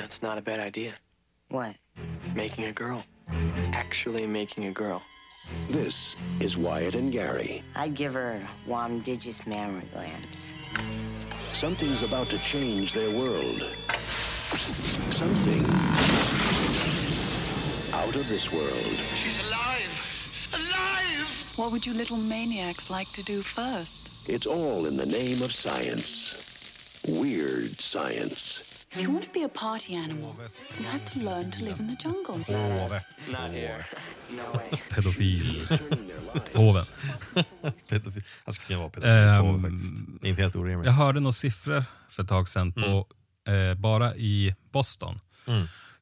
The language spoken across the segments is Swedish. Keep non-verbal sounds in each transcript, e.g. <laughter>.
know, it's not a bad idea. What? Making a girl. Actually making a girl. This is Wyatt and Gary. I'd give her warm digis mammary glands. Something's about to change their world. Something out of this world. She's alive! Alive! What would you little maniacs like to do first? It's all in the name of science. Weird science. If you want to be a party animal, you have to learn to live in the jungle. Påve. Not here. No way. Pedofil. <laughs> Påven. <laughs> Pedofil. Han skulle kunna vara pedofil Ehm, faktiskt. Inte helt orimligt. Jag hörde några siffror för ett tag sedan på, Mm. eh, bara i Boston.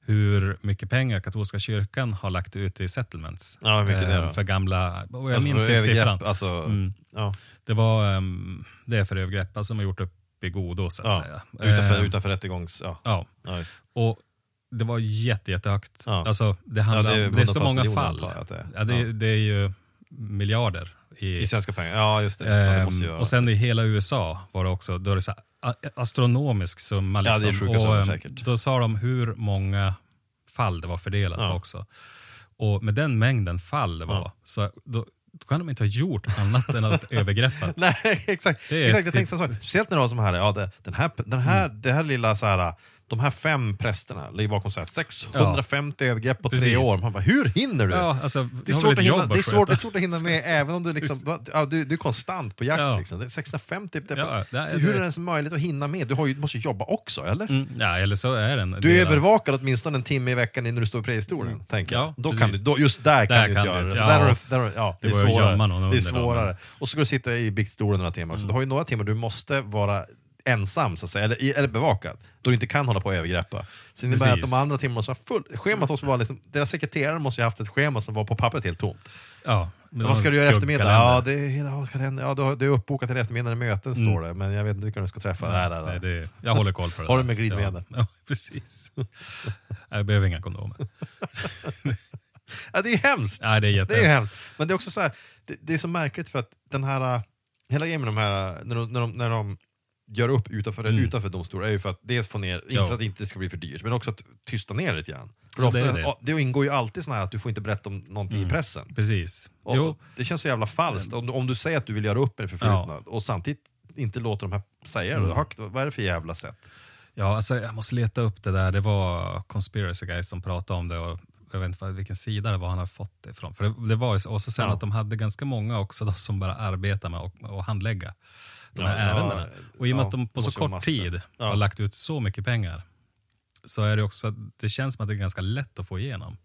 Hur mycket pengar katolska kyrkan har lagt ut i settlements. Ja, mycket det då? för gamla, och jag Alltså, minns inte siffran. Alltså, Mm. ja, Det var ehm, det är för övergrepp, alltså de har gjort upp godo så att ja. säga. Utanför, Ehm, utanför rättegångs... Ja. Ja, Ja, just. och det var jätte, jättehögt. Ja. Alltså, det, handlar, Ja, det är det, är så många fall. det är. Ja, det, Ja. det är ju miljarder. I, I svenska pengar. Ja, just det. Ja, göra. och sen i hela USA var det också, då är det så här, astronomisk summa. Ja, Liksom. det är sjuka och, ehm, säkert. Då sa de hur många fall det var fördelat Ja. på också. Och med den mängden fall det var, Ja. så då kan de inte ha gjort annat än att <laughs> övergreppa. Nej, exakt. Det är exakt jag typ- tänkte så speciellt när du har som här, ja, det, den här, den här, Mm. det här lilla så här, de här fem prästerna ligger bakom så här, 650 övergrepp på tre Precis. år. Man bara, hur hinner du? Ja, alltså, Det är, svårt att hinna, det, är svårt, det är svårt att hinna med <laughs> även om du, liksom, ja, du, du är konstant på jakt. Ja. Liksom. Det är 650, det, Ja, det är- hur är det ens möjligt att hinna med? Du har ju, du måste ju jobba också, eller? Mm, ja, eller så är den. Du är övervakad åtminstone en timme i veckan innan du står i prehistoren. tänker jag. Mm. Ja, då kan du, då, just där kan Där du kan inte göra du det. Så där Ja. du, där ja, Det är svårare. det är svårare. Och så ska du sitta i biktstolen några timmar. Så Mm. du har ju några timmar du måste vara ensam, så att säga, eller, eller bevakad. Då du inte kan hålla på och övergreppa. Så det innebär att de andra timmarna måste vara full. Schemat måste vara liksom, deras sekreterare måste ju ha haft ett schema som var på pappret helt tomt. Ja, men Vad ska du göra i eftermiddag? Ja, det är, hela kalender. ja, du har- det är uppbokat till eftermiddag i möten, står det. Men jag vet inte vilka du ska träffa. Nej, nej, nej. Mm. Nej, det, jag håller koll på det Har du med glidmedel? Ja, <laughs> ja, precis. <laughs> jag behöver inga kondomer. <laughs> Ja, det är ju hemskt! Nej, det är jätte... Det är ju hemskt. Men det är också så här, det, det är så märkligt för att den här, äh, hela grejen med de här, äh, när de, när de, när de gör upp utanför, Mm. utanför domstol är ju för att dels få ner, inte Ja. för att det inte ska bli för dyrt, men också att tysta ner lite grann. För Ja, ofta, det det. ja, det ingår ju alltid såna här att du får inte berätta om någonting i pressen. Precis. Och Mm. Jo, Det känns så jävla falskt. Om, du- om du säger att du vill göra upp med förflutna och samtidigt inte låter de här säga Mm. det högt, vad är det för jävla sätt? ja, alltså, jag måste leta upp det där. Det var Conspiracy Guys som pratade om det. Och jag vet inte vad- vilken sida det var han har fått det ifrån. För det, det var och så sen Ja. att de hade ganska många också då, som bara arbetar med att och handlägga de här Ja, ja, ärendena. Och i och med att de på så kort tid har lagt ut så mycket pengar så är det också att det känns som att det är ganska lätt att få igenom.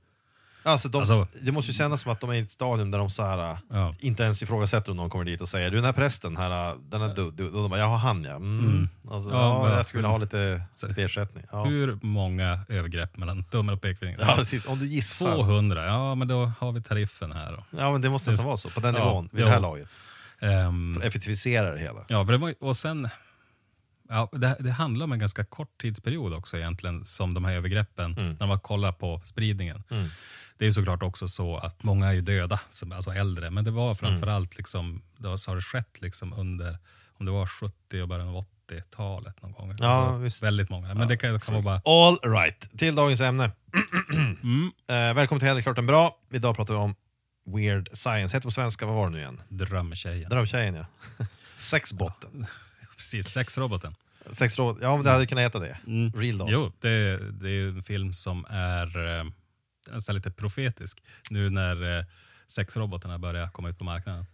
Alltså, de, Alltså- det måste ju kännas som att de är i ett stadium där de så här, Ja. inte ens ifrågasätter om någon kommer dit och säger du den här prästen, här, den är du, du. Och de bara, ja han ja. Mm. Alltså, Ja, ja, jag skulle vilja ha lite, lite ersättning. Ja. Hur många övergrepp mellan tummen och pekfingret? Ja, precis. Om du gissar. 200, ja men då har vi tariffen här då. Ja men det måste nästan vara så, på den nivån, vid det här laget. Ehm, Effektivisera det hela. ja, för det var, och sen, ja, det, det handlar om en ganska kort tidsperiod också egentligen, som de här övergreppen, Mm. när man kollar på spridningen. Det är såklart också så att många är ju döda, som, alltså äldre, men det var framförallt liksom, det har, har det skett liksom under, om det var 70 och början av 80-talet någon gång. Ja, alltså, visst. väldigt många. Men det kan, kan vara bara, All right, till dagens ämne. mm, <clears throat> Eh, välkommen till Hellre klart en bra. Idag pratar vi om Weird Science. Heter på svenska, vad var det nu igen? drömtjejen. Drömtjejen ja. <laughs> Sexbotten. <laughs> Precis, sexroboten. Sexråd, ja men det hade kunnat heta det. Mm. Real doll. Jo, det, det är en film som är eh, nästan lite profetisk nu när eh, sexrobotarna börjar komma ut på marknaden.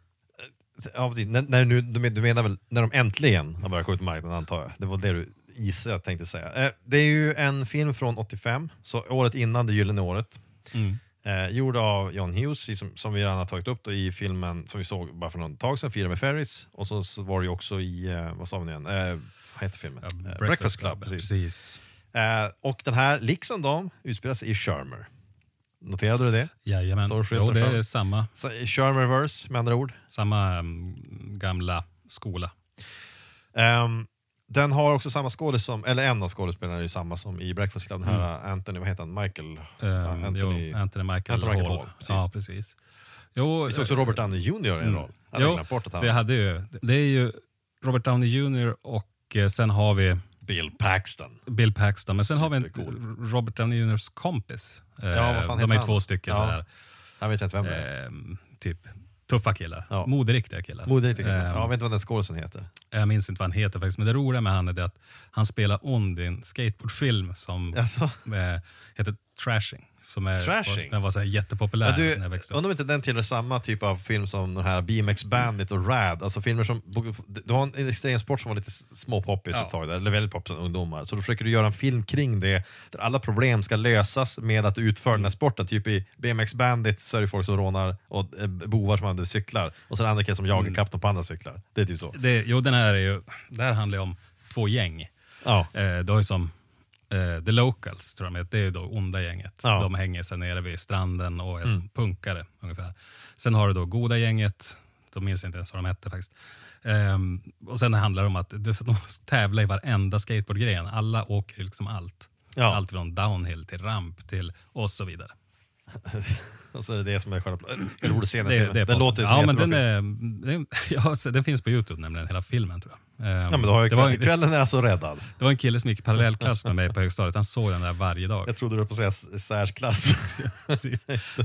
Ja, när, när nu, du menar väl när de äntligen har börjat komma ut på marknaden antar jag? Det var det du gissade jag tänkte säga. Eh, det är ju en film från 85, så året innan det gyllene året. Mm. Eh, gjord av John Hughes, som, som vi redan har tagit upp då, i filmen som vi såg bara för någon tag sedan, Fira med Ferris. Och så, så var det ju också i, eh, vad sa vi nu igen? Eh, vad heter filmen? Ja, Eh, Breakfast Club. precis. precis. Eh, och den här, liksom de, utspelar sig i Shermer. Noterade du det? Jajamän. Jo, det är samma, Så, Shermerverse med andra ord. samma mm, gamla skola. Ehm, den har också samma skådis som, eller en av skådespelarna är ju samma som i Breakfast Club, den här Anthony, vad heter han, Michael? Um, Anthony, jo, Anthony Michael, Anthony Michael Hall. Hall, precis. Ja, precis. Jo, Visst är också Robert Downey Jr. i en Mm. roll? Hade Jo, bort att han det, hade ju, det är ju Robert Downey Jr och eh, sen har vi Bill Paxton. Bill Paxton. Men sen har vi en. Robert Downey Juniors kompis. Eh, Ja, vad fan de är han? två stycken Ja. så här, Jag vet inte vem det är. eh, typ tuffa killar. Ja. Moderiktiga killar. Modigt. Eh, Ja, jag vet inte vad den skådisen heter. Jag minns inte vad han heter faktiskt, men det roliga med han är det att han spelar ond i en skateboardfilm som Alltså. eh, heter Trashing. Som är, Trashing? Den var så här jättepopulär Ja, du, när jag växte upp. undrar om inte den tillhör samma typ av film som den här BMX Bandit och Rad. Alltså filmer som, du har en extremsport som var lite småpoppis Ja. ett tag, där, eller väldigt poppis bland ungdomar. Så då försöker du göra en film kring det, där alla problem ska lösas med att du utför den här sporten. Typ i BMX Bandit så är det folk som rånar och eh, bovar som använder cyklar. Och så är det andra killar som jagar kapten på andra cyklar. Det är typ så. Det, jo, den här är ju, det här handlar ju om två gäng. Ja. Eh, det har ju som eh, The Locals, tror jag de heter. det är då onda gänget. Ja. De hänger sig nere vid stranden och är som punkare ungefär. Sen har du då goda gänget, de minns inte ens vad de hette faktiskt. Ehm, och sen handlar det om att de tävlar i varenda skateboardgren. Alla åker liksom allt. Ja. Allt från downhill till ramp till och så vidare. <laughs> Och så är det det som är själva... Rolig <clears throat> Det, filmen. det Den låter som ja, en men den, är, den, <laughs> ja, så den finns på Youtube nämligen, hela filmen tror jag. Ehm, Ja, men då har jag det, var, kvällen är alltså räddad. <laughs> det var en kille som gick i parallellklass med mig på högstadiet. Han såg den där varje dag. Jag trodde du var på att säga särklass. Eh,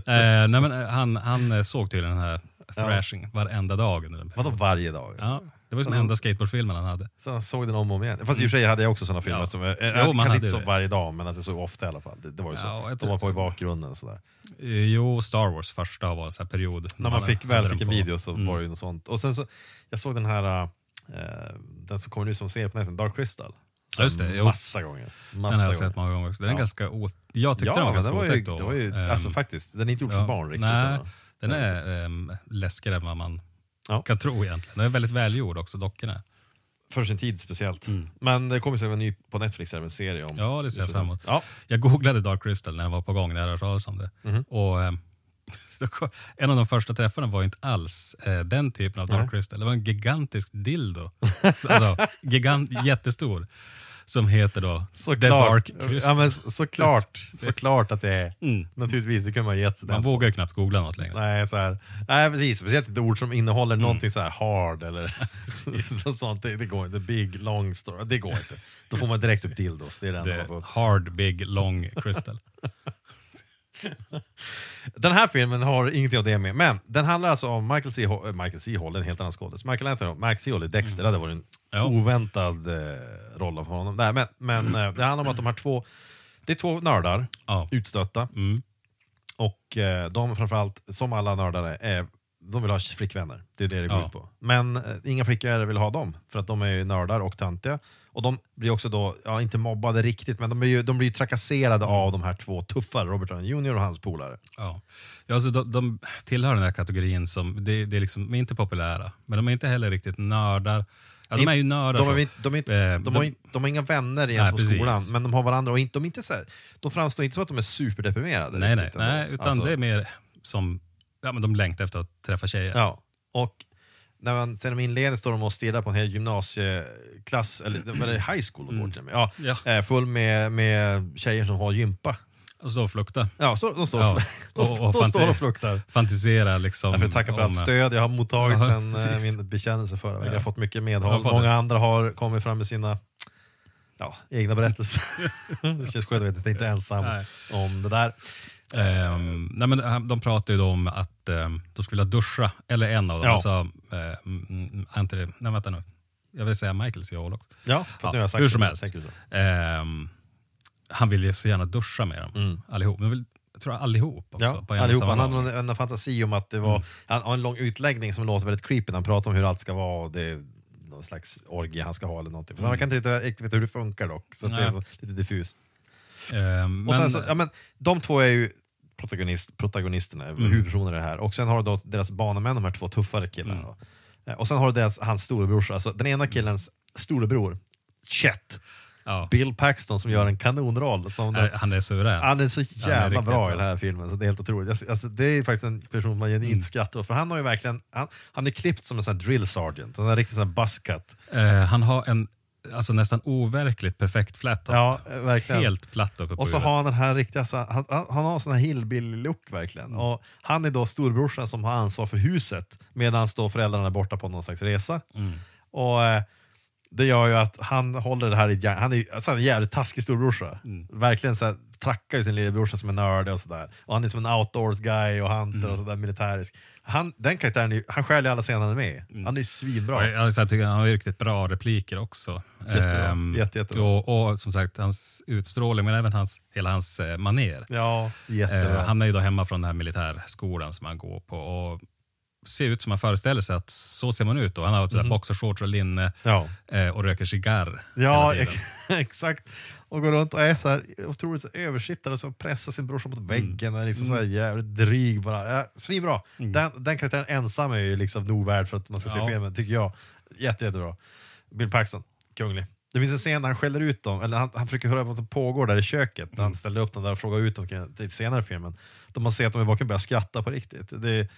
nej, men eh, han, han eh, såg tydligen den här thrashing varenda dag. Under den Vadå varje dag? Ja, det var ju som enda skateboardfilmen han hade. Så han såg den om och om igen. Fast i och för sig hade jag också sådana filmer Ja. som, eh, Jo, man kanske inte så det. varje dag, men att det såg ofta i alla fall. Det, det var ju så. Ja, jag De var på i bakgrunden sådär. Eh, Jo, Star Wars första var en sån period. När man hade- fick, väl den fick en på- video så Mm. var det ju något sånt. Och sen så, jag såg den här, eh, den som kommer nu som serie på nätet, Dark Crystal. Just det, jo. Massa gånger. Massa Den har jag sett många gånger också. Den är Ja. ganska. Jag tyckte Ja, den var ganska den otäck det då. var ju Ehm, alltså faktiskt, den är inte gjord för barn riktigt. Nej, den är um, läskigare än vad man Ja. kan tro egentligen. Den är väldigt välgjord också, dockorna. För sin tid speciellt. Men det kommer ju en ny på Netflix, en serie om Mm. Ja, det ser jag fram emot. Ja, Jag googlade Dark Crystal när den var på gång, när jag hörde talas om det. Mhm. Och, ehm, <laughs> en av de första träffarna var inte alls eh, den typen av Dark Nej. Crystal. Det var en gigantisk dildo. <laughs> Så, alltså, gigant, jättestor. Som heter då såklart. The Dark Crystal. Ja, men så- såklart, <laughs> såklart att det är. Mm. Naturligtvis, det kunde man gett sig Man vågar ju knappt googla något längre. Nej, så här, nej precis. Speciellt ett ord som innehåller Mm. någonting så här hard eller <laughs> <laughs> så, sånt. Det, det går inte. Big, long story. Det går inte. Då får man direkt ett dildos. Det är det enda man får. hard, big, long crystal. Den här filmen har ingenting av det med, men den handlar alltså om Michael C. Hall, äh, Michael C. Hall, en helt annan skådis. Michael Anthony, Mike C. Hall i Dexter, det hade varit en Mm. Ja. oväntad eh, roll av honom. Nej, men men eh, det handlar om att de här två, det är två nördar, Ja. utstötta, Mm. och eh, de framförallt, som alla nördare, är, de vill ha flickvänner. Det är det det går Ja. ut på. Men eh, inga flickor vill ha dem, för att de är ju nördar och töntiga. Och de blir också då, ja inte mobbade riktigt, men de blir ju de blir trakasserade av de här två tuffare, Robert Downey Jr och hans polare. Ja. Ja, alltså de, de tillhör den här kategorin som, det, det är liksom, de är inte populära, men de är inte heller riktigt nördar. Ja, de är ju nördar. De, är, de, är, Eh, de, har, inte- de har inga vänner Nej, på precis. skolan, men de har varandra. Och inte, de, inte så här, de framstår inte som att de är superdeprimerade. Nej, nej, nej utan Alltså, det är mer som, ja men de längtar efter att träffa tjejer. Ja, och när man sen de inleder står de och stirrar på en hel gymnasieklass, eller var det high school de går till med? Ja, Mm. Ja. eh, full med, med tjejer som har gympa. Och stå och flukta. Ja, så, de står, Ja, och, och- <laughs> och står och fluktar. Fantisera liksom. Jag vill tacka för allt stöd jag har mottagit Ja, sen eh, precis. min bekännelse förra veckan. Ja. Jag har fått mycket medhåll. fått Många det. andra har kommit fram med sina ja, egna berättelser. <laughs> det känns skönt att veta att jag inte är ensam Nej. om det där. Ehm, nej, men de pratar ju om att um, de skulle vilja duscha, eller en av dem, Ja. alltså, eh, mm, mm, Anthony, nej vänta nu, jag vill säga Michael C. Hall också. Ja, Ja, nu har jag sagt hur det, som men helst. Ehm, han vill ju så gärna duscha med dem, Mm. allihop. Men vill, jag tror allihop också. Ja, på en samma Han hade en, en fantasi om att det var, han har en lång utläggning som låter väldigt creepy han pratar om hur allt ska vara och det någon slags orgie han ska ha eller någonting. För Man kan inte riktigt veta hur det funkar dock, så det är så, lite diffust. Och men, sen så, ja, men, de två är ju protagonist, protagonisterna, Mm. huvudpersoner i det här. Och sen har du deras banemän, de här två tuffare killarna. Mm. Eh, Och sen har du deras, hans storebrorsa, alltså den ena killens storebror, Chet, ja, Bill Paxton som gör en kanonroll. Som eh, han är suverän. han är så jävla riktigt bra i den här filmen, så det är helt otroligt. Alltså, det är faktiskt en person man genuint Mm. skrattar åt, för han har ju verkligen, han, han är klippt som en sån drill sergeant, en riktig sån buzzcut. Eh, han har en alltså, nästan overkligt perfekt flat top. Ja, verkligen. Helt platt uppe på Och så huvudet. har han den här riktiga, alltså, han, han har sån här hillbilly-look verkligen. Mm. Och han är då storbrorsan som har ansvar för huset, medan då föräldrarna är borta på någon slags resa. Mm. Och eh, det gör ju att han håller det här i. Han är alltså, en jävligt taskig storbrorsa. Verkligen så här, trackar ju sin lillebrorsa som en nörd och sådär. Och han är som en outdoors guy och hunter och sådär militärisk. Han, den karaktären, är ju- han ju alla scener han är med i. Han är svinbra. Jag, alltså, jag tycker han har ju riktigt bra repliker också. Jättebra. Ehm, Jätte, jättebra. Och, och som sagt, hans utstrålning, men även hans, hela hans eh, maner. Ja, jättebra. Eh, han är ju då hemma från den här militärskolan som han går på. Och ser ut som man föreställer sig att så ser man ut. Då. Han har mm boxershorts och linne ja. eh, och röker cigarr Ja, hela tiden. ex- <laughs> exakt. Och går runt och är så här otroligt så översittare som pressar sin brorsa mot väggen och är liksom så här jävligt dryg bara. Ja, svinbra. Den, den karaktären ensam är ju liksom nog värd för att man ska se Ja. filmen, tycker jag. Jätte, jättebra. Bill Paxton, kunglig. Det finns en scen där han skäller ut dem, eller han, han försöker höra vad som pågår där i köket. När han ställer upp dem där och frågar ut dem till senare i filmen. Då man ser att de i bakgrunden börjar skratta på riktigt. Det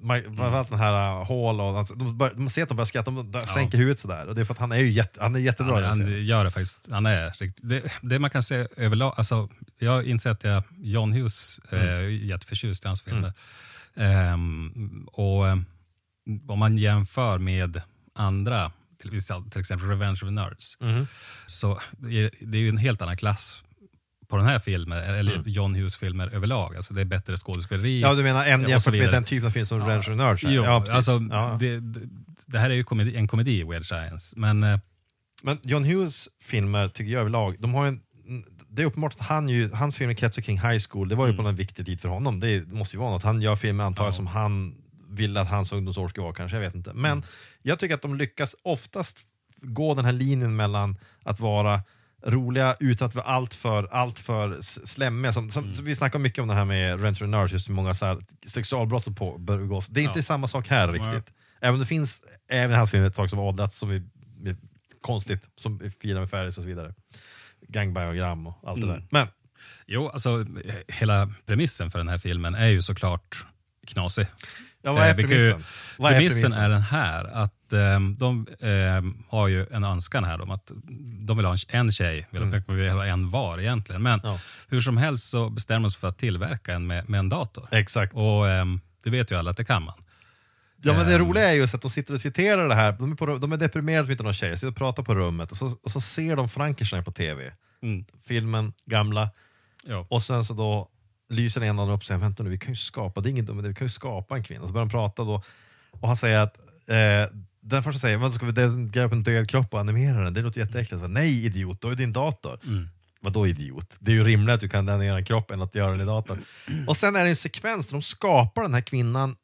är, Ma- Framförallt den här uh, Hall och alltså, de, bör, de ser att de börjar skratta, de de sänker huvudet sådär. Och det är för att han är ju jätte, han är jättebra Han, han gör det faktiskt. Han är riktigt, det, det man kan se överlag, alltså, jag inser att jag, John Hughes eh, Mm. är jätteförtjust i hans filmer. Ehm, och eh, om man jämför med andra, till, till exempel Revenge of the Nerds, Mhm. så det är ju en helt annan klass på den här filmen, eller Mm. John Hughes filmer överlag. Alltså det är bättre skådespeleri. Ja, du menar en jämfört med den typen av film som Revenge of Nerds? Jo, ja, alltså, ja. det, det, här är ju komedi, en komedi, Weird Science. Men eh, Men John Hughes filmer, tycker jag överlag, de har en, det är uppenbart att han ju, hans filmer kretsar kring high school, det var ju Mm. på en viktig tid för honom. Det måste ju vara något. Han gör filmer antar jag som han vill att hans ungdomsår ska vara kanske, jag vet inte. Men Mm. jag tycker att de lyckas oftast gå den här linjen mellan att vara roliga utan att vara allt för, allt för. Som, som, Mm. Vi snackar mycket om det här med Rent Nerds, just hur många så här, sexualbrott som begås. Det är inte Ja. samma sak här riktigt. Även om det finns även i hans filmer ett tag som åldrats som är, konstigt, som är fina med Ferris och så vidare. Gangbiogram och allt Mm. det där. Men Jo, alltså eh, hela premissen för den här filmen är ju såklart knasig. ja, vad är Eh, premissen? Vad är premissen premissen? är den här att eh, de eh, har ju en önskan här om att de vill ha en, tjej, mm. vill ha en var egentligen. Men Ja. hur som helst så bestämmer de sig för att tillverka en med, med en dator. Exakt. Och eh, det vet ju alla att det kan man. Ja, men det Ehm. roliga är just att de sitter och citerar det här. De är, på, de är deprimerade för inte någon tjej, sitter och pratar på rummet och så, och så ser de Frankenstein på tv. Mm. Filmen, gamla. Ja. Och sen så då lyser en av dem upp och säger vänta nu, vi kan ju skapa, det är inget dumt, men vi kan ju skapa en kvinna. Så börjar de prata då och han säger att eh, den första säger, "Vadå, ska vi gräva upp en död kropp och animera den? Det låter jätteäckligt. Så, Nej idiot, då är din dator. Mm. Vadå idiot? Det är ju rimligt att du kan animera en kropp än att göra den i datorn. Och sen är det en sekvens där de skapar den här kvinnan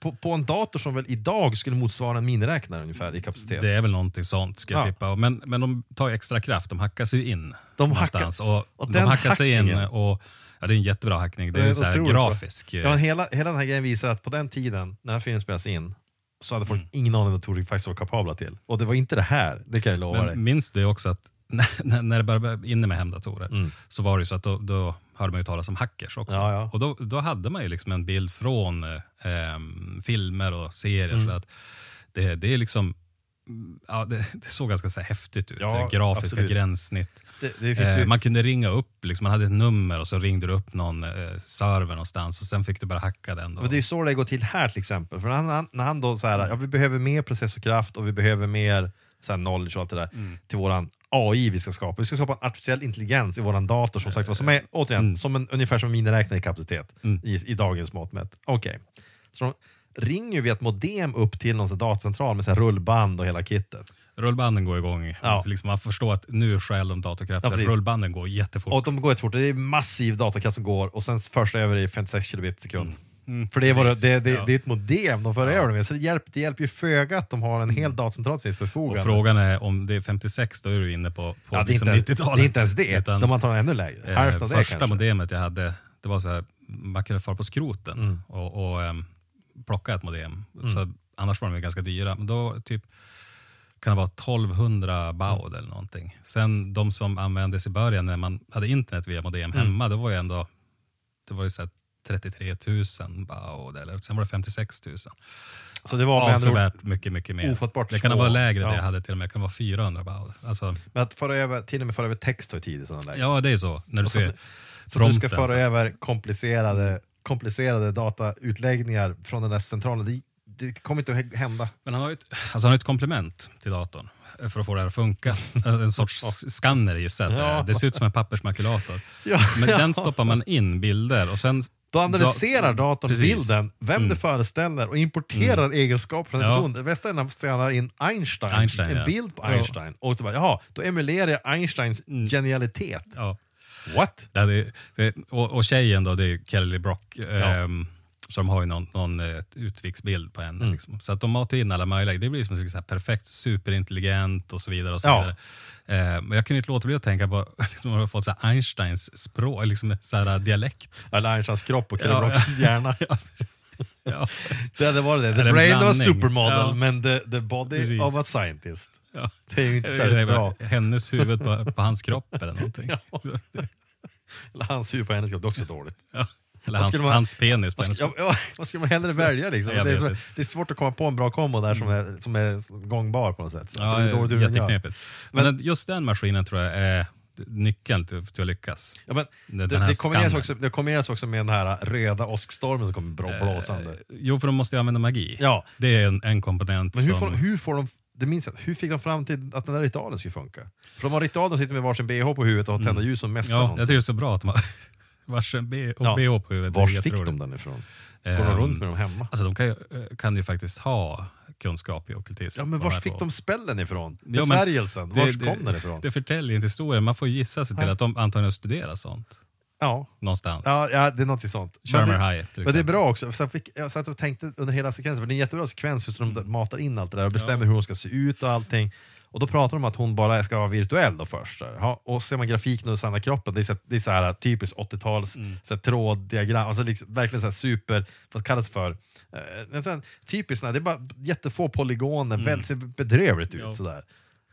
på, på en dator som väl idag skulle motsvara en miniräknare ungefär i kapacitet. Det är väl någonting sånt, ska jag Ja. tippa. Men, men de tar extra kraft, de hackar sig in De någonstans. hackar- och, och de hackar sig in och ja, det är en jättebra hackning. Det är, Det är så otroligt bra. grafisk. eh, Ja, hela, hela den här grejen visar att på den tiden, när den här filmen spelas in, så hade folk Mm. ingen aning om vad datorer faktiskt var kapabla till. Och det var inte det här, det kan jag lova dig. Men minns du också att <laughs> när, när det började inne med hemdatorer så var det så att då, då hörde man ju talas om hackers också. Mm. Ja, ja. Och då, då hade man ju liksom en bild från eh, filmer och serier. Mm. Så att det, det är liksom mm, Ja, det, det såg ganska så häftigt ut. Ja, Grafiska absolut. gränssnitt. Det, det Eh, man kunde ringa upp, liksom, man hade ett nummer och så ringde du upp någon eh, server någonstans och sen fick du bara hacka den. Då. men det är så det går till här till exempel. För när han, när han då så här, ja, vi behöver mer processorkraft och vi behöver mer så här, knowledge och allt det där Mm. till våran AI vi ska skapa. Vi ska skapa en artificiell intelligens i våran dator som sagt var, som är återigen som en, ungefär som en miniräknare i kapacitet Mm. i, i dagens mått mätt. Okej. De ringer ju via ett modem upp till någon datacentral med så rullband och hela kittet. Rullbanden går igång. Ja. Liksom man förstår att nu stjäl de datorkrafter. Ja. Rullbanden går jättefort. Och de går jättefort, det är massiv datakraft som går och sen förs det över i 56 kilobit sekund. Mm, För det är, bara, det, det, Ja. det är ett modem de för över det med, så det hjälper, det hjälper ju föga att de har en hel datacentral till sitt Och förfogande. frågan är om det är 56, då är du inne på, på ja, det, liksom inte ens, 90-talet. det är inte ens det, Utan, de tagit ännu lägre. eh, det första kanske. modemet jag hade, det var så här, man kunde fara på skroten Mm. och, och ehm, plocka ett modem. Så, annars var de ju ganska dyra. Men då typ kan det vara 1200 baud Mm. eller någonting. Sen de som användes i början när man hade internet via modem Mm. hemma, det var ju ändå det var ju så här 33 000 baud, eller sen var det 56 000. Så det var med Avsevärt mycket, mycket mer. ofattbart det kan ha små- varit lägre ja. det jag hade till och med. Det kan vara 400 baud. Alltså, men att föra över, till och med föra över text tar tid i sådana lägen. ja, det är så. När du så- ser Så du ska prompten. föra så- över komplicerade, komplicerade datautläggningar från den där centralen. Det, det kommer inte att hända. Men han har ju ett, alltså han har ett komplement till datorn för att få det här att funka. <laughs> En sorts skanner gissar jag det. Ja. Ser ut som en pappersmakulator. <laughs> Ja, Men ja. den stoppar man in bilder och sen... Då analyserar Da- datorn Precis. Mm. bilden, vem det föreställer och importerar egenskaper från en Ja. person. Det bästa är när man scannar in Einstein, Einstein, en ja. bild på Ja. Einstein. Och då bara, jaha, då emulerar jag Einsteins Mm. genialitet. Ja, What? det hade, och, och tjejen då, det är Kelly Brock. ehm, så de har ju någon, någon eh, utviksbild på henne. Mm. Liksom. Så att de matar in alla möjliga. Det blir som en så perfekt superintelligent och så vidare. Och så Ja. vidare. Eh, men jag kunde inte låta bli att tänka på <laughs> liksom, man har fått så här Einsteins språk, liksom så här dialekt. Eller Einsteins kropp och Ja, Kellebrocks <laughs> hjärna. Ja. Det hade varit det. The brain of a supermodel, Ja. men the, the body Precis. of a scientist. Ja. Det är ju inte särskilt bra. Hennes huvud på, på hans kropp eller någonting. <laughs> Ja. Eller hans huvud på hennes kropp, det är också dåligt. Ja. Eller hans, skulle man- hans penis på hennes kropp. ja, vad ska man hellre välja? Liksom? Det, är så, det är svårt att komma på en bra kombo där som är, som är gångbar på något sätt. Så Ja, det är dåligt jätteknepigt. Men, den- just den maskinen tror jag är nyckeln till, till att lyckas. Ja, men Den- det, det, kombineras också, det kombineras också med den här röda åskstormen som kommer blå- blåsande. Eh, jo, för de måste ju använda magi. Ja. Det är en, en komponent Men hur som... får, hur får de, det minns jag, hur fick de fram till att den där ritualen skulle funka? För de har ritual, de sitter med varsin bh på huvudet och har tända ljus och mässar Mm. ja, någonting. jag tycker det är så bra att de har <laughs> varsin B och Ja. BH på huvudet. Vars fick de den ifrån? Går de Ehm, runt med dem hemma? Alltså de kan ju, eh, kan ju faktiskt ha kunskap i ockultism. Ja men här fick två. de spällen ifrån? Besvärjelsen, vars det- kom den ifrån? Det förtäljer inte historien. Man får gissa sig till Nej. att de antagligen studerar sånt. Ja. Någonstans. Ja, ja, det är något sånt. Shermer Hyatt men det är bra också, för jag, fick, jag satt och tänkte under hela sekvensen, för det är en jättebra sekvens just de matar in allt det där och bestämmer hur hon ska se ut och allting. Och då pratar de om att hon bara ska vara virtuell då först. Ja, och ser man grafiken och sanna kroppen, det är så, det är så här typiskt 80-tals Mm. så här, tråddiagram, alltså liksom, verkligen så här super, vad kallas det för? Eh, typiskt det är bara jättefå polygoner, väldigt bedrövligt ut Mm. Ja. sådär.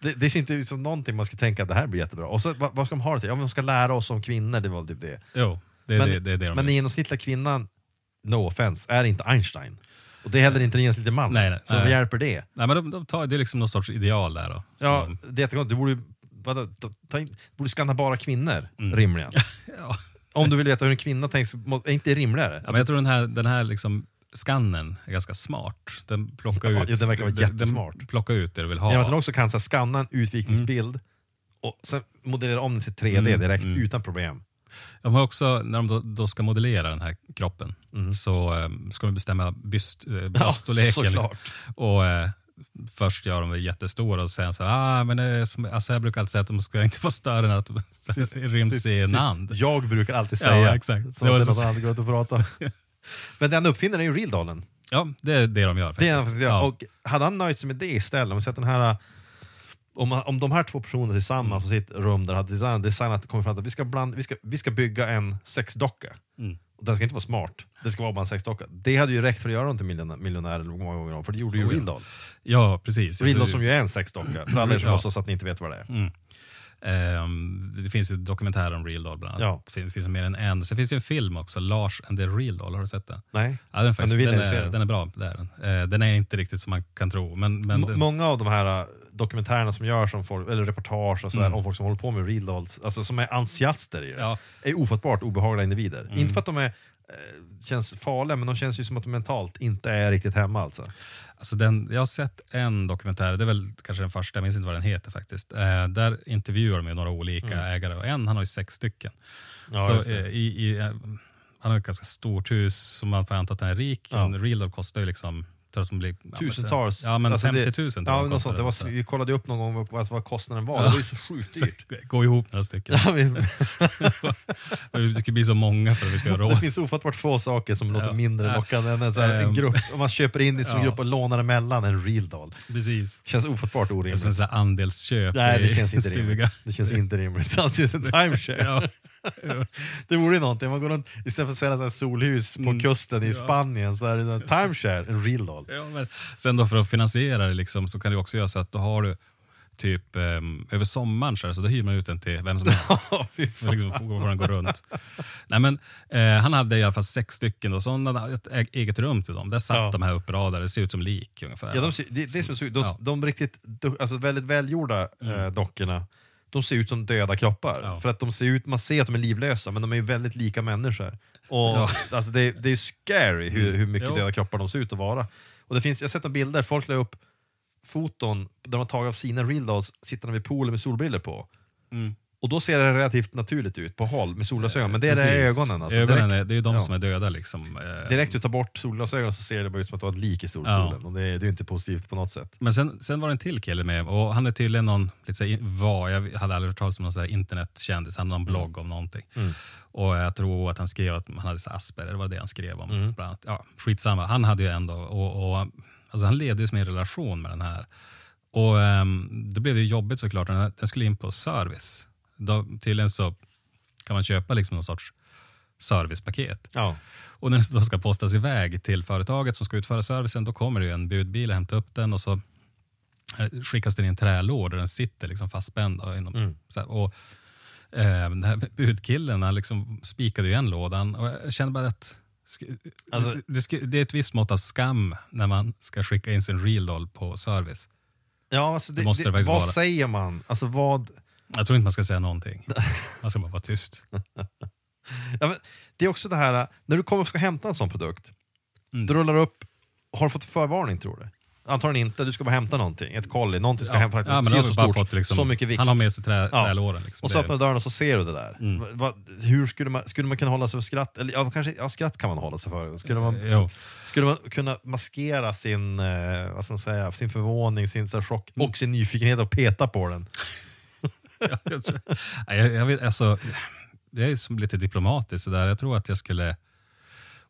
Det, det ser inte ut som någonting man skulle tänka att det här blir jättebra. Och så, vad, vad ska de ha det till? Ja, men de ska lära oss om kvinnor, det var typ det. Jo, det är Men, det, det, det de men den genomsnittliga kvinnan, no offense, är inte Einstein. Och det är heller inte den genomsnittliga mannen. Nej, nej, så nej. vad hjälper det? Nej, men de, de tar, det är liksom någon sorts ideal där. Då, Ja, de, det är jättekonstigt. Du borde, vadå, ta, in, borde skanna bara kvinnor, Mm. rimligen. <laughs> ja. Om du vill veta hur en kvinna tänks, må- är inte det rimligare? Ja, men jag tror den här, den här liksom skannen är ganska smart. Den plockar Ja, ut, ja, den verkar vara jättesmart. Den plockar ut det du vill ha. Genom att den också kan så här, skanna en utvikningsbild och sen modellera om den till 3D Mm, direkt mm. utan problem. De har också, när de då, då ska modellera den här kroppen, Mm. så eh, ska de bestämma byst, eh, bröststorleken. liksom. såklart. Och eh, först gör de jättestora och sen så ah, men det som, alltså jag brukar alltid säga att de ska inte vara större än att de <laughs> ryms i en hand. Jag brukar alltid Ja, säga, exakt. så Det var att det är så- att prata. <laughs> Men den uppfinnaren är ju real-dollen. Ja, det är det de gör Det är faktiskt. ja. Och hade han nöjt sig med det istället, om den här om, om de här två personerna tillsammans på sitt rum där hade designat, designat kommit fram till att vi ska, bland, vi, ska, vi ska bygga en sexdocka. Mm. Och den ska inte vara smart, det ska vara bara en sexdocka. Det hade ju räckt för att göra dem till miljonär, miljonär många gånger om, för det gjorde ju Oh, ja. Real Doll. Ja, precis. Real Alltså, som ju är en sexdocka, för alla er som Ja. låtsas att ni inte vet vad det är. Mm. Ehm, det finns ju dokumentärer om Real Doll bland annat. Ja. Det finns, finns mer än en. Sen finns det en film också, Lars and the Real Doll. Har du sett den? Nej. Ja, den, faktiskt, den, är, den. är bra. Det är den. Eh, den är inte riktigt som man kan tro. Men, men den, Många av de här äh, dokumentärerna som görs om folk, eller reportage och sådär, Mm. om folk som håller på med real dolls, alltså som är entusiaster i det, Ja. är ofattbart obehagliga individer. Mm. Inte för att de är, känns farliga, men de känns ju som att de mentalt inte är riktigt hemma alltså. Alltså den, jag har sett en dokumentär, det är väl kanske den första, jag minns inte vad den heter faktiskt. Eh, där intervjuar de ju några olika ägare och en han har ju sex stycken. Ja, så, eh, i, i, eh, han har ett ganska stort hus som man får anta att han är rik. Ja. En real kostar ju liksom att de blir, ja, Tusentals. Ja men Alltså 50 det- 000 tror Ja, något sånt. Det var, vi kollade upp någon gång vad, vad- kostnaden var, Ja. det var ju så sjukt dyrt. <laughs> Gå ihop några stycken. Ja, vi, <laughs> Det ska bli så många för att vi ska ha <laughs> det råd. finns ofattbart få saker som låter mindre lockande än en, så en Ehm. grupp, om man köper in det som Ja. grupp och lånar emellan en real doll. Precis. Känns ofattbart Det är orimligt. som en andelsköp Nej, det i känns inte stuga. rimligt. Det känns inte rimligt. Alltså, en timeshare. <laughs> Det vore ju någonting, man går runt, istället för att sälja så här solhus på Mm. kusten i Ja. Spanien så är det en timeshare, en real doll. Ja, men sen då för att finansiera det liksom, så kan du också göra så att då har du typ ehm, över sommaren så, här, så då hyr man ut den till vem som helst. <laughs> Och liksom får, den gå runt. Nej, men, eh, han hade i alla fall sex stycken, då, så han hade ett eget rum till dem. Där satt Ja. de här uppradade, det ser ut som lik ungefär. Ja, de, det, det är som, de, Ja. de riktigt, alltså väldigt välgjorda eh, dockorna, de ser ut som döda kroppar. Ja. För att de ser ut, man ser att de är livlösa, men de är ju väldigt lika människor. Och Ja. <laughs> alltså, det, det är ju scary hur, hur mycket Jo. döda kroppar de ser ut att vara. Och det finns, jag har sett några bilder, folk la upp foton där de har tagit av sina real dolls sittande vid poolen med solbriller på. Mm. Och då ser det relativt naturligt ut på håll med solglasögon, men det är det ögonen. Alltså. ögonen direkt, är, det är ju de ja. som är döda liksom. Eh, direkt du tar bort solglasögonen så ser det bara ut som att du har ett lik i solstolen. Ja. Och det är, det är inte positivt på något sätt. Men sen, sen var det en till kille med och han är tydligen någon, lite så här, var, jag hade aldrig hört talas om någon så internetkändis, han hade någon blogg om någonting. Och jag tror att han skrev att han hade så Asperger, det var det han skrev om. Bland annat. Ja, skitsamma, han hade ju ändå, och, och, alltså han levde ju som en relation med den här. Och um, då blev det ju jobbigt såklart, den, den skulle in på service. Då, tydligen så kan man köpa liksom någon sorts servicepaket. Ja. Och när den då ska postas iväg till företaget som ska utföra servicen, då kommer det ju en budbil och hämtar upp den och så eh, skickas den i en trälåda där den sitter liksom fastspänd. Inom, Mm. här, och, eh, den här budkillen han liksom spikade ju igen lådan och jag känner bara att Alltså- det, det är ett visst mått av skam när man ska skicka in sin real doll på service. Ja, alltså det, Det måste det det, vad vara. säger man? Alltså vad... Jag tror inte man ska säga någonting. Man ska bara vara tyst. <laughs> Ja, det är också det här, när du kommer och ska hämta en sån produkt, Mm. du rullar upp, har du fått förvarning tror du? Antagligen inte, du ska bara hämta någonting, ett kolli, någonting ska Ja, hämta, ja, men så stort, fått liksom, så mycket vikt. Han har med sig trä, trälåren. Liksom. Och så öppnar du dörren och så ser du det där. Mm. Va, hur skulle man, skulle man kunna hålla sig för skratt? Eller ja, kanske, ja, skratt kan man hålla sig för. Skulle man, jo. skulle man kunna maskera sin, eh, vad ska man säga, sin förvåning, sin så chock Mm. och sin nyfikenhet och peta på den? Ja, jag, jag, jag, vet, alltså, jag är som lite diplomatisk sådär. Jag tror att jag skulle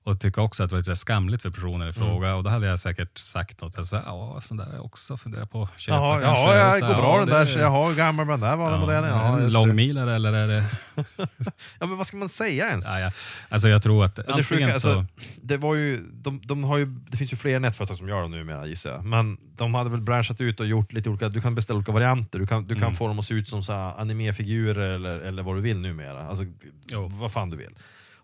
och tycka också att det var lite skamligt för personen i fråga. Och då hade jag säkert sagt något. Så här, ja, sån där har jag också funderat på att köpa. Jaha, kanske." ja, ja, Så det går bra ja, den där, jaha, hur gammal var den där var den modellen? Ja, Ja, en långmilare eller är det... <laughs> ja, men vad ska man säga ens? Ja, ja. Alltså jag tror att Men det, sjuka, så... alltså, det, var ju, de, de har ju, det finns ju fler nätföretag som gör dem numera gissar jag. Men de hade väl branchat ut och gjort lite olika, du kan beställa olika varianter, du kan, du Mm. kan få dem att se ut som så här animefigurer eller, eller vad du vill numera. Alltså, Jo. vad fan du vill.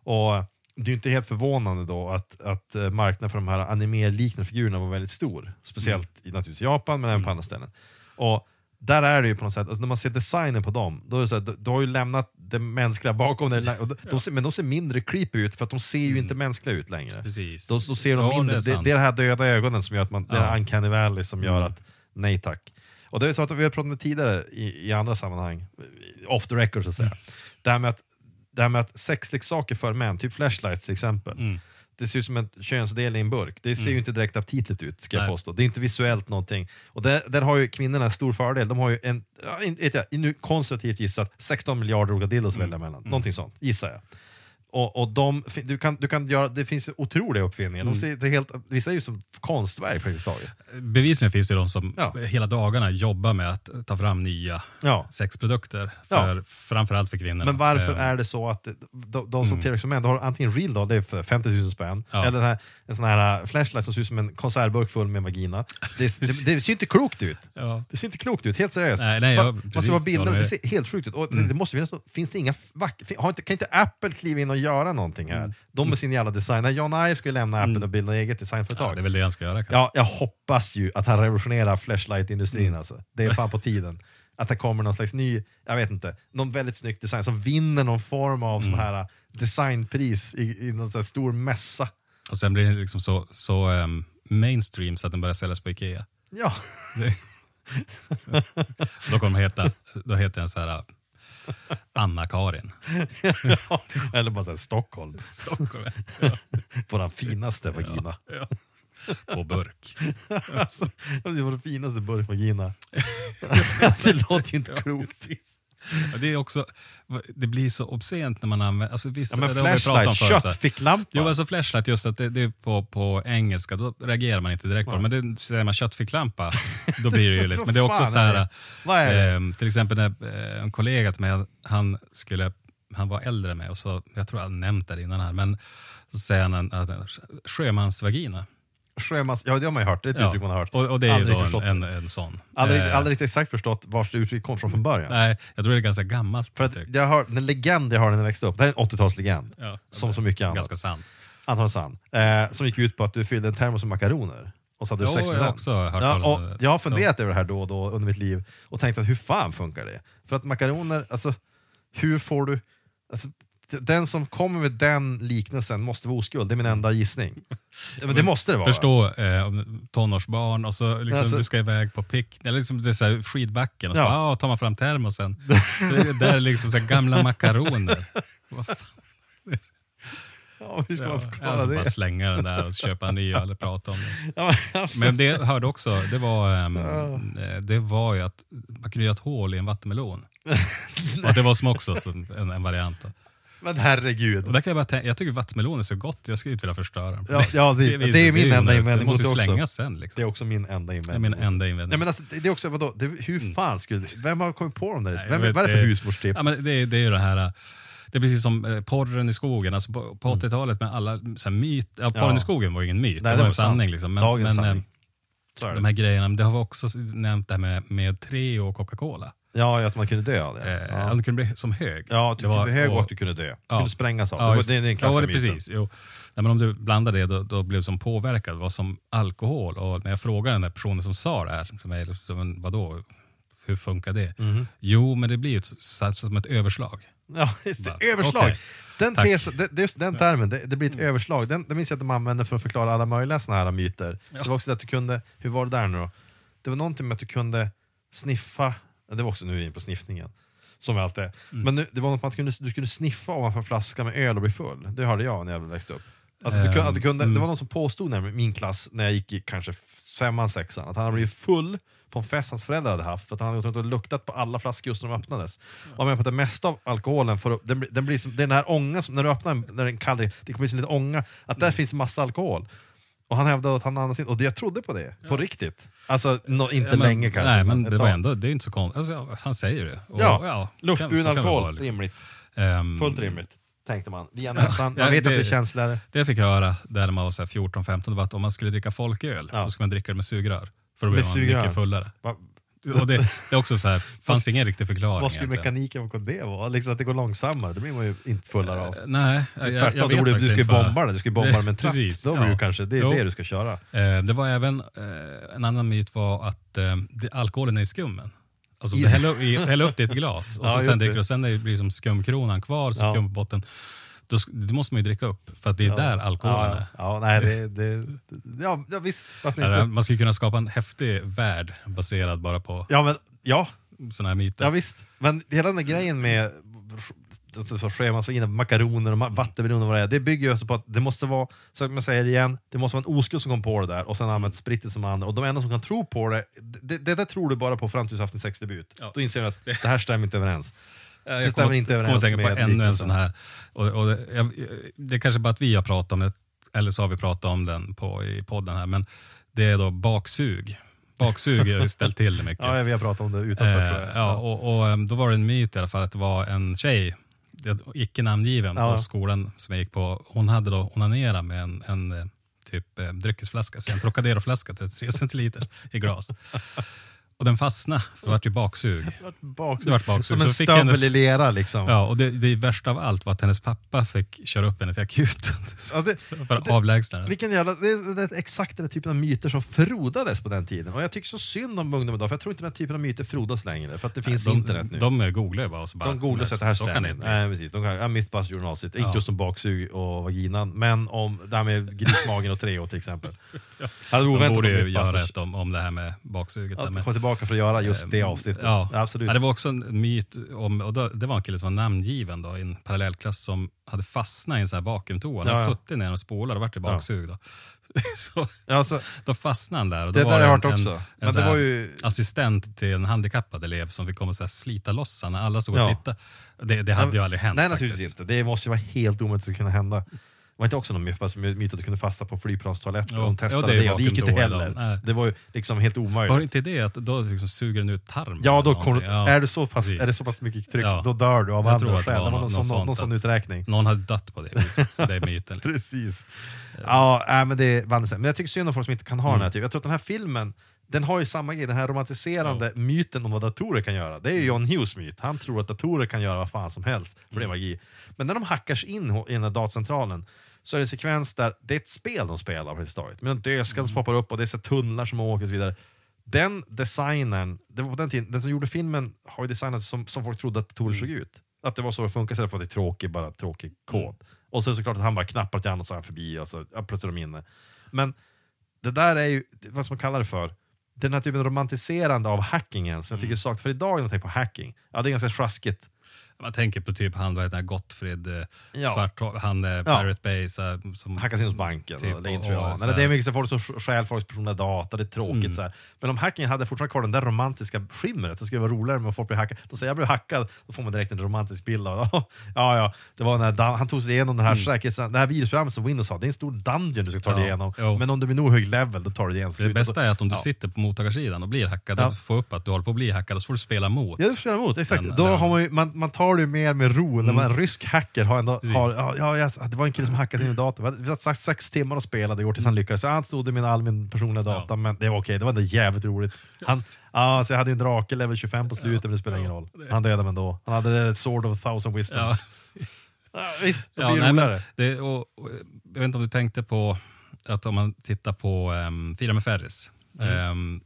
Och det är inte helt förvånande då att, att eh, marknaden för de här anime-liknande figurerna var väldigt stor. Speciellt i naturligtvis Japan, men även Mm. på andra ställen. Och där är det ju på något sätt, alltså när man ser designen på dem, då är det så här, du, du har ju lämnat det mänskliga bakom dig, de, <laughs> de ser, men de ser mindre creepy ut för att de ser ju inte mänskliga ut längre. Mm. Precis. Då, då ser de Ja, mindre, det är det, det är det här döda ögonen som gör att man, det Ja. är uncanny valley som gör Mm. att nej tack. Och det är så att vi har pratat om det tidigare i, i andra sammanhang, off the record så att säga. Det här med att, det här med att sexleksaker för män, typ flashlights till exempel, Mm. det ser ut som en könsdel i en burk. Det ser ju inte direkt aptitligt ut, ska jag Nej. påstå. Det är inte visuellt någonting. Och där, där har ju kvinnorna en stor fördel. De har ju en, inte jag, nu konservativt gissat, 16 miljarder olika dildos att välja mellan. Någonting sånt, gissar jag. Och, och de, du kan, du kan göra, det finns otroliga uppfinningar. De ser, det helt, vissa är ju som konstverk taget. Bevisligen finns det de som Ja. hela dagarna jobbar med att ta fram nya Ja. sexprodukter, för, framförallt för kvinnorna. Men varför Eh, är det så att de, de som tillverkar som män, du har antingen real då, det är för 50 000 spänn, Ja. eller den här, en sån här uh, flashlight som ser ut som en konservburk full med vagina. Det, det, <laughs> det ser inte klokt ut. Ja. Det ser inte klokt ut, helt seriöst. Nej, nej, Va- ja, man precis, ser bara jag håller det med. ser helt sjukt ut. Och det måste finnas, något- finns det inga vack, fin- har inte, kan inte Apple kliva in och göra någonting här? De med sin jävla design. När John Ive skulle lämna Apple och bilda eget Ja, designföretag. det är väl det han ska göra. kanske. Ja, jag hoppas ju att han revolutionerar flashlight-industrin alltså. Det är fan på tiden. <laughs> Att det kommer någon slags ny, jag vet inte, någon väldigt snygg design som vinner någon form av sån här uh, designpris i, i någon sån stor mässa. Och sen blir det liksom så, så ehm, mainstream så att den börjar säljas på Ikea. Ja, <laughs> Då kommer heta, då heter den så här Anna-Karin. <laughs> eller bara såhär Stockholm, Stockholm. <laughs> våran finaste vagina. Ja. På burk. <laughs> Alltså, det var den finaste burkvagina. det låter ju inte Ja, klokt. precis. <laughs> Det, är också, det blir så obscent när man använder... Alltså vissa, Ja, men flashlight, köttficklampa. Jo, alltså flashlight, just att det, det är på, på engelska, då reagerar man inte direkt på det. Men det, säger man köttficklampa, då blir det ju <laughs> liksom. Men det är också så är här, ehm, till exempel när eh, en kollega till mig, han skulle, han var äldre än mig och så, jag tror jag har nämnt det innan här, men så säger han att en sjömansvagina. Sjömans, ja, det har man ju hört. Det är ett Ja. uttryck man har hört. Och, och det är ju Aldrig då förstått en, en, en sån. Aldrig, Eh, aldrig riktigt exakt förstått vart det uttrycket kom från från början. Nej, jag tror det är ganska gammalt. För att uttryck. jag har, den legend jag har när jag växte upp, det här är en 80-talslegend, Ja, som så mycket annat. Ganska sant. Antagligen sann. Eh, som gick ut på att du fyllde en termos med makaroner. Och så hade du sex med jag den. också hört ja, och det. Jag har funderat över det här då och då under mitt liv och tänkt att hur fan funkar det? För att makaroner, alltså hur får du... Alltså, Den som kommer med den liknelsen måste vara oskuld, det är min enda gissning. Det måste det vara. Förstå eh, tonårsbarn och så liksom, Alltså- du ska iväg på picknick, eller liksom, det är så här, skidbacken och så Ja. bara, ah, tar man fram termosen. det, det är liksom så här, gamla makaroner. Ja, hur ska man förklara alltså det? bara slänga den där och köpa en ny eller prata om det. <laughs> Men- det jag hörde också, det var, eh, det var ju att man kunde göra ett hål i en vattenmelon. <laughs> och det var som också en, en variant. Men herregud. Och där kan jag, bara tänka, jag tycker vattenmelon är så gott, jag skulle inte vilja förstöra den. Ja, ja, det- det är min ju enda onödigt. invändning Det måste ju det slängas sen. Liksom. Det är också min enda Det är invändning. min enda invändning. Nej, men alltså, det det är också, vadå, det, hur fan skulle, vem har kommit på dem där? Nej, Vem, vet, vad är det för det- husmorstips? Ja, men det, är- det är ju det här, det är precis som eh, porren i skogen. Alltså på, på Mm. 80-talet med alla så här, myt, ja, porren Ja. i skogen var ju ingen myt, Nej, det det var en sanning. Liksom. Men, Dagens men, sanning. eh, är de det. här grejerna, det har vi också nämnt det här med, med Treo och Coca-Cola. Ja, att man kunde dö av det. Eh, Ja, det kunde bli som hög. ja du blev hög och och- du kunde dö. Du Ja. kunde sprängas av. Ja, det, var, just- det är den ja, klassiska det myten. precis. Jo. Nej, men om du blandade det, då, då blev du som påverkad. Det var som alkohol. Och när jag frågade den där personen som sa det här för mig, men vadå, hur funkar det? Mhm. Jo, men det blir ett, som ett överslag. Ja, <laughs> just det. Bara, Överslag! okej. Den, tes, det, just den termen, det, det blir ett överslag. Den, den minns jag att de använde för att förklara alla möjliga såna här myter. Det var också det att du kunde, hur var det där nu då? Det var någonting med att du kunde sniffa, det var också nu inne på sniffningen, som vi alltid är. Mm. Men nu, det var något med du kunde, du kunde sniffa ovanför en flaska med öl och bli full. Det hörde jag när jag växte upp. Alltså, du, kunde- du kunde, Mm. Det var någon som påstod när min klass, när jag gick i kanske femman, sexan, att han hade blivit full på en fest hans föräldrar hade haft, för att han hade gått runt och luktat på alla flaskor just när de öppnades. Och menar på att det mesta av alkoholen, får, den, den blir som, det är den här ångan, som, när du öppnar den, när den kall, det kommer bli som lite ånga, att där finns massa alkohol. Och han hävdade att han andades in, och det, jag trodde på det, på riktigt. Alltså, nå- inte Ja, men, länge kanske. Nej, men det var ändå, det är inte så konstigt. Alltså, ja, han säger det. Och, Ja, så luftburen det alkohol, vara, liksom. rimligt. Ehm, Fullt rimligt, tänkte man. Via näsan, man Ja, vet att det- det är känsligare. Det jag fick höra där man var så här 14-15 var att om man skulle dricka folköl, Ja. då skulle man dricka det med sugrör. För då blir man mycket fullare. Va, Och det, det är också så här, fanns ingen riktig förklaring vad skulle mekaniken på det vara? Liksom att det går långsammare, det blir man ju inte fullare av. Eh, Nej, jag, jag, du, vet du faktiskt ska ju bomba det, du ska bomba det med en tratt. <laughs> Precis, Då ja. du kanske, det är Jo. det du ska köra. Eh, det var även, eh, en annan myt var att det, alkoholen är i skummen. Alltså du häller, upp- häller upp det i ett glas och <laughs> Ja, så sen dricker du och sen blir det som skumkronan kvar, så Ja. på botten. Då, det måste man ju dricka upp, för att det är där alkoholen ja, är. ja, nej, det, <laughs> det, ja, ja, visst. Varför inte? Man skulle kunna skapa en häftig värld baserad bara på Ja, men, ja, sådana här myter. ja, visst. Men hela den grejen med så scheman, så inne, makaroner och vattenmeloner och vad det är, det bygger ju också på att det måste vara, så jag säger det igen, det måste vara en oskuld som kom på det där och sen använt spritet som andra. Och de enda som kan tro på det, det, det där tror du bara på fram tills du haft en sexdebut. Ja. Då inser du att <laughs> det här stämmer inte överens. Eh, Det Jag stämmer kommer inte överens tänka på med ännu en sån här. Och, och det, jag, det är kanske bara att vi har pratat om det, eller så har vi pratat om den på, i podden här, men det är då baksug. Baksug har ju <laughs> ställt till det mycket. Ja, vi har pratat om det utanför Eh, tror jag. ja, och, och em, då var det en myt i alla fall att det var en tjej, det- icke namngiven Ja. på skolan som jag gick på. Hon hade då onanerat med en, en eh, typ eh, dryckesflaska, så en Trocadero-flaska, 33 centiliter i glas. <laughs> Och den fastnade, för det vart ju baksug. Bak, Det vart baksug. som en stövel hennes- i lera liksom. Ja, och det, det värsta av allt var att hennes pappa fick köra upp henne till akuten <laughs> Ja, det, för att avlägsna henne. Vilken jävla, det är, det är exakt den typen av myter som frodades på den tiden. Och jag tycker så synd om ungdomar idag, för jag tror inte den typen av myter frodas längre. För att det finns de, internet nu. De googlar ju bara och så bara, De googlar "Nej, så att det här så kan det stämmer. inte bli." Nej, precis. De kan, ja, Mythbusters-journalsitt, Ja. inte just om baksug och vaginan, men om det här med grismagen och Treo till exempel. <laughs> ja. De borde ju göra Mythbusters ett om, om det här med baksuget. där att med, komma tillbaka för att göra just det avsnittet. Ja. absolut. Ja, det var också en myt, om, och då, det var en kille som var namngiven då, i en parallellklass som hade fastnat i en sån här vakuumtoa. Han Ja, ja. suttit ner och spolat och vart det baksug. Då. <laughs> så, alltså, då fastnade han där. Och då det var där har jag en- hört en- också. En, så det var ju... assistent till en handikappad elev som fick komma och så slita loss när alla stod och Ja. tittade. Det, det hade ju aldrig hänt Nej, faktiskt. naturligtvis inte. Det måste ju vara helt omöjligt att kunna hända. Var inte också någon myt myt att du kunde fasta på flygplanstoaletter? Jo, De testade ja, det det, och det gick inte heller. Nej. Det var ju liksom helt omöjligt. Var det inte det att då liksom suger den ut tarmen? Ja, då? Ja, är, det så pass, precis. är det så pass mycket tryck, Ja. då dör du av Jag andra skäl. Det var någon, något sån, någon sån uträkning. Någon hade dött på det viset, det är myten. <laughs> Precis. Ja, äh, men det är vanligt. Men jag tycker synd om folk som inte kan ha Mm. den här typen. Jag tror att den här filmen, den har ju samma grej, den här romantiserande myten om vad datorer kan göra. Det är ju John Hughes myt. Han tror att datorer kan göra vad fan som helst, för det Mm. är magi. Men när de hackar sig in i den här datacentralen så är det en sekvens där det är ett spel de spelar på stadiet. Med en dödskalle Mm. som poppar upp och det är så tunnlar som åker och så vidare. Den designern, det var på den tiden, den som gjorde filmen har ju designat som, som folk trodde att datorer Mm. såg ut. Att det var så det funkar istället för att det är tråkig, bara tråkig kod. Och så är det såklart att han bara knappar till honom och så är han förbi och så ja, plötsligt är de inne. Men det där är ju, vad ska man kalla det för? Den här typen av romantiserande av hackingen som jag fick ju sagt för idag när jag tänker på hacking. Ja, det är ganska sjaskigt. Man tänker på typ han, vad heter han, Gottfrid eh, Ja. Svart, han eh, Pirate Bay, så här, som hackas in hos banken Typ, och och- och så Det är mycket så folk som stjäl folks personliga data, det är tråkigt. Mm. Så här. Men om hackingen hade fortfarande kvar den där romantiska skimret så skulle det vara roligare att folk blir hackade. Då säger jag blev hackad, då får man direkt en romantisk bild av <laughs> ja, ja, det var när Dan- han tog sig igenom den här säkerhets... Det här virusprogrammet som Windows har, det är en stor dungeon du ska ta dig Mm. Ja, igenom. jo. Men om du blir nog hög level, då tar du dig igenom. Det bästa är att om du Ja. sitter på mottagarsidan och blir hackad, Ja. att du får upp att du håller på att bli hackad och så får du spela mot. Ja, det spelar emot. Exakt. Den- Då den- har man, ju, man, man tar det ju mer med ro. När man, en rysk hacker har ändå... Har, ja, ja, det var en kille som hackade in i datorn. Vi satt sex timmar och spelade igår tills han lyckades. Han stod i min, all min personliga data, Ja. men det var okej. Det var ändå jävligt roligt. Han, <laughs> ja, så jag hade ju en drake level 25 på slutet, men det spelar ingen roll. Han dödade mig ändå. Han hade sword of a thousand Ja. wisdoms. <laughs> Ja. visst, det Ja, blir nej, men roligare. det, och, och, jag vet inte om du tänkte på att om man tittar på um, Fira med Ferris. ehm,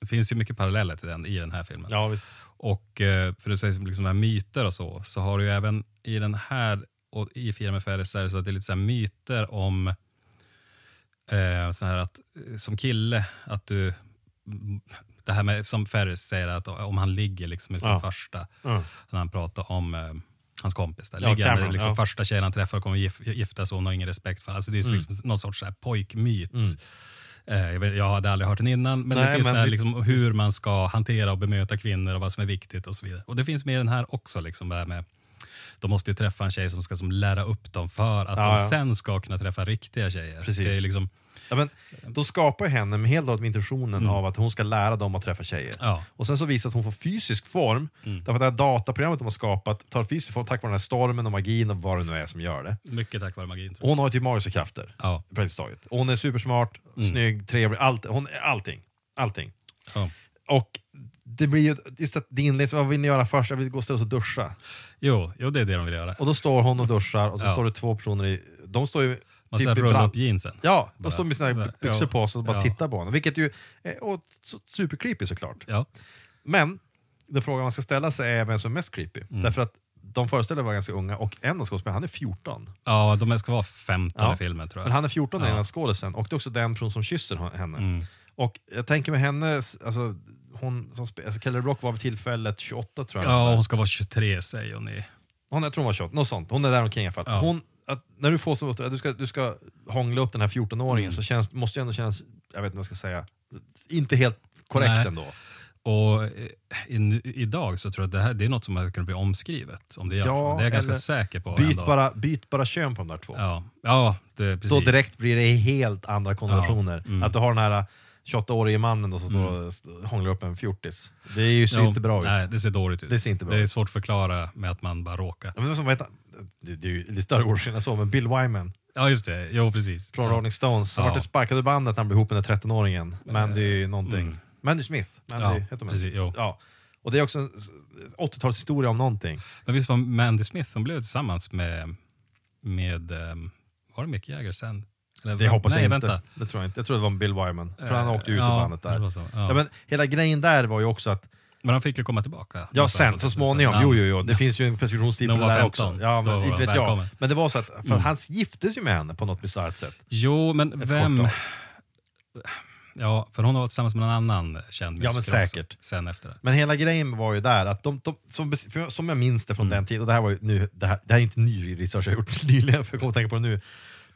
Det finns ju mycket paralleller till den i den här filmen. Ja, visst. Och eh, för att säga liksom här myter och så, så har du ju även i den här och i Fira med Ferris så är det så att det är lite så myter om eh, så här att eh, som kille att du mm, det här med som Ferris säger att om han ligger liksom med sin Ja. första Ja. när han pratar om eh, hans kompis där. Ja, Ligger Cameron, med liksom ja. första tjejen han träffar och kommer gif gifta sig och hon har ingen respekt för Alltså Det är Mm. liksom någon sorts så här pojkmyt. Eh, jag, vet, jag hade aldrig hört den innan, men Nej, det finns men här, liksom, hur man ska hantera och bemöta kvinnor och vad som är viktigt och så vidare. Och det finns med i den här också. Liksom, det med, de måste ju träffa en tjej som ska som, lära upp dem för att Ja, de ja. sen ska kunna träffa riktiga tjejer. Precis. Det är liksom, Ja, men, då skapar henne med helt och hållet med intentionen av att hon ska lära dem att träffa tjejer. Ja. Och sen så visar att hon får fysisk form, därför att det här dataprogrammet de har skapat tar fysisk form tack vare den här stormen och magin och vad det nu är som gör det. mycket tack vare magin. Hon har ju typ magiska krafter, jag. praktiskt taget. Och hon är supersmart, snygg, trevlig, allt, hon allting. allting. Ja. Och det blir ju, just att det inleds, vad vill ni göra först? Jag vill gå och ställa oss och duscha. Jo, jo, det är det de vill göra. Och då står hon och duschar och så Ja. står det två personer i, de står ju Man ska typ rulla upp jeansen. Ja, de står med sina Bara, byxor ja. på sig och bara Ja. tittar på honom. Vilket ju är och, supercreepy såklart. Ja. Men den frågan man ska ställa sig är vem som är mest creepy. Mm. Därför att de föreställde var ganska unga och en av skådespelarna, han är 14. ja, de ska vara 15 Ja. i filmen tror jag. Men han är 14 den Ja. ena skådisen och det är också den person som kysser henne. Mm. Och jag tänker med henne, alltså, hon som alltså Kelly Brock var vid tillfället 28 tror jag. Ja, hon ska vara 23 säger hon i... Hon, jag tror hon var 28, något sånt. Hon är där omkring i alla fall. Ja. Hon, att, när du får som uppdrag att du ska, du ska hångla upp den här 14-åringen Mm. så känns, måste det ändå kännas, jag vet inte vad jag ska säga, inte helt korrekt Nej. ändå. Och eh, in, idag så tror jag att det här det är något som hade kunnat bli omskrivet. Om det, är, Ja, det är jag ganska säker på. Byt ändå. bara, byt bara kön på de där två. Ja, ja det, precis. Då direkt blir det helt andra konnotationer. Ja, mm. Att du har den här 28-årige mannen då som st- hånglar upp en fjortis. Det är ju, ser Jo, inte bra ut. Nej, det ser dåligt ut. Det ser inte bra Det är svårt att förklara med att man bara råkar. Ja, men som, vad heter? Det, det är ju lite större årsskillnad så, men Bill Wyman Ja, just det. Jo, precis. från. Rolling Stones. Han Ja. vart sparkad ur bandet när han blev ihop med den 13-åringen. Mandy någonting. mm. Mandy Smith. Mandy, Ja, heter hon. precis, jo. Ja. Och det är också en s- 80-talshistoria om någonting. Men visst var Mandy Smith, hon blev tillsammans med, med ehm, var det Mick Jagger sen? Eller, Det hoppas nej, jag inte. vänta. Det tror jag inte. Jag tror det var Bill Wyman. För han Eh, åkte ut ur ja, bandet där. så, ja. Ja, men hela grejen där var ju också att Men han fick ju komma tillbaka. Ja, sen så 2000. småningom. Ja. Jo, jo, jo. Det finns ju en preskriptionstid hon det där 15, också. Ja, men inte vet jag. Men det var så att för han giftes ju med henne på något bisarrt sätt. Jo, men Ett vem... Ja, för hon har varit tillsammans med någon annan känd Ja, men musiker säkert. Sen efter det. Men hela grejen var ju där att de, de som, för- som jag minns det från Mm. den tiden, och det här var ju nu, det här, det här är inte ny research jag gjort <laughs> nyligen, för jag kommer att tänka på det nu.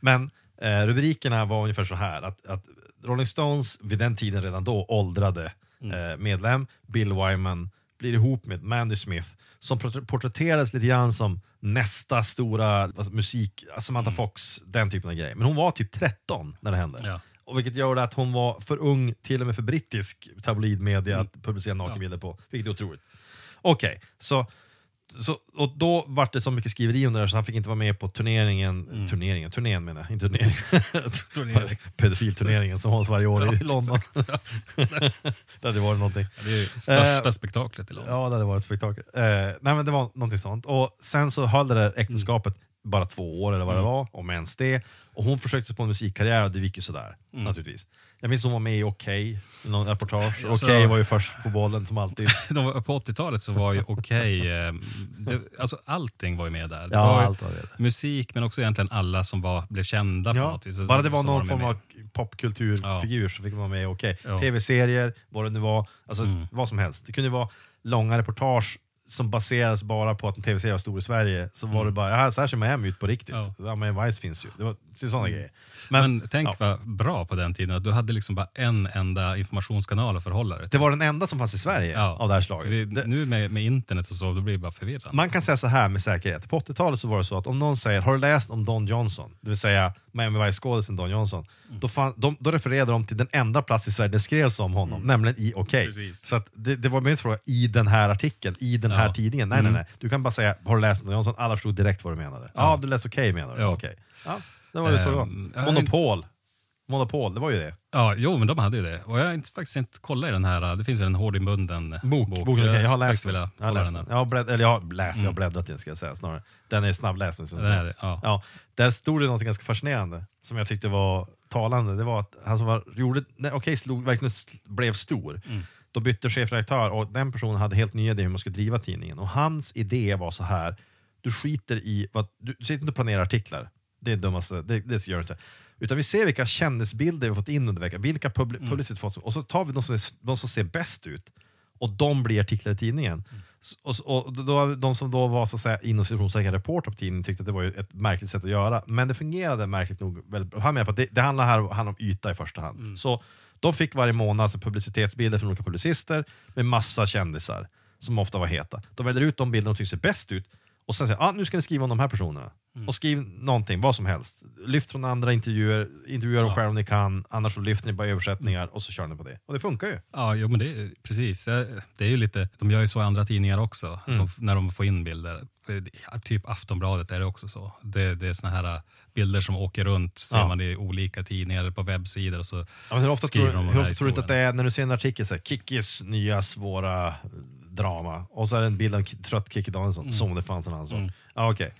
Men eh, rubrikerna var ungefär så här att, att Rolling Stones vid den tiden redan då åldrade Mm. eh, medlem, Bill Wyman, blir ihop med Mandy Smith, som portr- porträtterades lite grann som nästa stora alltså, musik, Samantha Fox, den typen av grej. Men hon var typ 13 när det hände. Mm. Ja. Och vilket gör att hon var för ung till och med för brittisk tabloidmedia Mm. att publicera nakenbilder på. Vilket är otroligt. Okej, så, så och då vart det så mycket skriveri om det där så han fick inte vara med på turneringen, turneringen, turnén menar jag, inte turneringen. Mm. Turnering. <laughs> <laughs> Pedofilturneringen som hålls varje år i London. <laughs> det hade varit någonting. Det är största Eh, spektaklet i London. Ja, det hade varit ett spektakel. Eh, nej men det var någonting sånt. Och sen så höll det där äktenskapet bara två år eller vad det var, om ens det. Och hon försökte på en musikkarriär och det gick ju sådär, naturligtvis. Jag minns hon var med i Okej, i någon reportage. Okej Alltså- var ju först på bollen som alltid. <laughs> De var, på 80-talet så var ju okej, eh, det- alltså allting var ju med där. Ja, var allt var med. Musik men också egentligen alla som var, blev kända på Ja, något vis. bara det var någon med form av popkulturfigur så fick man vara med i Okej. Ja. Tv-serier, vad det nu var, alltså Mm. vad som helst. Det kunde vara långa reportage som baseras bara på att en tv-serie var stor i Sverige. Så var det bara, ja, så här ser Miami ut på riktigt. Mm. Ja. Ja, men Vice finns ju. Det var sådana grejer. Men, Men, tänk ja. vad bra på den tiden att du hade liksom bara en enda informationskanal att förhålla dig det till. var den enda som fanns i Sverige Ja. av det här slaget. vi, Det- Nu med, med internet och så, då blir det bara förvirrande. Man kan säga så här med säkerhet. På 80-talet så var det så att om någon säger “Har du läst om Don Johnson?” Det vill säga Miami Vice-skådisen Don Johnson. Mm. Då, fan, de, då refererade de till den enda plats i Sverige det skrevs om honom, nämligen i. Mm. Precis. Så det, det var min fråga i den här artikeln, i den här Ja. Mm. tidningen. Nej, nej, nej. Du kan bara säga “Har du läst om Don Johnson?” Alla förstod direkt vad du menade. Ja, du läste Okej menar du? Ja. Okej. Ja, det var det så det var. Ehm, jag Monopol. Monopol, det var ju det. Ja, jo, men de hade ju det. Och jag har inte, faktiskt inte kollat i den här, det finns ju en hårdinbunden Bok, bok. boken, så okej, jag har läst den. Jag har läst den. den. Jag har, blädd, eller jag har läst, jag har bläddrat i den ska jag säga snarare. Den är snabbläsning. Den är det, ja. Ja, där stod det något ganska fascinerande som jag tyckte var talande. Det var att han som var, gjorde, när Okej slog, verkligen blev stor, Mm. då bytte chefredaktör och den personen hade helt nya idéer hur man skulle driva tidningen. Och hans idé var så här, du skiter i, vad, du sitter inte och planerar artiklar. Det är dummaste, det, det gör inte. Utan vi ser vilka kändisbilder vi fått in under veckan, vilka publi Mm. publicitet fått, och så tar vi de som, är, de som ser bäst ut, och de blir artiklar i tidningen. Mm. Och, och då, de som då var så att säga inom citationstecken reporter på tidningen tyckte att det var ett märkligt sätt att göra, men det fungerade märkligt nog väldigt bra. Han menar på att det, det handlar här handlar om yta i första hand. Mm. Så de fick varje månad alltså publicitetsbilder från olika publicister med massa kändisar som ofta var heta. De väljer ut de bilder de tycker ser bäst ut och sen säger ah, nu ska ni skriva om de här personerna. Mm. Och skriv någonting, vad som helst. Lyft från andra intervjuer, intervjua dem Ja. själva om ni kan, annars så lyfter ni bara översättningar och så kör ni på det. Och det funkar ju. Ja, jo, men det precis. Eh, Det är ju lite, de gör ju så i andra tidningar också, Mm. de, när de får in bilder. Ja, Typ Aftonbladet är det också så. Det, det är såna här eh, bilder som åker runt, ser Ja. man i olika tidningar eller på webbsidor. Och så Ja, hur ofta skriver tror, de hur ofta tror du att det är när du ser en artikel så här, Kickis nya svåra eh, drama och så är det en bild av en trött Kikki Danielsson, Mm. som det fanns en annan. Ja, okej.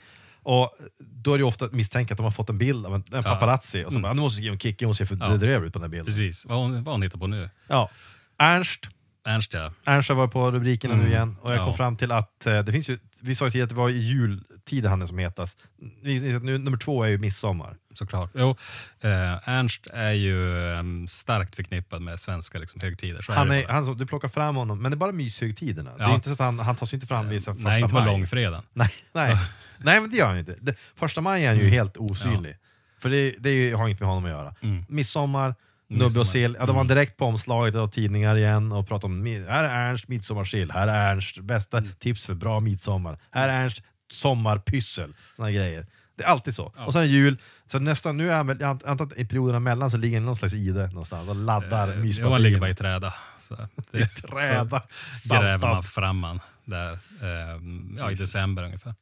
Och då är det ju ofta misstänkt att de har fått en bild av en, en paparazzi och så bara, nu måste jag Kikki, hon ser för Mm. Ja. bedrövlig ut på den här bilden. Precis, vad hon, vad hon hittar på nu. Ja. Ernst, Ernst ja. Ernst har varit på rubrikerna nu Mm. igen och jag kom Ja. fram till att eh, det finns ju, vi sa ju tidigare att det var i jultiden han är som hetast. Vi- Nu, nummer två är ju midsommar. såklart. Jo, eh, Ernst är ju eh, starkt förknippad med svenska liksom, högtider. Så Han är, bara. han, du plockar fram honom, men det är bara myshögtiderna. Det är Ja. inte så att han, han tar sig inte fram vid första Nej, inte på maj. långfredagen. <laughs> Nej, nej. nej men det gör han ju inte. Det, första maj är han ju helt osynlig. För det, det är ju- har inget med honom att göra. Mm. Midsommar, Nubbe och sill, ja, de var direkt på omslaget av tidningar igen och pratade om här är Ernst midsommarsill, här är Ernst bästa Mm. tips för bra midsommar, här är Ernst sommarpyssel, såna grejer. Det är alltid så. Och sen är jul, så nästan, nu är han väl, jag antar att i perioderna mellan så ligger han i någon slags ide någonstans och laddar Eh, jo, man ligger bara i träda. Så <laughs> det, Träda, så gräver man fram man där eh, ja, i december ungefär.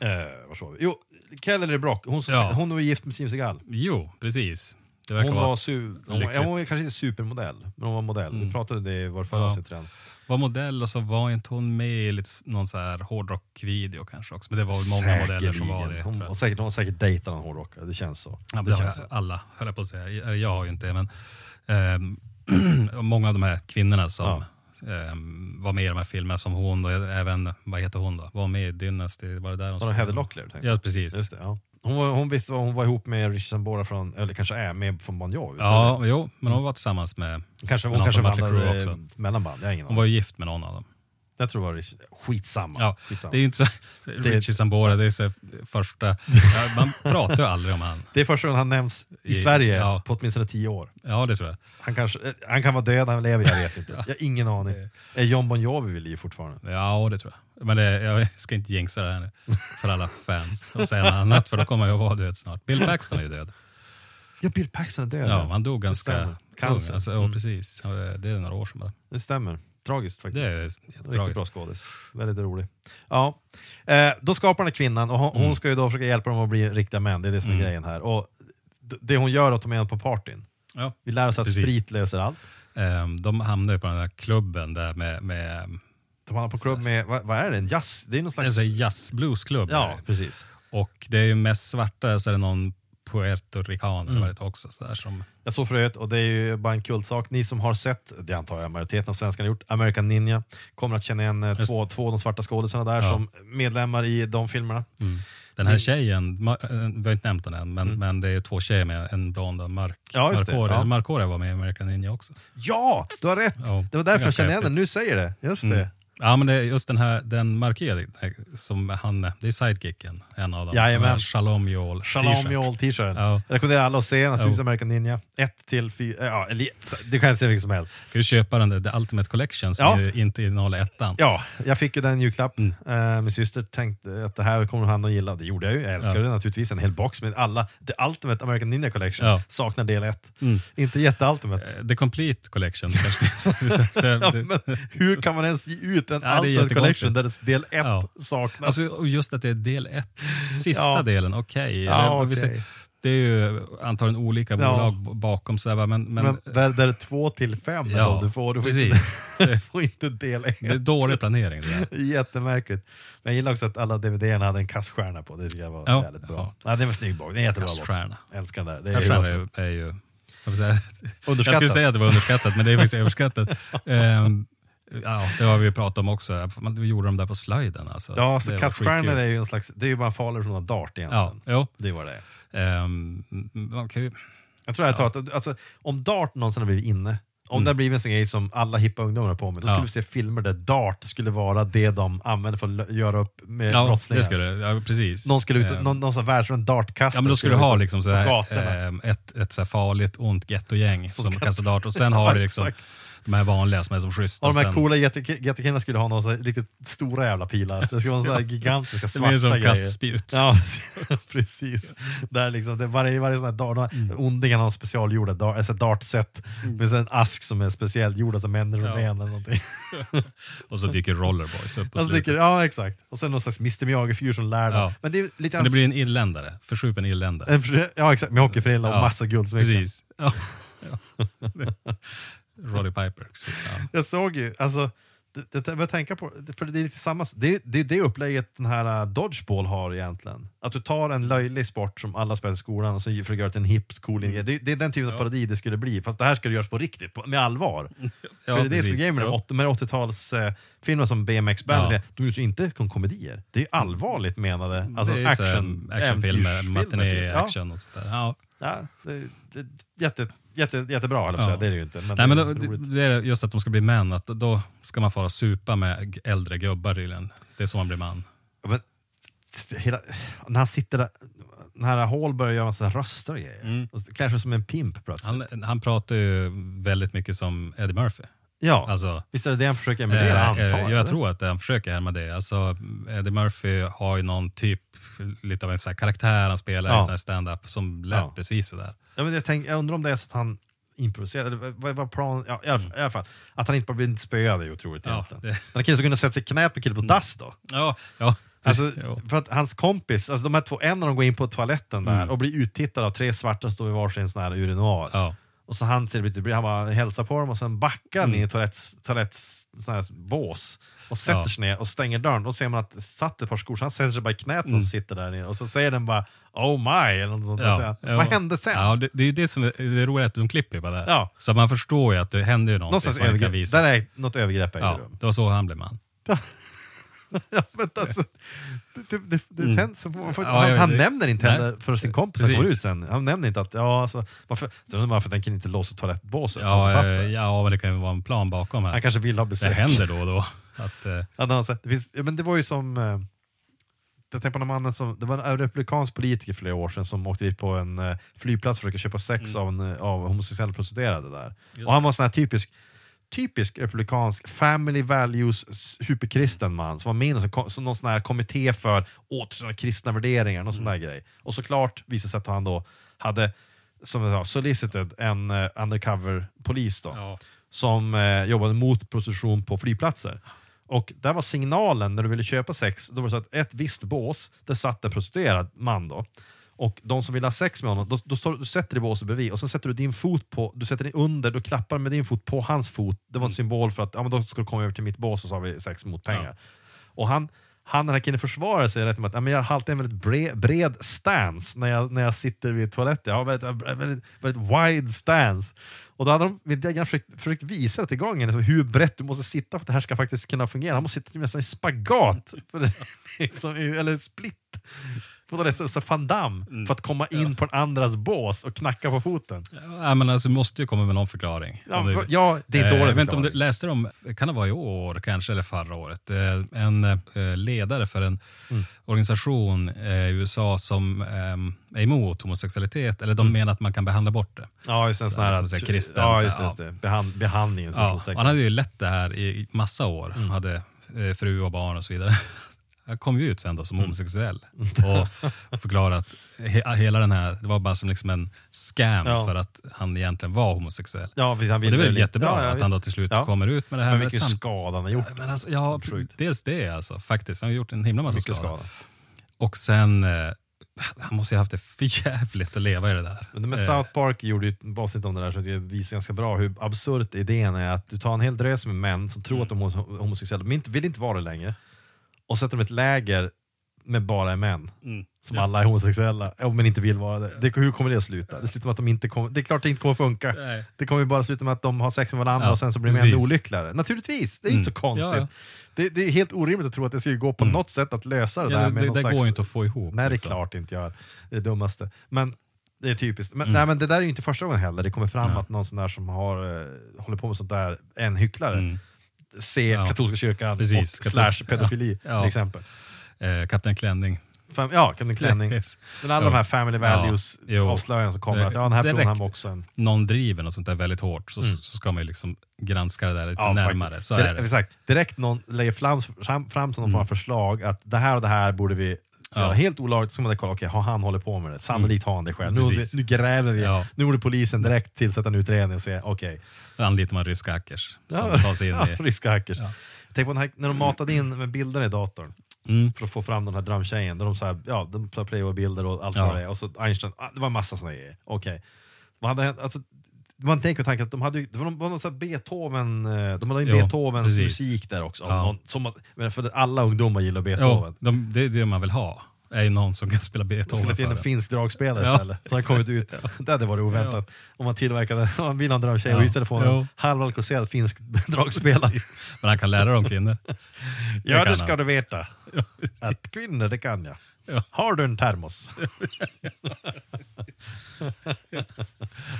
Eh, var så vi? Jo, Kelly Brock, hon, som- Ja. hon var gift med Siv Segal. Jo, precis. Det verkar Hon vara var, su- hon, var, lyckligt. hon var kanske inte supermodell, men hon var modell. Vi pratade det i vår förra Ja. avsnitt redan. var modell och så var inte hon med i lite, någon så här hårdrockvideo kanske också. Men det var väl många modeller som var det. Säkerligen. Hon, och säkert, hon har säkert dejtat någon hårdrockare, det känns så. Ja, det det känns så. alla, höll jag på att säga. Jag- har ju inte det, men och <clears throat> många av de här kvinnorna som ehm, var med i de här filmerna, som hon och även, vad heter hon då? Var med i Dynasty, var det där hon Var det? Heather Locklear? Ja, precis. Just det, ja. Hon, var, hon visste vad hon var ihop med Richie Sambora från, eller kanske är med från Bon Jovi. Ja, jo, men hon var tillsammans med, kanske, hon någon kanske från Mötley Crüe också. mellanband, jag har ingen Hon aning. var ju gift med någon av dem. Jag tror det var Richie. Skitsamma. Ja, Skitsamma. det är ju inte så, <laughs> Richie Sambora, det är så första, ja, man pratar ju aldrig om han. Det är första gången han nämns i, I- Sverige ja. på åtminstone tio år. Ja, det tror jag. Han, kanske, han kan vara död, han lever, jag vet inte. <laughs> Jag har ingen aning. Det- Är John Bon Jovi vid liv fortfarande? Ja, det tror jag. Men det, jag ska inte jinxa det här nu för alla fans och säga något annat, för då kommer jag att vara död snart. Bill Paxton är ju död. Ja, Bill Paxton är död. Ja, han dog ganska ung. Cancer. Alltså, ja, Mm. precis. Ja, Det är några år sedan bara. Det stämmer. Tragiskt faktiskt. Det är Riktigt bra jättetragiskt. skådis. Väldigt rolig. Ja. Eh, då skapar den kvinnan och hon, hon ska ju då försöka hjälpa dem att bli riktiga män. Det är det som är Mm. grejen här. Och det hon gör är att ta med på partyn. Ja. Vi lär oss att Precis. sprit löser allt. Ehm, De hamnar ju på den här klubben där med, med De hamnar på klubb med, vad, vad är det? En jazz? Det är någon slags... sån här jazz-bluesklubb. är Ja, precis. Och det är ju mest svarta, så är det någon puertorican Mm. också. Så där, som, Jag såg förut, och det är ju bara en kultsak, ni som har sett, det antar jag majoriteten av svenskarna har gjort, American Ninja, kommer att känna igen eh, Just två, två av de svarta skådisarna där Ja. som medlemmar i de filmerna. den här tjejen, Ma- eh, vi har inte nämnt den än, men, men det är två tjejer med en blond och mörk, Mm. Ja, mörkhårig. Ja. Mörkhårig var med i American Ninja också. Ja, du har rätt! Ja, det var därför jag kände igen den, nu säger det. Just Mm. det. Ja, men det är just den här, den mörkhyade som han, det är sidekicken, en av dem. Jajamän. Shalom Joel Shalom. Joel t-shirten. Ja. Jag rekommenderar alla att se naturligtvis Ja. American Ninja. 1 till 4, ja, eller, det kan säga vilket som helst. Kan du köpa den där The Ultimate Collection som Ja. inte innehåller ettan? Ja, jag fick ju den i julklapp. Mm. Eh, min syster tänkte att det här kommer han att gilla. Det gjorde jag ju. Jag älskar Ja. det naturligtvis. En hel box med alla. The Ultimate American Ninja Collection. Ja. Saknar del 1. Mm. Inte jätte-ultimate. Eh, The Complete Collection kanske <laughs> Ja, men hur kan man ens ge ut en Ja, är Ultimate jättekonstigt. Collection där det- del 1 Ja. saknas? Alltså, just att det är del ett, sista Ja. delen, okej. Ja, okej. ser- Det är ju antagligen olika Ja. bolag bakom, så här, men, men, men där, där 2 till 5 Ja, du får, du får precis. Inte, <laughs> du får inte del 1. det är dålig planering. Det där. Jättemärkligt. Men jag gillar också att alla DVD-erna hade en kaststjärna på. Det tycker jag var Ja, jävligt bra. ja. Ja. det var en snygg box. Det är en jättebra box. Kaststjärna. Älskar den där. Det är är, är ju... Jag, säga, <laughs> jag skulle säga att det var underskattat, men det är faktiskt <laughs> överskattat. Ehm, ja, det har vi ju pratat om också. Man- Vi gjorde dem där på sliden. Alltså. Ja, så kaststjärnor är ju en slags, det är ju bara farlig från en dart egentligen. Ja, jo. Det var det. Ehm, man kan ju, Jag tror jag tar att, alltså, om dart någonsin har blivit inne, om det har blivit en sån grej som alla hippa ungdomar har på med, då Mm. Ja. skulle vi se filmer där dart skulle vara det de använder för att göra upp med ja, brottslingar. det skulle ja, precis. Någon skulle ut, Ehm, någon, någon sån världsvan dartkastare. Ja, men då skulle du ha liksom så på här, gatorna. ehm, ett, ett så farligt, ont gettogäng som kastar- kastar dart och sen har du <laughs> liksom Exakt. De här vanliga som är som schyssta. Och de här sen- coola jätte- jättekillarna skulle ha några riktigt stora jävla pilar. Det skulle vara så <laughs> gigantiska Det svarta blir som grejer. kastspjut. Ja, <laughs> precis. Där liksom, det, varje, varje sån här dart, Mm. ondingen har specialgjorda dart, alltså dartset med en ask som är speciellt gjord, människoben Ja. eller någonting. <laughs> Och så dyker Rollerboys upp på Alltså, slutet. tycker, ja, exakt. Och sen någon slags Mr Miyagi-figur som lär dem. Ja. Men det lite Men det blir en irländare, förskjupen irländare. Ja, exakt. Med hockeyfrilla och Ja, massa guldsmycken. Precis. Ja. Ja. Roddy Piper. Så, ja. Jag såg ju, alltså, det, det, jag tänka på, för det är lite samma, det det, är det upplägget den här uh, Dodgeball har egentligen. Att du tar en löjlig sport som alla spelar i skolan och så försöker göra till en hip, cool grej. Det, det är den typen av parodi det skulle bli, fast det här ska göras på riktigt, på, med allvar. <laughs> Ja, för det är det som är precis. grejen med Ja. de åt- de här 80-tals eh, filmer som BMX Band, Ja. de är ju inte kom- komedier. Det är ju allvarligt menade, alltså det är så här action, actionfilmer, äventyrsfilmer, typ. matiné-action och sånt där. Ja. Ja, det, det, jätte, jätte, jättebra, Ja. det är det ju inte. Men Nej, men det då, är det, är just att de ska bli män, att då ska man fara supa med äldre gubbar tydligen. Det är så man blir man. Men, hela, när han sitter där, när Hall börjar göra massa röster och grejer, Mm. och klär sig som en pimp plötsligt. Han, han pratar ju väldigt mycket som Eddie Murphy. ja, Alltså, visst är det det han försöker emulera, eh, antar eh, jag? eller? tror att han försöker härma det. Alltså, Eddie Murphy har ju någon typ, lite av en sån karaktär han spelar Ja. i stand-up som lät Ja. precis sådär. Ja, men jag, tänk, jag undrar om det är så att han improviserar, eller vad- var planen? Ja, i, alla, fall- i alla fall, att han inte bara blir spöad är ju otroligt Ja, egentligen. det- Den killen som kunde sätta sig i knät på killen på dass då. Ja, ja. Alltså, för att hans kompis, alltså de här två, en av dem går in på toaletten där Mm. och blir uttittad av tre svarta som står i varsin sån här urinoar. ja. Och så han han bara hälsar på dem och sen backar Mm. ner i toaletts, toaletts bås och sätter Ja. sig ner och stänger dörren. Då ser man att det satt ett par skor, så han sätter sig bara i knät och Mm. sitter där nere. Och så säger den bara Oh my, eller något sånt där. Så ja. Vad hände sen? Ja, det, det är det som är det roliga, att de klipper bara där. Ja. Så man förstår ju att det händer ju någonting Någonstans som man inte kan övergrepp. visa. Där är något övergrepp Ja, det var så han blev man. <laughs> Ja, men alltså, det, det, det, Mm. händer så, man får, Ja, han, han nämner inte heller för sin kompis som går ut sen. Han nämner inte att, ja alltså, varför, så varför den kan inte låsa toalettbåset. Ja, satt eh, ja, men det kan ju vara en plan bakom här. han kanske vill ha besök. Det händer då och då. <laughs> Att, eh, Ja, det, har sett. det, finns, men det var ju som... Eh, jag tänker på den mannen som, det var en republikansk politiker för flera år sedan som åkte dit på en flygplats och försökte köpa sex av, en, av homosexuella prostituerade där. Mm. Just och han var sån här typisk, typisk republikansk family values superkristen man som var med i sån- som någon sån här kommitté för åter kristna värderingar, någon sån Mm. där grej. Och såklart visade sig att han då hade som jag sa, solicited en uh, undercover polis då ja. som eh, jobbade mot prostitution på flygplatser. Och där var signalen när du ville köpa sex, då var det så att ett visst bås, där satt en prostituerad man då. Och de som ville ha sex med honom, då, då står, du sätter dig båset bredvid och så sätter du din fot på, du sätter dig under, du klappar med din fot på hans fot. Det var en symbol för att ja, men då ska du komma över till mitt bås och så har vi sex mot pengar. Och han, han den här killen försvarar sig rätt med att "Ja, men jag har alltid en väldigt bred, bred stance när jag, när jag sitter vid toaletten. Jag har väldigt, väldigt, väldigt wide stance. Och då hade de vid diagram försökt, försökt visa det till gången, liksom, hur brett du måste sitta för att det här ska faktiskt kunna fungera. Han måste sitta nästan i spagat, för <laughs> liksom, eller split, så van Damme, för att komma in på en andras bås och knacka på foten. Ja, men alltså, måste ju komma med någon förklaring. Ja, det- ja, det är Eh, dåligt. Jag vet inte om du läste om, kan det vara i år kanske, eller förra året, Eh, en eh, ledare för en Mm. organisation eh, i USA som eh, är emot homosexualitet, eller de Mm. menar att man kan behandla bort det. Ja, just en sån här... Säger, kristen, ja, just, just det. Behand, behandlingen. Ja, han hade ju lett det här i massa år, Mm. hade eh, fru och barn och så vidare. Han kom ju ut sen då Mm. som homosexuell <laughs> och förklarade att he, hela den här, det var bara som liksom en scam Ja. för att han egentligen var homosexuell. Ja, han Och det väl lite- jättebra ja, ja, att han då visst. till slut kommer ut med det här. Men Men vilken skada han har gjort. men alltså, ja, dels det alltså, faktiskt. Han har gjort en himla massa skada. skada. Och sen, eh, han måste ju ha haft det för jävligt att leva i det där. Men med Eh, South Park gjorde ju ett avsnitt om det där som det visar ganska bra hur absurt idén är att du tar en hel drös med män som tror att de är homo- homosexuella, men inte, vill inte vara det längre, och sätter dem i ett läger med bara män. Mm. Som alla är homosexuella, ja, men inte vill vara det. det. Hur kommer det att sluta? Det slutar med att de inte kommer, det är klart det inte kommer funka. Nej. Det kommer bara sluta med att de har sex med varandra Ja, och sen så blir män precis. olyckligare. Naturligtvis, det är Mm. inte så konstigt. Ja, ja. Det, det är helt orimligt att tro att det ska gå på något sätt att lösa det Mm. Ja, där det- med det där slags... går inte att få ihop, Nej, det är liksom. klart det inte gör. Det är det dummaste. Men det är typiskt. Men, Mm. nej, men det där är ju inte första gången heller. Det kommer fram att någon sån där som har, eh, håller på med sånt där, är en hycklare. Mm. Se Ja. katolska kyrkan Precis, och katol- slash pedofili <laughs> Ja. till exempel. Eh, Kapten Klänning. Fem, ja, Kapten <laughs> Klänning. Yes. Men alla Jo. de här family Ja, values jo. avslöjandena som kommer, att ja, den här det personen också en... Någon driver och sånt där väldigt hårt så, så ska man ju liksom granska det där lite Mm. Ja, närmare. faktiskt. Så Direkt- är det. Mm. Exakt. Direkt någon lägger fram, fram, fram som någon form av förslag att det här och det här borde vi Ja. Helt olagligt, ska man kolla, okej, har han hållit på med det? Sannolikt har han det själv. Nu, nu gräver vi, Ja. nu borde polisen direkt tillsätta en utredning och se, okej. Då anlitar man ryska hackers som Ja, tar sig in <laughs> ja, i... ryska hackers. Ja. Tänk på här, när de matade in med bilder i datorn Mm. för att få fram den här drömtjejen, där de, så här, ja, de tar Playboy-bilder och allt Ja. vad det är. Och så Einstein, ah, det var massa såna grejer. Okej. Vad hade hänt? Alltså, man tänker tanken att de hade det var, någon- sån Beethoven, eh, de hade ju Jo, Beethovens precis. musik där också. Ja. Någon, som, att- för alla ungdomar gillar Jo, Beethoven. de, det är det man vill ha. Är ju någon som kan spela Beethoven skulle till en en. finsk dragspelare Ja, istället. Så han kommit ut. Det hade varit oväntat. Om man tillverkade, <laughs> om man vill ha en drömtjej och Ja. istället få Jo. en halvalkoholiserad finsk <laughs> dragspelare. Precis. Men han kan lära dem kvinnor. Ja, det ska han. du veta. Att kvinnor, det kan jag. Ja. Har du en termos? <laughs>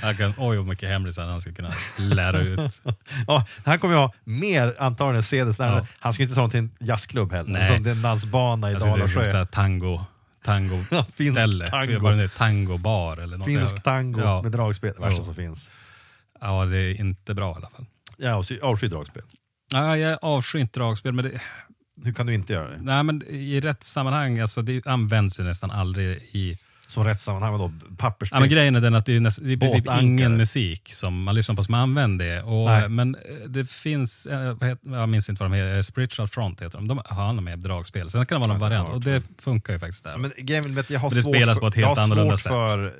Han kan, oj vad mycket hemlisar han ska kunna lära ut. Ja, han kommer ju ha mer antagligen sedes. Ja. Han ska ju inte ta dem till en jazzklubb heller. Nej. Som Det är en dansbana i Alltså, det är Dalasjö. så här tango, tango <laughs> ställe. tango. Bara det, tango bar eller något. Finsk tango Ja. med dragspel. Det värsta Ja. som finns. ja, det är inte bra i alla fall. Ja, och sy- avsky dragspel. Ja, jag avskyr inte dragspel, men, det, Hur kan du inte göra det? nej, men i rätt sammanhang, alltså, det används ju nästan aldrig i... Som rätt sammanhang, vadå? Pappersspel? Ja, men grejen är den att det är, näst, det är i princip ingen musik som man lyssnar på som använder det. Och, Nej. men eh, det finns, eh, jag minns inte vad de heter, eh, Spiritual Front heter de. De har med dragspel. Sen kan det vara någon variant och det funkar ju faktiskt där. Ja, men grejen att jag har Men det spelas på ett helt annorlunda sätt. Mm. För,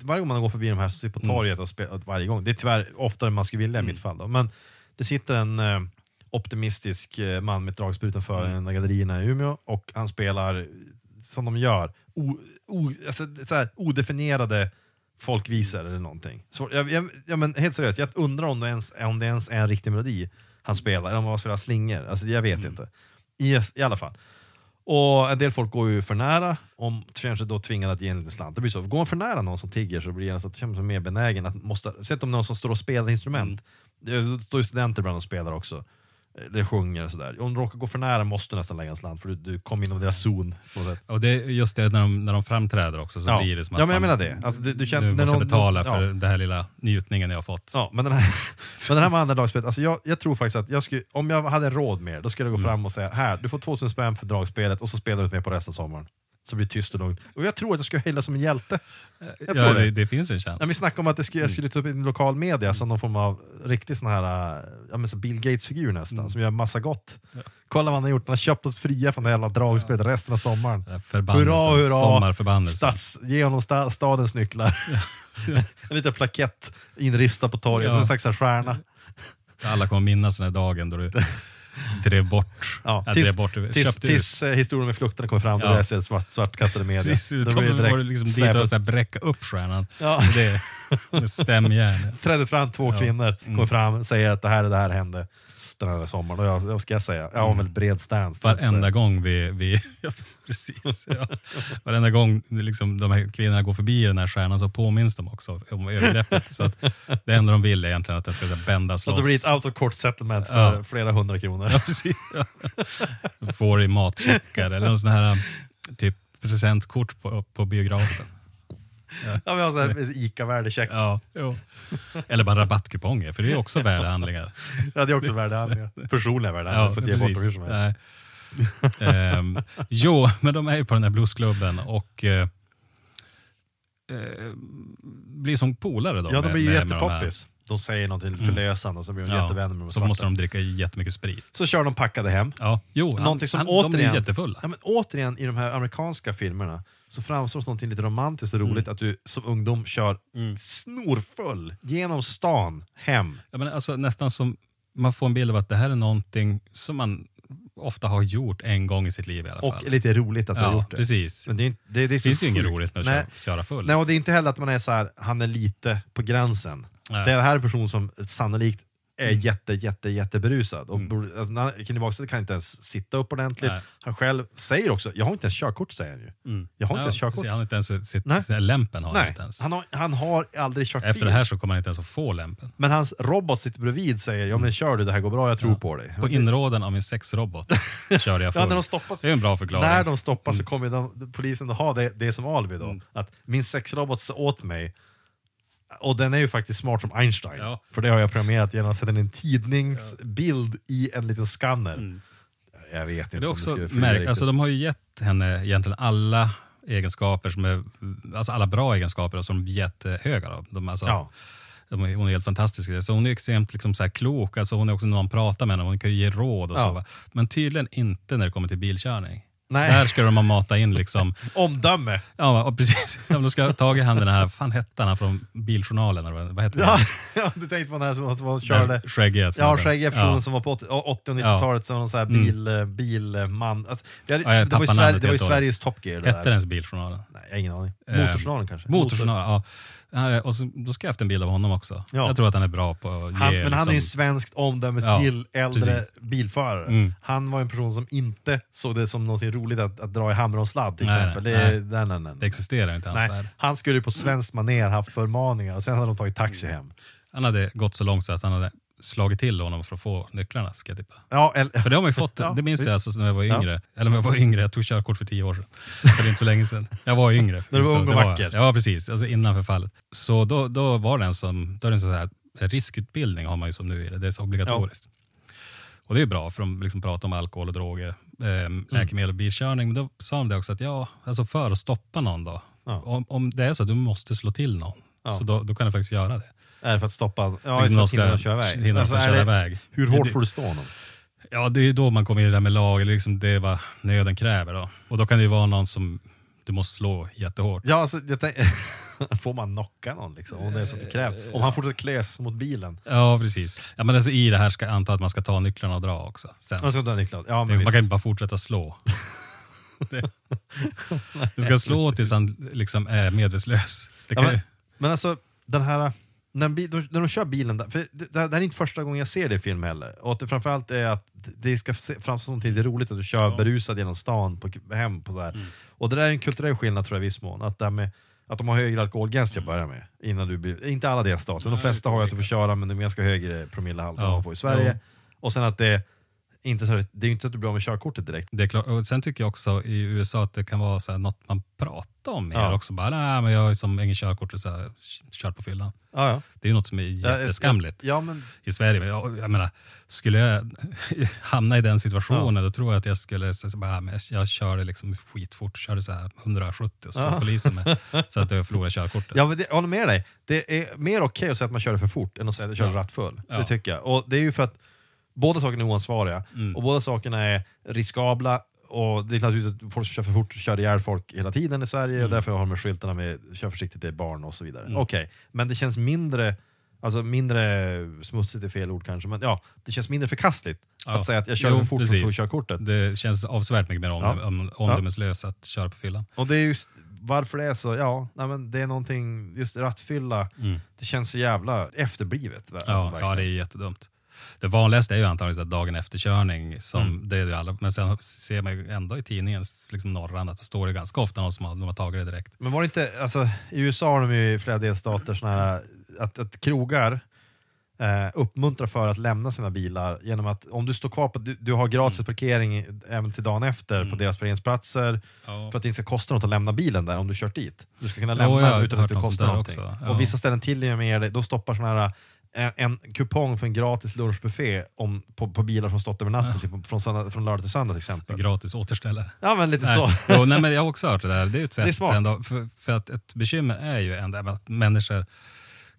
varje gång man går förbi de här som sitter på torget och spelar varje gång, det är tyvärr oftare än man skulle vilja i mitt fall. Då. Men det sitter en optimistisk eh, man med ett dragspel utanför Mm. gallerierna i Umeå och han spelar som de gör, o, o, alltså, så här, odefinierade folkvisor eller någonting. Så, jag, jag, ja, men helt seriöst, jag undrar om det, ens, om det ens är en riktig melodi han spelar, eller om han spelar slingor. Alltså, jag vet inte. I, I alla fall. Och en del folk går ju för nära, om sig då tvingade att ge en liten slant. Det blir så. Går man för nära någon som tigger så blir jag så mer benägen att måste, säg om någon som står och spelar instrument, det står ju studenter bland och spelar också, det sjunger och sådär. Om du råkar gå för nära måste du nästan lägga en slant för du, du kommer inom deras zon. Och det är just det när de, när de framträder också så Ja. blir det som Ja, att men jag menar det. Alltså, du, du känner, nu när måste någon- betala ja. för den här lilla njutningen jag har fått. Ja, men den här, <laughs> men den här med andra dragspelet, alltså jag, jag tror faktiskt att jag skulle, om jag hade råd med det, då skulle jag gå Mm. fram och säga här, du får 2000 spänn för dragspelet och så spelar du med på resten av sommaren. Så blir det tyst och lugnt. Och jag tror att jag skulle hejla som en hjälte. Jag tror ja, det. det, det finns en chans. Ja, vi snackade om att det skulle, jag skulle ta upp i lokal media som någon form av riktig sån här, äh, ja, men så Bill Gates-figur nästan, Mm. som gör massa gott. Kolla vad han har gjort, han har köpt oss fria från det jävla dragspelet resten av sommaren. Hurra, hurra! sommarförbannelsen. Stats, ge honom sta, stadens nycklar. <laughs> en liten plakett inristad på torget, Ja. som en slags stjärna. Alla kommer minnas den här dagen då du <laughs> drev bort. Ja, tills, drev bort köpte tills eh, historien med flukterna kommer fram, då Ja. är det svart, svartkastade media. Precis, Då då blir det liksom dit och så här bräcka upp stjärnan. Ja. Det, med stämjärn. <laughs> trädde fram två Ja. Mm. kvinnor, kommer fram säger att det här och det här hände den här sommaren. Och jag, vad ska jag säga? Jag har en väldigt bred stance. Mm. Varenda gång vi... vi <laughs> ja, precis. Ja. Varenda gång liksom, de här kvinnorna går förbi den här stjärnan så påminns de också om övergreppet. så att det enda de vill är egentligen att den ska så här, bändas Så att det loss. blir ett out of court settlement för Ja. flera hundra kronor. Ja, precis. Ja. Får i matcheckar eller en sån här typ presentkort på, på biografen. Ja, vi har så här ICA-värdecheck. Ja, jo. Eller bara rabattkuponger, för det är också <laughs> värdehandlingar. Ja, det är också värdehandlingar. <laughs> Personliga värdehandlingar, för att ge bort hur som helst. Ehm, jo, men de är ju på den här bluesklubben och eh, eh, blir som polare då. Ja, de blir ju med de jättepoppis. De säger någonting förlösande och så blir de jättevänner med de så svarta. måste de dricka jättemycket sprit. Så kör de packade hem. Ja, jo, han, som han, de återigen, är jättefulla. Ja, men återigen i de här amerikanska filmerna så framstår någonting lite romantiskt och Mm. roligt att du som ungdom kör snorfull genom stan hem. Ja, men alltså, nästan som man får en bild av att det här är någonting som man ofta har gjort en gång i sitt liv i alla fall. Och lite roligt att du har ja, gjort det. precis. Men det, är det, det, är finns ju inget roligt med att Nej. köra, köra full. Nej, och det är inte heller att man är så här, han är lite på gränsen. Nej. Det här är en person som sannolikt är Mm. jätte, jätte, jätteberusad. Och borde- alltså, han- Kenny Backstedt kan inte ens sitta upp ordentligt. Nej. Han själv säger också, jag har inte ens körkort säger han ju. Mm. Jag har inte Ja, ens körkort. Han har inte ens sitt, Nej. sin lämpen har han Nej, inte ens. han har, han har aldrig kört Efter bil. det här så kommer han inte ens att få lämpen. Men hans robot sitter bredvid säger, ja men kör du, det här går bra, jag tror på dig. På inrådan av min sexrobot körde jag <laughs> full. Ja, när de stoppas, Det är en bra förklaring. när de stoppas så kommer de, polisen att ha det, det som alibi då. Mm. Att min sexrobot sa åt mig, och den är ju faktiskt smart som Einstein. Ja. För det har jag programmerat genom att sätta en tidningsbild i en liten skanner. Jag vet inte Mm. Det är också märk, alltså de har ju gett henne egentligen alla egenskaper som är, alltså alla bra egenskaper och som de är jättehöga av. De, alltså, Ja. de hon är helt fantastisk. Så hon är extremt liksom, så här, klok, alltså, hon är också när man pratar med henne, hon kan ju ge råd och Ja. så. Va? Men tydligen inte när det kommer till bilkörning. Nej. Där ska de ha matat in liksom, Omdöme! ja och precis, de ska ha tagit han den här, fan hette han från Biljournalen, eller vad heter Ja, det? <laughs> ja, du tänkte på den här som, som körde... Skäggiga. Ja, skäggiga personen ja. som var på 80 80 och 90-talet som någon sån här bil, eh, bilman. Alltså, hade, Ja, det var ju, Sverige, det var ju. Sveriges Top Gear. Hette den ens Biljournalen? Nej, jag har ingen aning. Eh, Motorjournalen kanske? Motorjournal, ja. ja. Och så, då ska jag efter en bild av honom också. Ja. Jag tror att han är bra på att ge... Han, men han är ju liksom, svenskt omdömesgill äldre precis. bilförare. Mm. Han var en person som inte såg det som något roligt att, att dra i hammer och sladd till Nej, exempel. nej, det, nej. nej, nej, det existerar inte i hans värld. Han skulle ju på svenskt maner haft förmaningar och sen hade de tagit taxi hem. Han hade gått så långt så att han hade slagit till honom för att få nycklarna, ska jag tippa. Ja, eller, För det har man ju fått, Ja, det minns visst. jag alltså när jag var Ja. yngre. Eller när jag var yngre, jag tog körkort för tio år sedan. Så det är inte så länge sedan. Jag var yngre. När du var ung och vacker. Ja, precis. Alltså innan förfallet. Så då, då var det en som, då är det en sån här riskutbildning har man ju som nu är det. Det är så obligatoriskt. Och det är bra för de liksom pratar om alkohol och droger, eh, läkemedel och bilkörning. Men då sa de det också att ja, alltså för att stoppa någon då. Ja. Om, om det är så att du måste slå till någon, Ja. så då, då kan du faktiskt göra det. Är det för att stoppa? Ja, Liksom ska att köra iväg. hindra Alltså, köra det- iväg. Hur hårt får du stå honom? Ja, det är ju då man kommer in i det där med lag, eller liksom det är vad nöden kräver. Då. Och då kan det ju vara någon som du måste slå jättehårt. Ja, alltså, <laughs> får man knocka någon liksom, om det är så att det krävs? Om han fortsätter kläs mot bilen? Ja, precis. Ja, men alltså, I det här ska jag anta att man ska ta nycklarna och dra också. Sen. Jag ska dra Niklas. Ja, men man visst. kan inte bara fortsätta slå. <laughs> Det- du ska slå tills han liksom är medvetslös. Ja, men, men alltså, den här... När, de, när de kör bilen, där, för det, det här är inte första gången jag ser det i film heller. Och att det framförallt är att det ska framstå som det är roligt att du kör Ja. berusad genom stan på, hem. På så. Mm. Och det där är en kulturell skillnad tror jag i viss mån. Att, det med, att de har högre alkoholgräns till att börja med. Innan du blir, inte alla delstater, de flesta har ju att du får köra men det är ganska högre promillehalt än Ja. vad man får i Sverige. Jo. Och sen att det inte så, det är ju inte att du blir av med körkortet direkt. det är klart. Och sen tycker jag också i USA att det kan vara så här, något man pratar om mer Ja. också. Bara, nej, men jag har ju som ingen körkort och så här, kört på fyllan. Ja, ja. Det är ju något som är jätteskamligt. Men, i Sverige. Men jag, jag menar, skulle jag <laughs> hamna i den situationen då tror jag att jag skulle säga så bara, "Ah, men jag, jag körde liksom skitfort, körde så här 170 och ja. polisen med, så att jag förlorade körkortet. Ja, men det, jag håller med dig. Det är mer okej att säga att man kör för fort än att säga att jag kör Ja. rattfull. Det tycker jag. Och det är ju för att båda sakerna är oansvariga Mm. och båda sakerna är riskabla. Och det är naturligtvis att folk kör för fort kör ihjäl folk hela tiden i Sverige och därför har de här skyltarna med kör försiktigt, det är barn och så vidare. Mm. Okej, men det känns mindre Alltså mindre smutsigt är fel ord kanske, men ja, det känns mindre förkastligt Ja. Att säga att jag kör Jo, för fort och precis. tog körkortet. Det känns avsevärt mycket mer om, Ja. om, omdömeslöst att köra på fyllan. Och det är just varför det är så, ja, nej, men det är någonting, just rattfylla, det känns så jävla efterblivet. Alltså, Mm. Ja, verkligen. ja, det är jättedumt. Det vanligaste är ju antagligen dagen efter-körning, som Mm. det är ju alla, men sen ser man ju ändå i tidningen, liksom norran, att det står det ganska ofta någon som har, de har tagit det direkt. Men var det inte, alltså, i USA har de ju i flera delstater såna här, att, att krogar eh, uppmuntrar för att lämna sina bilar genom att om du står kvar på, du, du har gratis Mm. parkering även till dagen efter på deras parkeringsplatser Ja. för att det inte ska kosta något att lämna bilen där om du kört dit. Du ska kunna Ja, lämna har utan att det kostar någonting. också, ja. Och vissa ställen till och med det, då stoppar såna här en, kupong för en gratis lunchbuffé om, på, på bilar som stått över natten, typ, från, söndag, från lördag till söndag till exempel. Gratis återställare. Ja men lite Nej. så. <laughs> Jo, nej, men jag har också hört det där. Det är ett Det är sätt smart. ändå, för, för att ett bekymmer är ju ändå att människor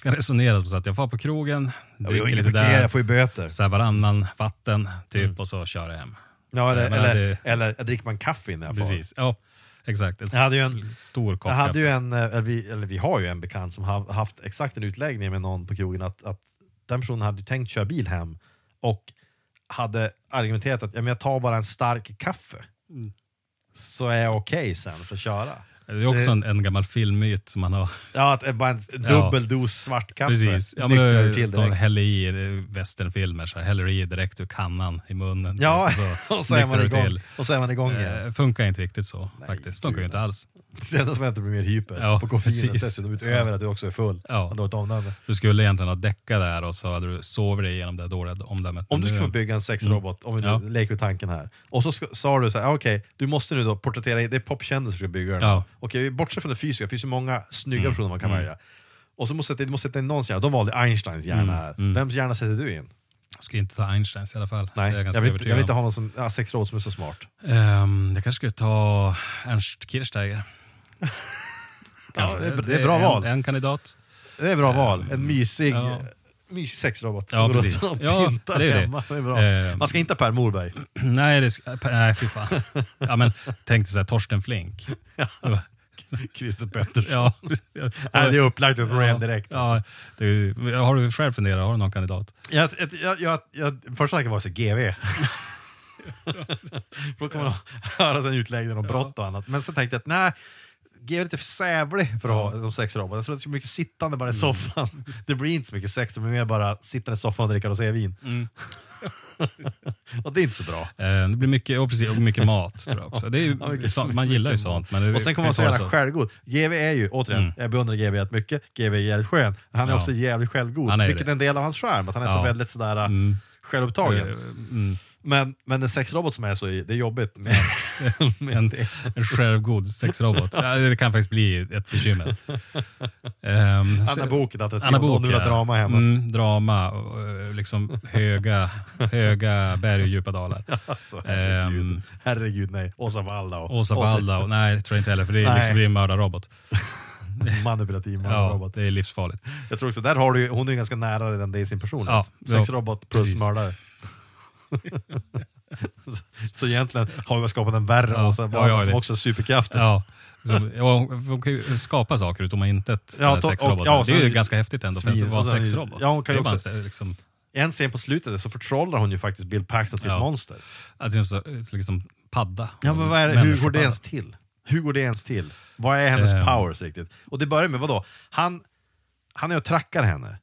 kan resonera på så att jag får på krogen, har dricker lite parkering, där, jag får ju böter. så här varannan vatten typ och så kör jag hem. Ja, eller, menar, eller, det- eller jag dricker man kaffe innan jag. Precis, ja exakt. En Jag hade ju en- stor kopp Jag hade ju en, eh, eller vi, eller vi har ju en bekant som har haft exakt en utläggning med någon på krogen att, att den personen hade tänkt köra bil hem och hade argumenterat att ja, men jag tar bara en stark kaffe Mm. så är jag okej sen för att köra. Det är också det- en, en gammal filmmyt som man har. Ja, att det är bara en <laughs> dubbel dos svart kaffe Precis. Ja, men till de häller i eh, westernfilmer, så här, häller i direkt ur kannan i munnen. Ja, typ, och så <laughs> är man nyktrar du igång, och så är man igång igen. Eh, funkar inte riktigt så faktiskt. Funkar ju inte alls. Det enda som händer blir mer hyper Ja, på koffeinet dessutom, utöver att du också är full. Ja. omdöme. Du skulle egentligen ha däckat där och så hade du sovit dig igenom det dåliga omdömet. Om du skulle få bygga en sexrobot, om vi Mm. Ja. leker med tanken här, och så sa du så här, okej, du måste nu då porträttera, in- det är popkändisar som ska bygga den. Ja. Mm. Okej, vi bortser från det fysiska, det finns ju många snygga personer man kan välja. Och så måste du måste sätta in någons hjärna, de valde Einsteins hjärna Mm, här. Vems hjärna sätter du in? Jag ska inte ta Einsteins i alla fall. Nej, jag jag vill, jag vill inte ha någon som, ja, sexrobot som är så smart. Ehm, det kanske skulle ta Ernst Kirchsteiger. Ja, det, är, det är bra en, val. En kandidat. Det är bra val. En mysig, ja. mysig sexrobot. Ja, Som precis. och Ja, pyntar det är det. hemma. Det är bra. Eh, Man ska inte ha Per Morberg. <clears throat> nej, det, sk- nej, fy fan. ja, men, tänk dig så här, Torsten Flink. <laughs> Christer Pettersson. Ja. <laughs> Nej, det är upplagt upp ja, ja, direkt. Alltså. Ja, det, har du själv funderat, har du någon kandidat? Jag, jag, jag, jag, första tanken var så GV. <laughs> Då kommer man höra en utläggning om brott och annat. Men så tänkte jag att nej, GV är lite för sävlig för att ha som sexrobot. Jag tror att det är så mycket sittande bara i soffan. <laughs> Det blir inte så mycket sex, det blir mer bara sitta i soffan och dricka rosévin. <laughs> och det är inte så bra. Eh, det blir mycket, och precis, och mycket mat tror jag också. Det är ju, <laughs> Ja, mycket- så, man gillar ju mycket sånt. Men det Och sen kommer man så jävla självgod. GV är ju, återigen, Mm. jag beundrar GV jättemycket. GV är jävligt skön. Han är Ja. också jävligt självgod. Är vilket det. är en del av hans charm, att han är så Ja. väldigt sådär Mm. självupptagen. Eh, mm. Men, men en sexrobot som är så, i- det är jobbigt med, <laughs> med En, en självgod sexrobot. <laughs> Ja, det kan faktiskt bli ett bekymmer. Um, Anna Boken, att det Anna om Bok, du vill ha drama hemma. Mm, drama, eh, liksom höga, höga berg och djupa dalar. <laughs> Alltså, herregud. Ehm, herregud nej. Åsa Waldau. Åsa Waldau, nej det tror jag inte heller för det är Nej. liksom blir en mördarrobot. Manipulativ Ja, manrobot. det är livsfarligt. Jag tror också, där har du, hon är ju ganska nära redan det i sin personlighet. Ja, ja, Sexrobot plus precis. mördare. <laughs> så, egentligen har vi skapat en värre Ja, Åsa ja, Waldau ja, som det- också har superkrafter. Ja, så, ja, hon kan ju skapa saker utom att inte ett Ja, ja, to- sexrobot. och- ja, det är ju ganska häftigt ändå för att vara och sen- sexrobot. ja, hon kan ju är bara också- så- liksom, En scen på slutet så förtrollar hon ju faktiskt Bill Paxton till Ja. ett monster. att det är så, liksom padda. Ja men vad är det, hur går det ens till? Hur går det ens till? Vad är hennes Ehm. powers riktigt? Och det börjar med vadå? Han, han är och trackar henne.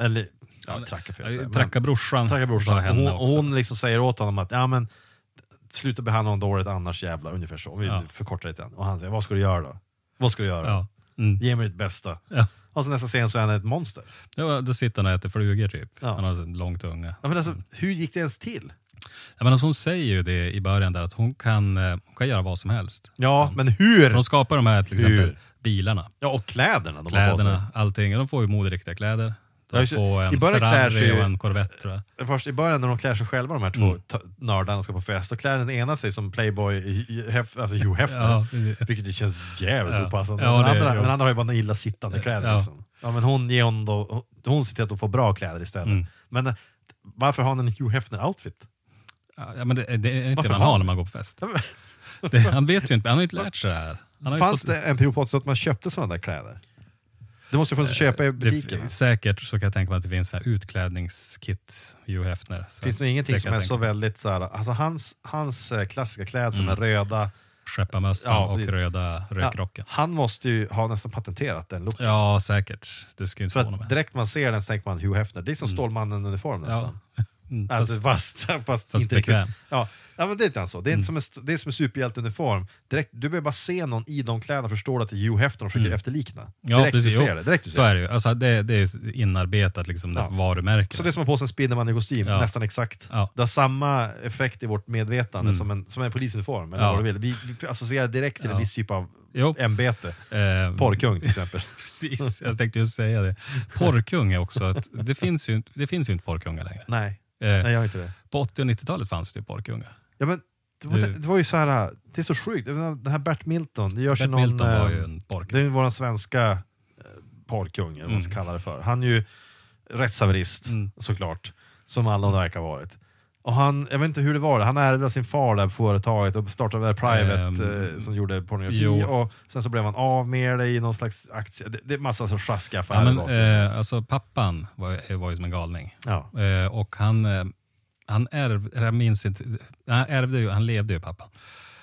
Eller, ja, trackar fel. Tracka brorsan. Trackar och brorsan. Och hon, hon liksom säger åt honom att ja, men, sluta behandla honom dåligt annars jävlar, ungefär så. Om vi Ja. förkortar lite. Och han säger, vad ska du göra då? Vad ska du göra? Ja. Mm. Ge mig ditt bästa. Ja. Och så nästa scen så är han ett monster. Ja, då sitter han och äter flugor typ. Ja. Han har så lång tunga. Ja, men alltså, hur gick det ens till? Ja, men alltså hon säger ju det i början där att hon kan, eh, hon kan göra vad som helst. Ja, Så. men hur? För de skapar de här till exempel Hur? bilarna, Ja, och kläderna. Kläderna, allting. De får ju moderiktiga kläder. Ja, De det. får I en början klär sig och en Corvette tror jag. Först i början när de klär sig själva, de här två Mm. nördarna ska på fest, då klär den ena sig som Playboy, i- i- hef, alltså Hugh Hefner. Ja, vilket känns jävligt Ja. opassande. Ja, den, det- andra, ja. den andra har ju bara illa sittande kläder. Ja. Liksom. Ja, men hon, ger hon, då, hon ser till att hon får bra kläder istället. Mm. Men eh, varför har han en Hugh Hefner-outfit? Ja, men det, det är inte Varför man har när man går på fest. Ja, Det, han vet ju inte, han har ju inte lärt sig det här. Fanns fått, det en period på 80-talet att man köpte sådana där kläder? Det måste ju få köpa i Det, butikerna. säkert så kan jag tänka mig att det finns utklädningskit, Hugh Hefner. Så Finns det ingenting som är så väldigt så här, alltså hans, hans eh, klassiska klädsel Mm. med röda, Skepparmössan Ja, och röda rökrocken. Ja, han måste ju ha nästan patenterat den looken. Ja, säkert. Det skulle inte För att direkt man ser den så tänker man Hugh Hefner. Det är som Stålmannen-uniform nästan. Ja. <laughs> Mm, Alltså, fast, fast, fast inte bekväm. Ja, ja, men det är inte så. Det är, Mm. inte som en, det är som en superhjälteuniform. Direkt, du behöver bara se någon i de kläderna och förstå att det är Hugh Hefner och försöker efterlikna. Mm. ja, direkt precis. Jo, det. Direkt så är det ju. Alltså, det, det är inarbetat, liksom, det Ja. varumärket. Så det är som att ha på sig en Spindelmannen i kostym, Ja. nästan exakt. Ja. Det har samma effekt i vårt medvetande Mm. som, en, som en polisuniform. Eller vad du vill. Vi, vi associerar direkt till en viss typ av Jo. ämbete. Eh, Porrkung till exempel. <laughs> Precis, jag tänkte just säga det. Porrkung är också, ett, det, finns ju, det finns ju inte porrkungar längre. Nej, Eh, nej jag inte det. på 80 och 90-talet fanns det ju porrkungar. Ja, men det, var, Det- det, var ju så här, det är så sjukt. Den här Bert Milton, det görs ju Bert någon... Milton var eh, ju en porrkung. Det är vår svenska eh, porrkung, eller vad man ska Mm. kalla det för. Han är ju rättshaverist, Mm. såklart. Som alla verkar ha varit. Och han, jag vet inte hur det var, han ärvde sin far där på företaget och startade Private Ehm, eh, som gjorde pornografi. jo. Och sen så blev han av med det i någon slags aktie. Det, det är massa så sjaskiga affärer. Ja, men, eh, alltså, pappan var, var ju som en galning. ja. Eh, och han, eh, han ärvde, jag minns inte, han ärvde ju, han levde ju pappan.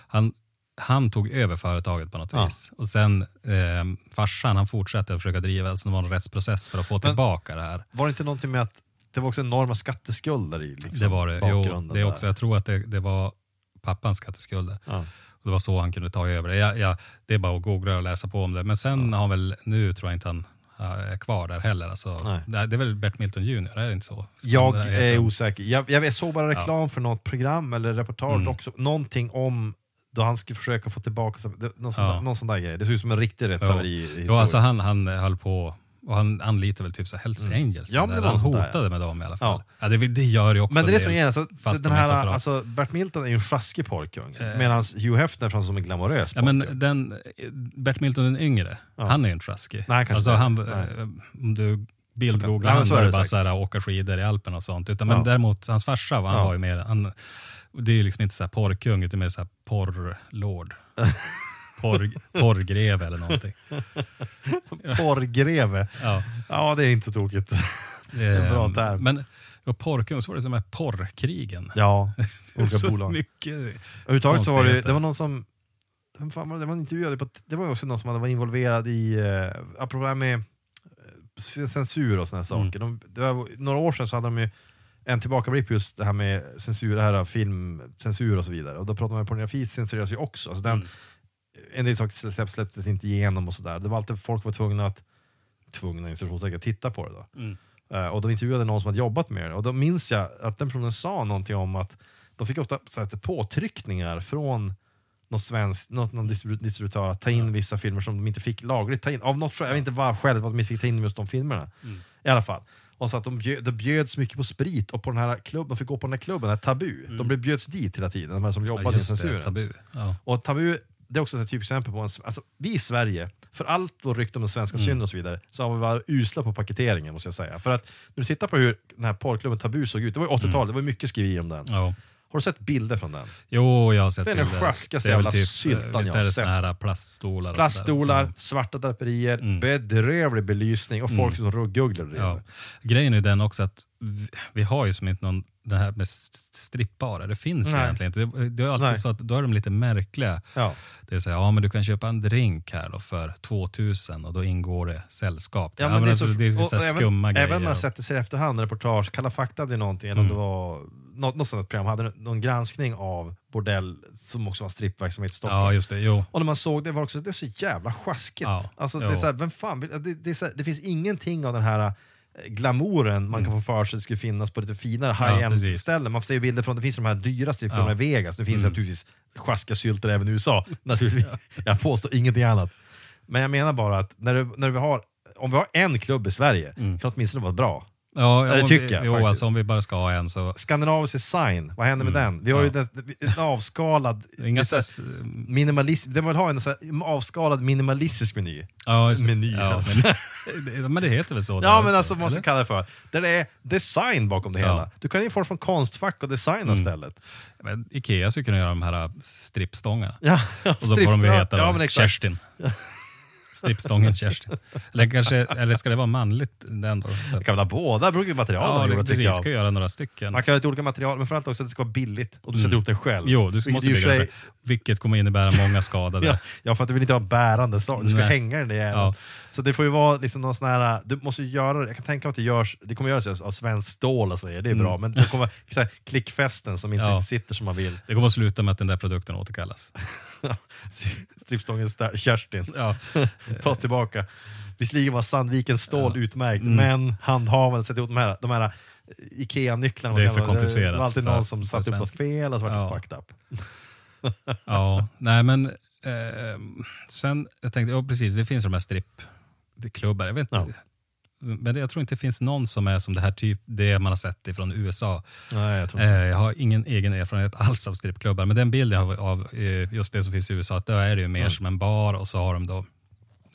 Han, han tog över företaget på något Ja. vis. Och sen eh, farsan, han fortsatte att försöka driva, alltså det var en rättsprocess för att få Men- tillbaka det här. Var det inte någonting med att det var också enorma skatteskulder i liksom, det var det. Jo, det är där? också, jag tror att det, det var pappans skatteskulder. Ja. Och det var så han kunde ta över det. Jag, jag, det är bara att googla och läsa på om det. Men sen har han väl, nu tror jag inte han är kvar där heller. Alltså, Nej. det är väl Bert Milton Jr, är det inte så? Ska Jag är osäker. Jag, jag såg bara reklam för något program eller reportage Mm. också. Någonting om då han skulle försöka få tillbaka, någon sån, Ja. där, någon sån där grej. Det ser ut som en riktig rättshaveri. Jo, alltså han, han höll på och han anlitade väl typ så Hells Angels. Mm. Ja, där var han där, hotade med dem i alla fall. Ja. Ja. det, det gör ju också Men det är det en som är alltså, fast den de här, alltså, Bert Milton är ju en sjaskig porrkung, Eh. medan Hugh Hefner framstår som en glamorös Ja, men den, Bert Milton den yngre, Ja. han är ju. Nej, kanske alltså, han, eh, om du bildgooglar Ja, han, så är det bara så här, åka skidor i Alperna och sånt. Utan, Ja. Men däremot, hans farsa han Ja. var ju mer, han, det är ju liksom inte så här porrkung, utan mer så här porrlord. <laughs> Porr, porrgreve eller någonting. <laughs> Porrgreve. Ja. Ja, det är inte tokigt. <laughs> Eh, bra term. Men och porrkung, så var det som här porrkrigen. Ja, <laughs> olika så bolag. mycket. Överhuvudtaget så var det, det var någon som, vem fan var det, det var en intervju, det var också någon som hade varit involverad i, eh, apropå det här med eh, censur och sådana Mm. saker. De, det var, några år sedan så hade de ju en tillbakablick på just det här med censur, det här filmcensur och så vidare. Och då pratade man om pornografi censureras ju också. Alltså den, Mm. En del saker släpp, släpptes inte igenom och sådär. Det var alltid folk var tvungna att, tvungna i säkert titta på det då. Mm. Eh, och de intervjuade någon som hade jobbat med det och då minns jag att den personen sa någonting om att de fick ofta så här, påtryckningar från något svenskt, något, någon distribu- distributör att ta in vissa filmer som de inte fick lagligt ta in. Av något skäl, jag vet inte vad skälet var att de inte fick ta in just de filmerna. Mm. I alla fall. Och så att de bjöd, det bjöds mycket på sprit och på den här klubben, de fick gå på den här klubben, den här Tabu. De blev bjöds dit hela tiden, de här som Mm. Ja, jobbade just det, censuren. tabu. Ja. Och tabu, det är också ett typiskt exempel på en, alltså, vi i Sverige, för allt vårt rykte om den svenska Mm. synden och så vidare, så har vi varit usla på paketeringen måste jag säga. För att när du tittar på hur den här porrklubben Tabu såg ut, det var ju 80-talet, det var mycket skriverier om den. Ja. Har du sett bilder från den? Jo, jag har sett Det är den bilder. sjaskigaste Det är väl jävla typ, syltan Visst jag är har det sett. såna här plaststolar? Plaststolar, sådär? svarta draperier, Mm. bedrövlig belysning och folk som ruggugglor Ja. ja. Grejen är den också att vi, har ju som inte någon, det här med st- strippbarer, det finns ju Nej. egentligen inte. Det, det är alltid Nej. så att då är de lite märkliga. ja. Det är så här, ja men du kan köpa en drink här då för 2000 och då ingår det sällskap. Ja, men det är så, alltså, det är så här även, skumma grejer. Även när man sätter sig i efterhand, reportage, Kalla fakta hade ju någonting, eller om Mm. det var något, något sånt program, hade någon granskning av bordell som också var strippverksamhet i Stockholm. Ja, just det. Jo. Och när man såg det var också, det var så jävla sjaskigt. Ja, alltså, det, är så här, vem fan det, det, så här, det finns ingenting av den här glamouren man kan få för sig skulle finnas på lite finare Mm. Ja, high-end precis. ställen. Man får se bilder från, det finns de här dyra strippklubbarna Ja. Vegas, det finns Mm. naturligtvis sjaskiga sylter även i USA. <laughs> Naturligtvis. Jag påstår ingenting annat. Men jag menar bara att när, du, när vi har, om vi har en klubb i Sverige, Mm. kan det åtminstone vara bra. Ja, det tycker vi, jag Jo, alltså om vi bara ska ha en så... Skandinavisk design, vad händer med den? Vi har ju Mm. Ja. den, en avskalad, <laughs> Inga det är så här så här- minimalist, den vill ha en avskalad minimalistisk meny. ja, just det. meny, Ja, men, det- <laughs> men det heter väl så? Ja men också, alltså vad man ska eller? kalla det för. Där det är design bakom det Ja. hela. Du kan ju få från konstfack och designa Mm. istället. Men Ikea skulle kunna göra de här strippstångarna. Ja, Och så får de väl heta ja. Kerstin. <laughs> strippstången Kerstin. Eller, kanske, eller ska det vara manligt? Den då? Så, Det kan väl ha båda, det beror på material ja, de det, gjorde, precis. jag. Ska göra några stycken. Man kan ha lite olika material, men framförallt också att det ska vara billigt. Och du sätter Mm. ihop den själv. Jo, du Vilket måste bygga sig-. Vilket kommer innebära många skadade. <laughs> Ja, ja, för att du vill inte ha bärande saker. Du ska Nej. hänga den jäveln. Ja. Så det får ju vara liksom någon sån här, du måste göra det, jag kan tänka mig att det görs, det kommer göras av svenskt stål och så vidare, det är bra, men det kommer vara klickfästen som inte Mm. Ja. sitter som man vill. Det kommer att sluta med att den där produkten återkallas. <laughs> Strippstången Sta- Kerstin Ja. <laughs> tas tillbaka. Visserligen var Sandvikens stål Ja. utmärkt, Mm. men handhavandet, sätta ihop de här, de här Ikea-nycklarna. Det är för komplicerat Det var alltid någon som satte upp något svensk. fel och så var det Ja. fucked up. Ja, nej men eh, sen, jag tänkte, ja precis, det finns de här strippklubbar, jag vet inte. Ja. Men jag tror inte det finns någon som är som det här typ, det man har sett ifrån USA. Nej, jag Eh, jag har ingen egen erfarenhet alls av strippklubbar, men den bilden jag har av eh, just det som finns i USA, att då är det ju mer som en bar och så har de då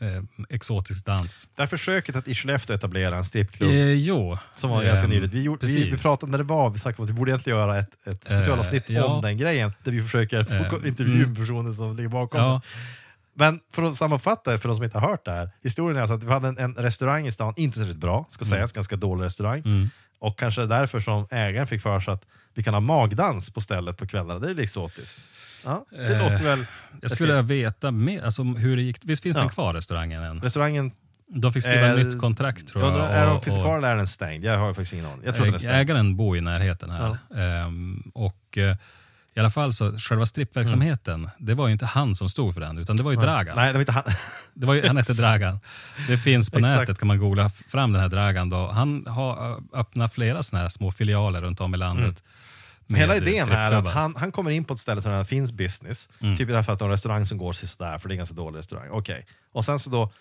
eh, exotisk dans. Det här försöket att i Skellefteå etablera en strippklubb Eh, jo. Som var ganska Ehm, nyligt. Vi, gjorde, vi, vi pratade när det var, vi om att vi borde egentligen göra ett, ett specialavsnitt Eh, ja. om den grejen, där vi försöker få Eh, <laughs> intervjua mm. personer som ligger bakom Ja. Men för att sammanfatta för de som inte har hört det här, historien är alltså att vi hade en, en restaurang i stan, inte särskilt bra, ska sägas, ganska dålig restaurang. Mm. Och kanske därför som ägaren fick för sig att vi kan ha magdans på stället på kvällarna, det är exotiskt. Ja, det Eh, låter väl... Jag skulle vilja veta mer, alltså, hur det gick. Visst finns Ja. den kvar restauranger än? Restaurangen, De fick skriva Eh, nytt kontrakt tror jag. är de finns kvar eller är den stängd? Jag har faktiskt ingen aning. Jag tror den är stängd. Ägaren bor i närheten här. Ehm, och eh, i alla fall så själva strippverksamheten, det var ju inte han som stod för den, utan det var ju Dragan. Nej, det var inte han. Det var ju, han hette Dragan. Det finns på <laughs> nätet, kan man googla fram den här Dragan. Då. Han har öppnat flera såna här små filialer runt om i landet. med Hela idén är att han, han kommer in på ett ställe där det finns business, Mm. typ att det är en restaurang som går sådär, för det är en ganska dålig restaurang. Okej. Och sen så då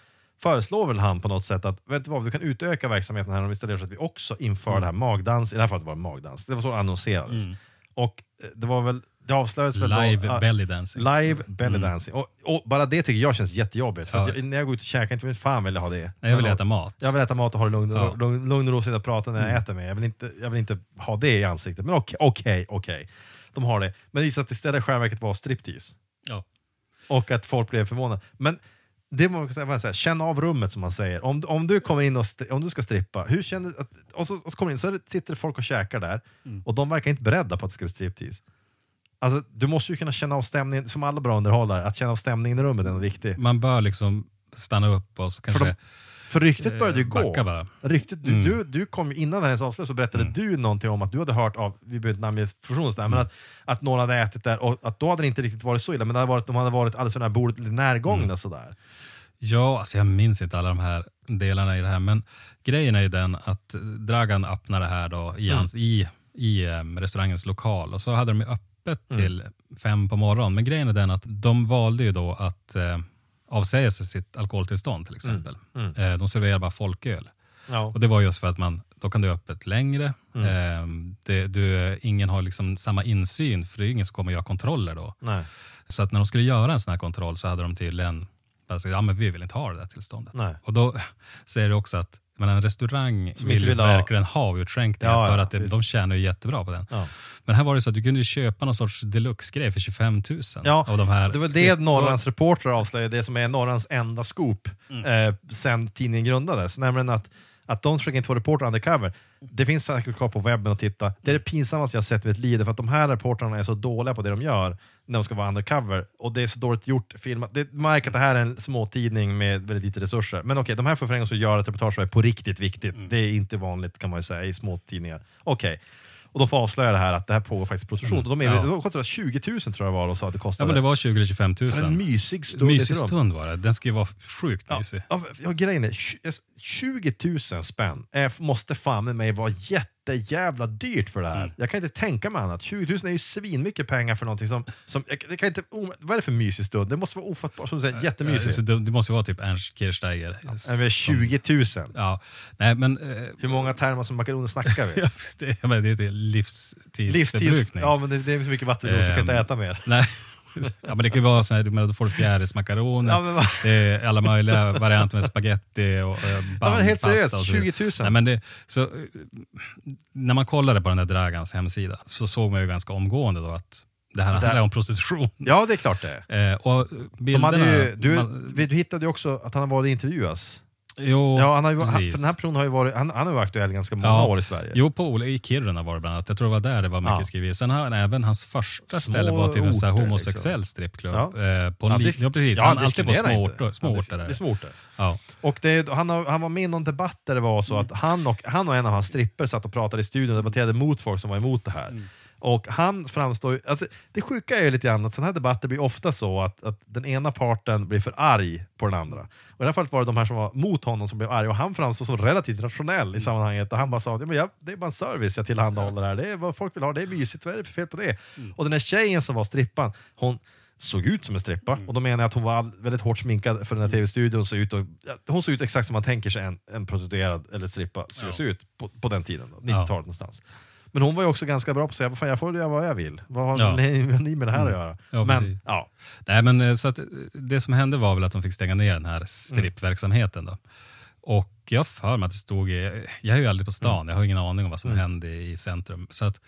föreslår väl han på något sätt att, vet du vad, du kan utöka verksamheten här om vi ställer så att vi också inför Mm. det här magdans, i det här fallet var det magdans, det var så det annonserades. Och eh, det var väl, det avslöjades väl Live då, belly dancing. Live belly dancing. Och, och bara det tycker jag känns jättejobbigt, för Ja. jag, när jag går ut och käkar, inte fan vill jag ha det. Nej, jag vill äta mat. jag vill äta mat och ha det lugn, Ja. Mm. lugn, lugn och ro, sitta och prata när jag äter med. Jag vill, inte, jag vill inte ha det i ansiktet. Men okej, okej, okej. De har det. Men det visade att istället verket var striptease. Ja. Och att folk blev förvånade. Men det må man säga, känn av rummet som man säger. Om, om du kommer in och om du ska strippa, hur känner att, och, så, och så kommer in så det, sitter det folk och käkar där Mm. och de verkar inte beredda på att det ska bli striptease. Alltså, du måste ju kunna känna av stämningen, som alla bra underhållare, att känna av stämningen i rummet är viktigt. Man bör liksom stanna upp och så kanske... För ryktet började ju Eh, gå. backa bara. Ryktet, du, Mm. du, du kom innan det här avslöjades så berättade du någonting om att du hade hört av, vi behöver inte namnge personen där, Mm. men att, att någon hade ätit där och att då hade det inte riktigt varit så illa, men det hade varit, de hade varit alldeles för nära bordet lite närgångna Mm. sådär. Ja, alltså jag minns inte alla de här delarna i det här, men grejen är ju den att Dragan öppnade det här då i, hans, i, i em, restaurangens lokal och så hade de ju öppet till fem på morgonen. Men grejen är den att de valde ju då att eh, avsäga sig sitt alkoholtillstånd till exempel. Eh, de serverar bara folköl. Ja. Och det var just för att man, då kan du öppet längre. Eh, det, du, ingen har liksom samma insyn, för det är ingen som kommer göra kontroller då. Nej. Så att när de skulle göra en sån här kontroll så hade de tydligen bara sagt, ja men vi vill inte ha det där tillståndet. Nej. Och då <laughs> säger det också att men en restaurang Som vill ha- verkligen ha utskänkningar Ja, ja, för att det, visst. de tjänar ju jättebra på den. Ja. Men här var det så att du kunde köpa någon sorts deluxe-grej för 25 000 Ja, av de här. det var det Norrlands reporter avslöjade, det som är Norrlands enda scoop Mm. eh, sen tidningen grundades. Nämligen att, att de försöker inte få reporter undercover. Det finns säkert kvar på webben att titta. Det är det pinsammaste jag sett i mitt liv, för att de här reportrarna är så dåliga på det de gör när de ska vara undercover. Och det är så dåligt gjort filmat. Det märker att det här är en småtidning med väldigt lite resurser. Men okej, de här får för en göra ett reportage som är på riktigt viktigt. Mm. Det är inte vanligt kan man ju säga i småtidningar. Okej. Och de får avslöja det här att det här pågår faktiskt prostitution. Och de är, Mm. Ja. Det kostade 20 000 tror jag var och sa att det Ja kostade. men det var 20 eller 25 000. För en mysig stund Mysig stund var det. Den ska ju vara sjukt Ja, mysig. ja, ja, grejen är, tj- 20 000 spänn är, måste fan med mig vara jättejävla dyrt för det här. Mm. Jag kan inte tänka mig annat. 20 000 är ju svinmycket pengar för någonting som... som jag, det kan inte, oh, vad är det för mysig stund? Det måste vara ofattbart, som du säger, jättemysigt. det, det måste vara typ Ernst Kirchsteiger. Över 20 000. Ja, nej men... Eh, Hur många termer som makaroner snackar vi? <laughs> ja, det, men det är ett Livstids... livstidsförbrukning. Ja, men det, det är så mycket vatten i så jag kan inte Ehm, äta mer. Nej. <laughs> Ja, men det kan ju vara så här, men då får du fjärilsmakaroner, Ja, alla möjliga varianter med spaghetti och eh, Ja, bandpasta. helt seriöst, och så vidare. 20 000. Nej, men det, så, eh, när man kollade på den där Dragans hemsida så såg man ju ganska omgående då att Det här handlar om prostitution. Ja, det är klart det. Eh, och De bilderna... hade ju, du, man, du hittade ju också att han har varit intervjuas. Jo, Ja, han har ju, han, den här personen har ju varit, han, han har varit aktuell ganska många Ja. år i Sverige. Jo, på, i Kiruna var det bland annat. Jag tror det var där det var mycket Ja. skrivet. Sen har även hans första Små ställe var typ en orter, homosexuell strippklubb. Ja. Eh, på en Ja, det- ja, precis. han är alltid på små orter. Små det- orter Det små orter. Ja. Och det, han, har, han var med i någon debatt där det var så att han och, han och en av hans stripper satt och pratade i studion och debatterade mot folk som var emot det här. Och han framstår alltså, det sjuka är ju lite grann att sådana här debatter blir ofta så att, att den ena parten blir för arg på den andra. Och I det här fallet var det de här som var mot honom som blev arga och han framstår som relativt rationell i sammanhanget. Och han bara sa att ja, men jag, det är bara en service jag tillhandahåller här, det är vad folk vill ha, det är mysigt, vad är det för fel på det? Och den här tjejen som var strippan, hon såg ut som en strippa. Och då menar jag att hon var väldigt hårt sminkad för den här tv-studion. Såg ut och, ja, hon såg ut exakt som man tänker sig en, en prostituerad eller strippa ska Ja. ut på, på den tiden, då, 90-talet Ja. någonstans. Men hon var ju också ganska bra på att säga fan, jag får göra vad jag vill. Vad har Ja. ni, ni med det här att göra? Ja, Men precis. ja, Nej, men, eh, så att, eh, det som hände var väl att de fick stänga ner den här strippverksamheten. Då. Och jag har för mig att det stod, i, jag är ju aldrig på stan, Mm. jag har ingen aning om vad som hände i centrum. Så att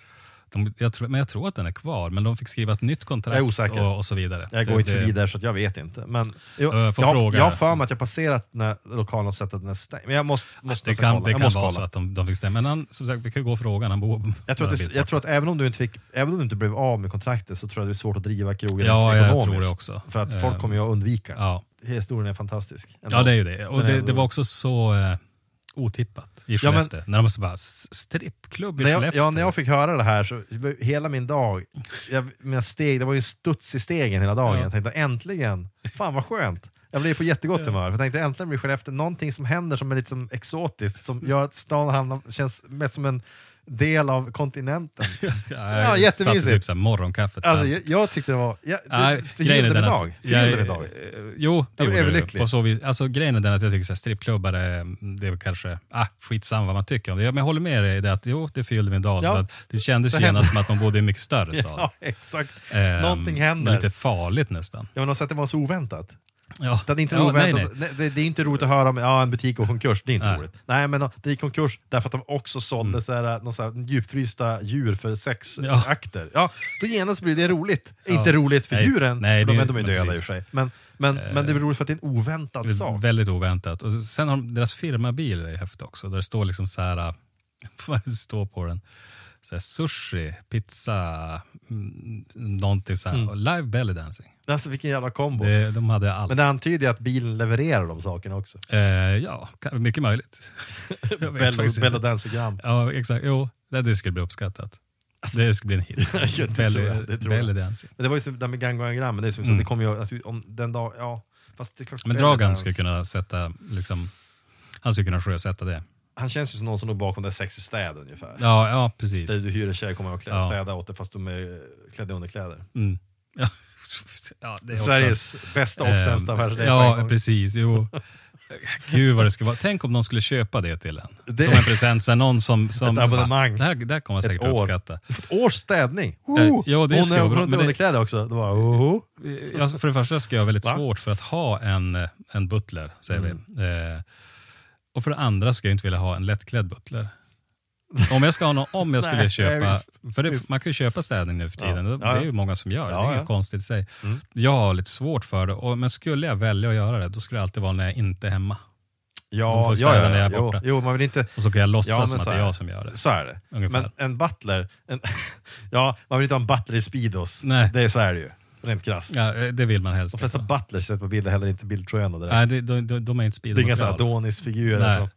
de, jag tror, men jag tror att den är kvar, men de fick skriva ett nytt kontrakt Jag och, och så vidare. jag Det- går inte det- förbi där så jag vet inte. Men Jag jag, fråga. jag har för mig att jag passerat den här lokalen och sett att den är stängd. Men jag måste, måste Det kan, kolla. det jag kan vara kolla. så att de, de fick stämma. Men han, som sagt, vi kan gå och fråga. Han bor Jag tror, att det, jag tror att även om, du inte fick, även om du inte blev av med kontraktet så tror jag det är svårt att driva krogen Ja, jag ekonomiskt. tror det också. För att Eh, folk kommer ju att undvika. Ja. Historien är fantastisk. Ändå. ja, det är ju det. Och det, det var också så eh, otippat i Ja, men- Skellefteå. när de så bara, "S- strippklubb i när jag, Skellefteå. ja, när jag fick höra det här så hela min dag, jag, mina steg, det var ju studs i stegen hela dagen. Ja. Jag tänkte äntligen, fan vad skönt. Jag blev på jättegott humör. För jag tänkte äntligen blir Skellefteå någonting som händer som är lite som exotiskt, som gör att stan hamnar, känns mest som en del av kontinenten. <laughs> Ja, Ja, jag jättemysigt. satte typ så här morgonkaffet. Alltså, Alltså, jag, jag tyckte det var, ja, Nej, det förgyllde min dag. Förgyllde min dag. eh, Jo, det Jag gjorde det. På så vis, alltså, grejen är den att jag tycker att strippklubbar är, det är kanske, ah, skitsamma vad man tycker om det. Men jag håller med dig i det att jo, det förgyllde min dag. Ja. Så att det kändes Så hände- genast som att man bodde i en mycket större <laughs> stad. Ja, exakt. Ehm, Någonting händer. Lite farligt nästan. Ja, men också att det var så oväntat. Ja. Det, är inte ja, nej, nej. Det, det är inte roligt att höra om ja, en butik går konkurs, det är inte Nej. roligt. Nej, men det gick konkurs därför att de också sålde Mm. så här, någon så här djupfrysta djur för sex Ja. akter. Ja, då genast blir det roligt. Ja. Inte roligt för Nej, djuren, nej, för de, det- är- de är döda i och för sig. Men, men, men det blir roligt för att det är en oväntad Det sak. Väldigt oväntat. Och sen har de, deras firmabil är häftig också. Där det står liksom så här, <laughs> vad är det står på den? Så här, sushi, pizza, mm, någonting så här. Mm. Och live belly dancing. Alltså vilken jävla kombo. Det, de hade allt. Men det antyder ju att bilen levererar de sakerna också. Eh, ja, mycket möjligt. <laughs> Bello Dancegram. Ja, exakt. Jo, det, det skulle bli uppskattat. det skulle bli en hit. <laughs> Ja, det tror belly, jag, det belly dancing. Men det var ju så där med Gangogram, men det är Mm. det kommer ju att om den dag, ja. Fast det är klart, Men Dragan skulle kunna sätta, liksom, han skulle kunna sjösätta det. Han känns ju som någon som låg bakom det sex i städ ungefär. Ja, ja precis. Där du hyr en tjej och kommer och klä, Ja. städa åt dig fast de är klädda i underkläder. Mm. Ja. <laughs> ja, det är också- Sveriges bästa och Ehm, sämsta en Ja, precis. Jo. <laughs> Gud vad det skulle vara. Tänk om de skulle köpa det till en. Det- Som en present. Så någon som, som Ett abonnemang. Bara, det, här, det här kommer man säkert år. uppskatta. Ett års städning! Eh, jo, det Hon är runt i underkläder också. Det var, oh. Alltså för det första ska jag ha väldigt Va? svårt för att ha en, eh, en butler, säger Mm. vi. Eh, och för det andra ska jag inte vilja ha en lättklädd butler. Om jag, ska ha någon, om jag skulle Nej, köpa, nej, visst, för det, visst. man kan ju köpa städning nu för tiden, Ja, det, ja, det är ja. ju många som gör det, Ja, det är inget ja. konstigt i sig. Mm. Jag har lite svårt för det, och, men skulle jag välja att göra det, då skulle det alltid vara när jag inte är hemma. De Ja, får ja, städa ja, när jag är jo, borta. jo, man vill inte... Och så kan jag låtsas Ja, som att det är jag som gör det. Så är det. Ungefär. Men en butler, en, <laughs> ja, man vill inte ha en butler i Speedos. Nej. Det är, så är det ju. Rent krasst. Ja, eh, det vill man helst De flesta inte. butlers sätter på bilder heller inte bildtränade. Nej, det, de, de, de är inte Det är inga. Adonis-figurer. Nej.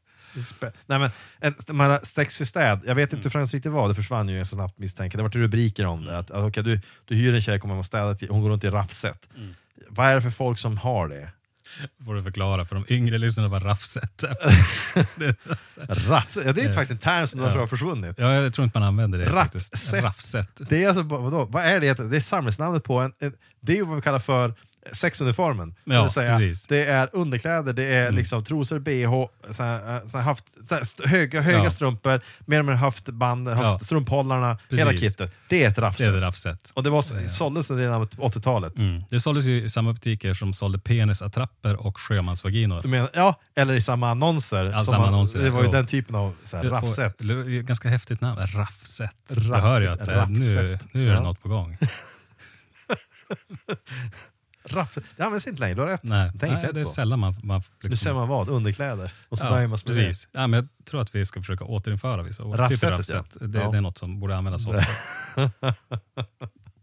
Nej men, en, de här sexy städ, jag vet Mm. inte hur framgångsrikt det var, det försvann ju ganska snabbt misstänker Det var rubriker om det, att, att okay, du, du hyr en tjej, kommer och städa till, hon går runt i raffset. Mm. Vad är det för folk som har det? <laughs> får du förklara för de yngre lyssnarna vad raffset <laughs> är. Raffset? Ja, det är Eh, faktiskt en term som ja. har försvunnit. ja, jag tror inte man använder det Raffset. Raffset. Det är alltså, vadå, vad är det? Det är samlingsnamnet på en, en det är ju vad vi kallar för sexuniformen. Ja, det, vill säga, precis. det är underkläder, det är Mm. liksom trosor, bh, så här, eh, så här haft, så här, st- höga, höga Ja. strumpor, mer eller mindre haftband, haft Ja. strumphållarna, hela Precis. kittet. Det är ett Det raffset. är det raffset. Och det var, såldes redan på 80-talet. Mm. Det såldes ju i samma butiker som sålde penisattrapper och sjömansvaginor. Du menar, ja, eller i samma annonser. Ja, samma man- annonser, det var ju den typen av Och- raffset. Ganska häftigt namn. Raffset. Raff- Jag hör ju att det, nu, nu är det något på gång. <laughs> Raff, det används inte längre, du har rätt. Nej, nej det är sällan man... man Nu liksom, ser man vad? Underkläder. Och så ja, nöjer man sig precis. Ja, men jag tror att vi ska försöka återinföra vissa ord. Raffsättet, Typ raffsätt. ja. Det, Ja. det är något som borde användas ofta. <laughs>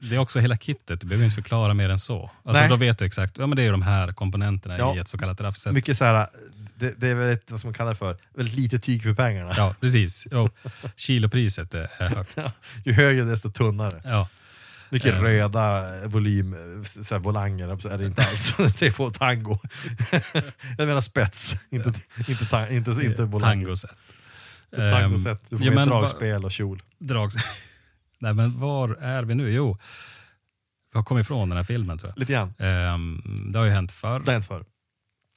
Det är också hela kittet, du behöver inte förklara mer än så. Alltså, Nej. då vet du exakt, ja men det är de här komponenterna Ja. i ett så kallat raffset. Mycket så här, det, det är väl ett, vad man kalla det för, väldigt lite tyg för pengarna. Ja, precis. Jo. Kilopriset är <laughs> högt. Ju högre desto tunnare. Ja. Mycket Eh. röda volym, så här, volanger är det inte alls. <laughs> det är på tango. <laughs> Jag menar spets, inte, inte, ta, inte, inte volanger. Tangoset. Tangoset. Du får ja, med dragspel och kjol. Drags... <laughs> Nej men var är vi nu? Jo, vi har kommit ifrån den här filmen tror Lite grann. jag. Ehm, det har ju hänt förr. Det är inte för.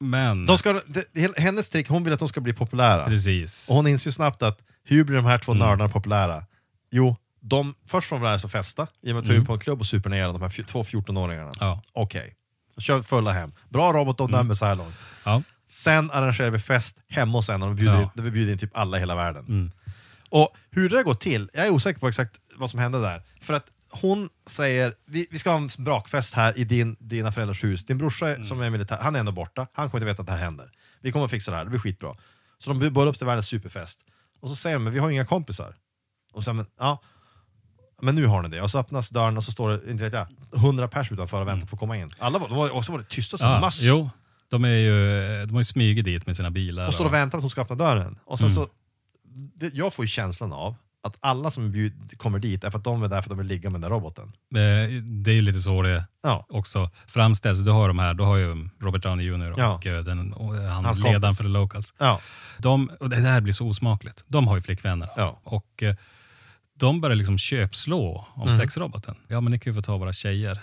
Men, De ska, det, hennes trick, hon vill att de ska bli populära. precis. Och hon inser ju snabbt att hur blir de här två Mm. nördarna populära? Jo, de, först får de sig att festa genom att ta Mm. på en klubb och supa ner de här två 14-åringarna. Ja. Okej, kör fulla hem. Bra robotomdöme så här långt. Ja. Sen arrangerar vi fest hemma hos en och vi bjuder, Ja. in, vi bjuder in typ alla i hela världen. Mm. Och hur det går till, jag är osäker på exakt vad som hände där. För att hon säger, vi, vi ska ha en brakfest här i din, dina föräldrars hus. Din brorsa Mm. som är militär, han är ändå borta. Han kommer inte veta att det här händer. Vi kommer att fixa det här, det blir skitbra. Så de bollar upp till världens superfest. Och så säger de, men vi har inga kompisar. Och men, ja, men nu har ni det. Och så öppnas dörren och så står det, inte vet jag, 100 pers utanför och väntar på att komma in. Alla var, de var, och så var det tysta som. Ja, mass. jo, de, är ju, de har ju smugit dit med sina bilar. Och står och väntar på att hon ska öppna dörren. Och sen Mm. så, det, jag får ju känslan av att alla som bjud, kommer dit är för att de är där för att de vill ligga med den där roboten. Eh, Det är ju lite så det Ja. också framställs. Du har de här, du har ju Robert Downey Jr och Ja. eh, den, och han Hans ledaren kompis. för The Locals. Ja. De, och det där blir så osmakligt. De har ju flickvänner. Ja. Och eh, de börjar liksom köpslå om Mm. sexroboten. Ja, men ni kan ju få ta våra tjejer.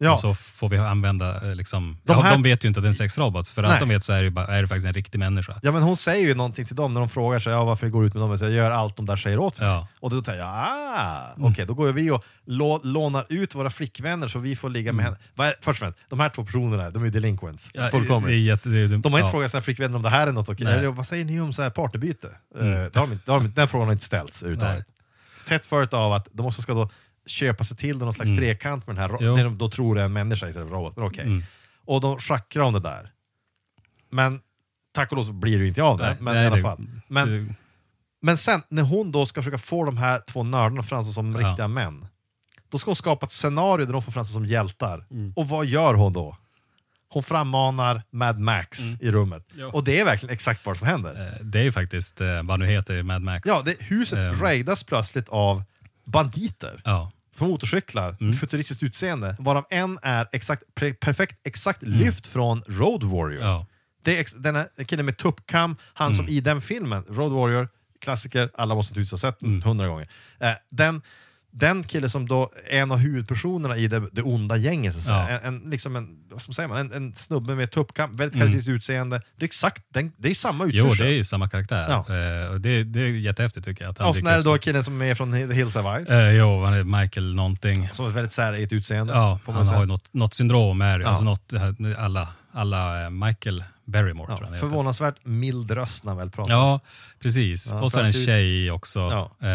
Ja. Och så får vi använda, eh, liksom, De de, ja, här- de vet ju inte att det är en sexrobot. För Nej. allt de vet så är det, bara, är det faktiskt en riktig människa. ja men hon säger ju någonting till dem när de frågar sig ja, varför går du ut med dem. Jag gör allt de där säger åt mig. Ja. Och då säger jag, ah, okej då går vi och lå, lånar ut våra flickvänner så vi får ligga med henne. Vad är, först och främst, de här två personerna, de är delinquents. Mm. Ja, Fullkomligt. det jätte, det, är- De har inte ja. frågat sina flickvänner om det här är något okej. Eller vad säger ni om så här partybyte? Mm. Eh, det har de, det har de, den frågan har inte ställts överhuvudtaget. Tätt följt av att de också ska då köpa sig till någon slags Mm. trekant med den här, Jo. det de då tror är en människa istället för robot. Men okej. Mm. Och de schackrar om det där. Men tack och lov så blir det ju inte av det. Nej, men nej, i alla fall. Men, det- men sen när hon då ska försöka få de här två nördarna att framstå som Ja. riktiga män. Då ska hon skapa ett scenario där de får framstå som hjältar. Mm. Och vad gör hon då? Hon frammanar Mad Max i rummet. Mm. Ja. Och det är verkligen exakt vad som händer. eh, det är ju faktiskt eh, vad nu heter Mad Max. Ja, det, huset Ehm. raidas plötsligt av banditer Ja. på motorcyklar Mm. futuristiskt utseende, varav en är exakt, perfekt exakt lyft från Road Warrior. Mm. Ja. Det är den här killen med tuppkam, han som Mm. i den filmen, Road Warrior, klassiker, alla måste naturligtvis ha sett den Mm. hundra gånger. Eh, den, den killen som då är en av huvudpersonerna i det, det onda gänget, så. Ja. en, en, liksom en, vad ska man en, en snubbe med tuppkam, väldigt Mm. karaktäristiskt utseende. Det är exakt den, det är samma utförsel. Jo, det är ju samma karaktär. Ja. Eh, och det, det är jättehäftigt tycker jag. Att han och sen är det då killen som är från The Hills of Ice, Eh, jo, han är Michael någonting. som ett väldigt säreget utseende. Ja, han säga. har ju något, något syndrom. Är, det. Ja. alltså något, med alla, alla eh, Michael Barrymore tror jag Ja, han heter. förvånansvärt mild röst när han väl pratar. Ja, precis. Ja, och är det en tjej också. Ja.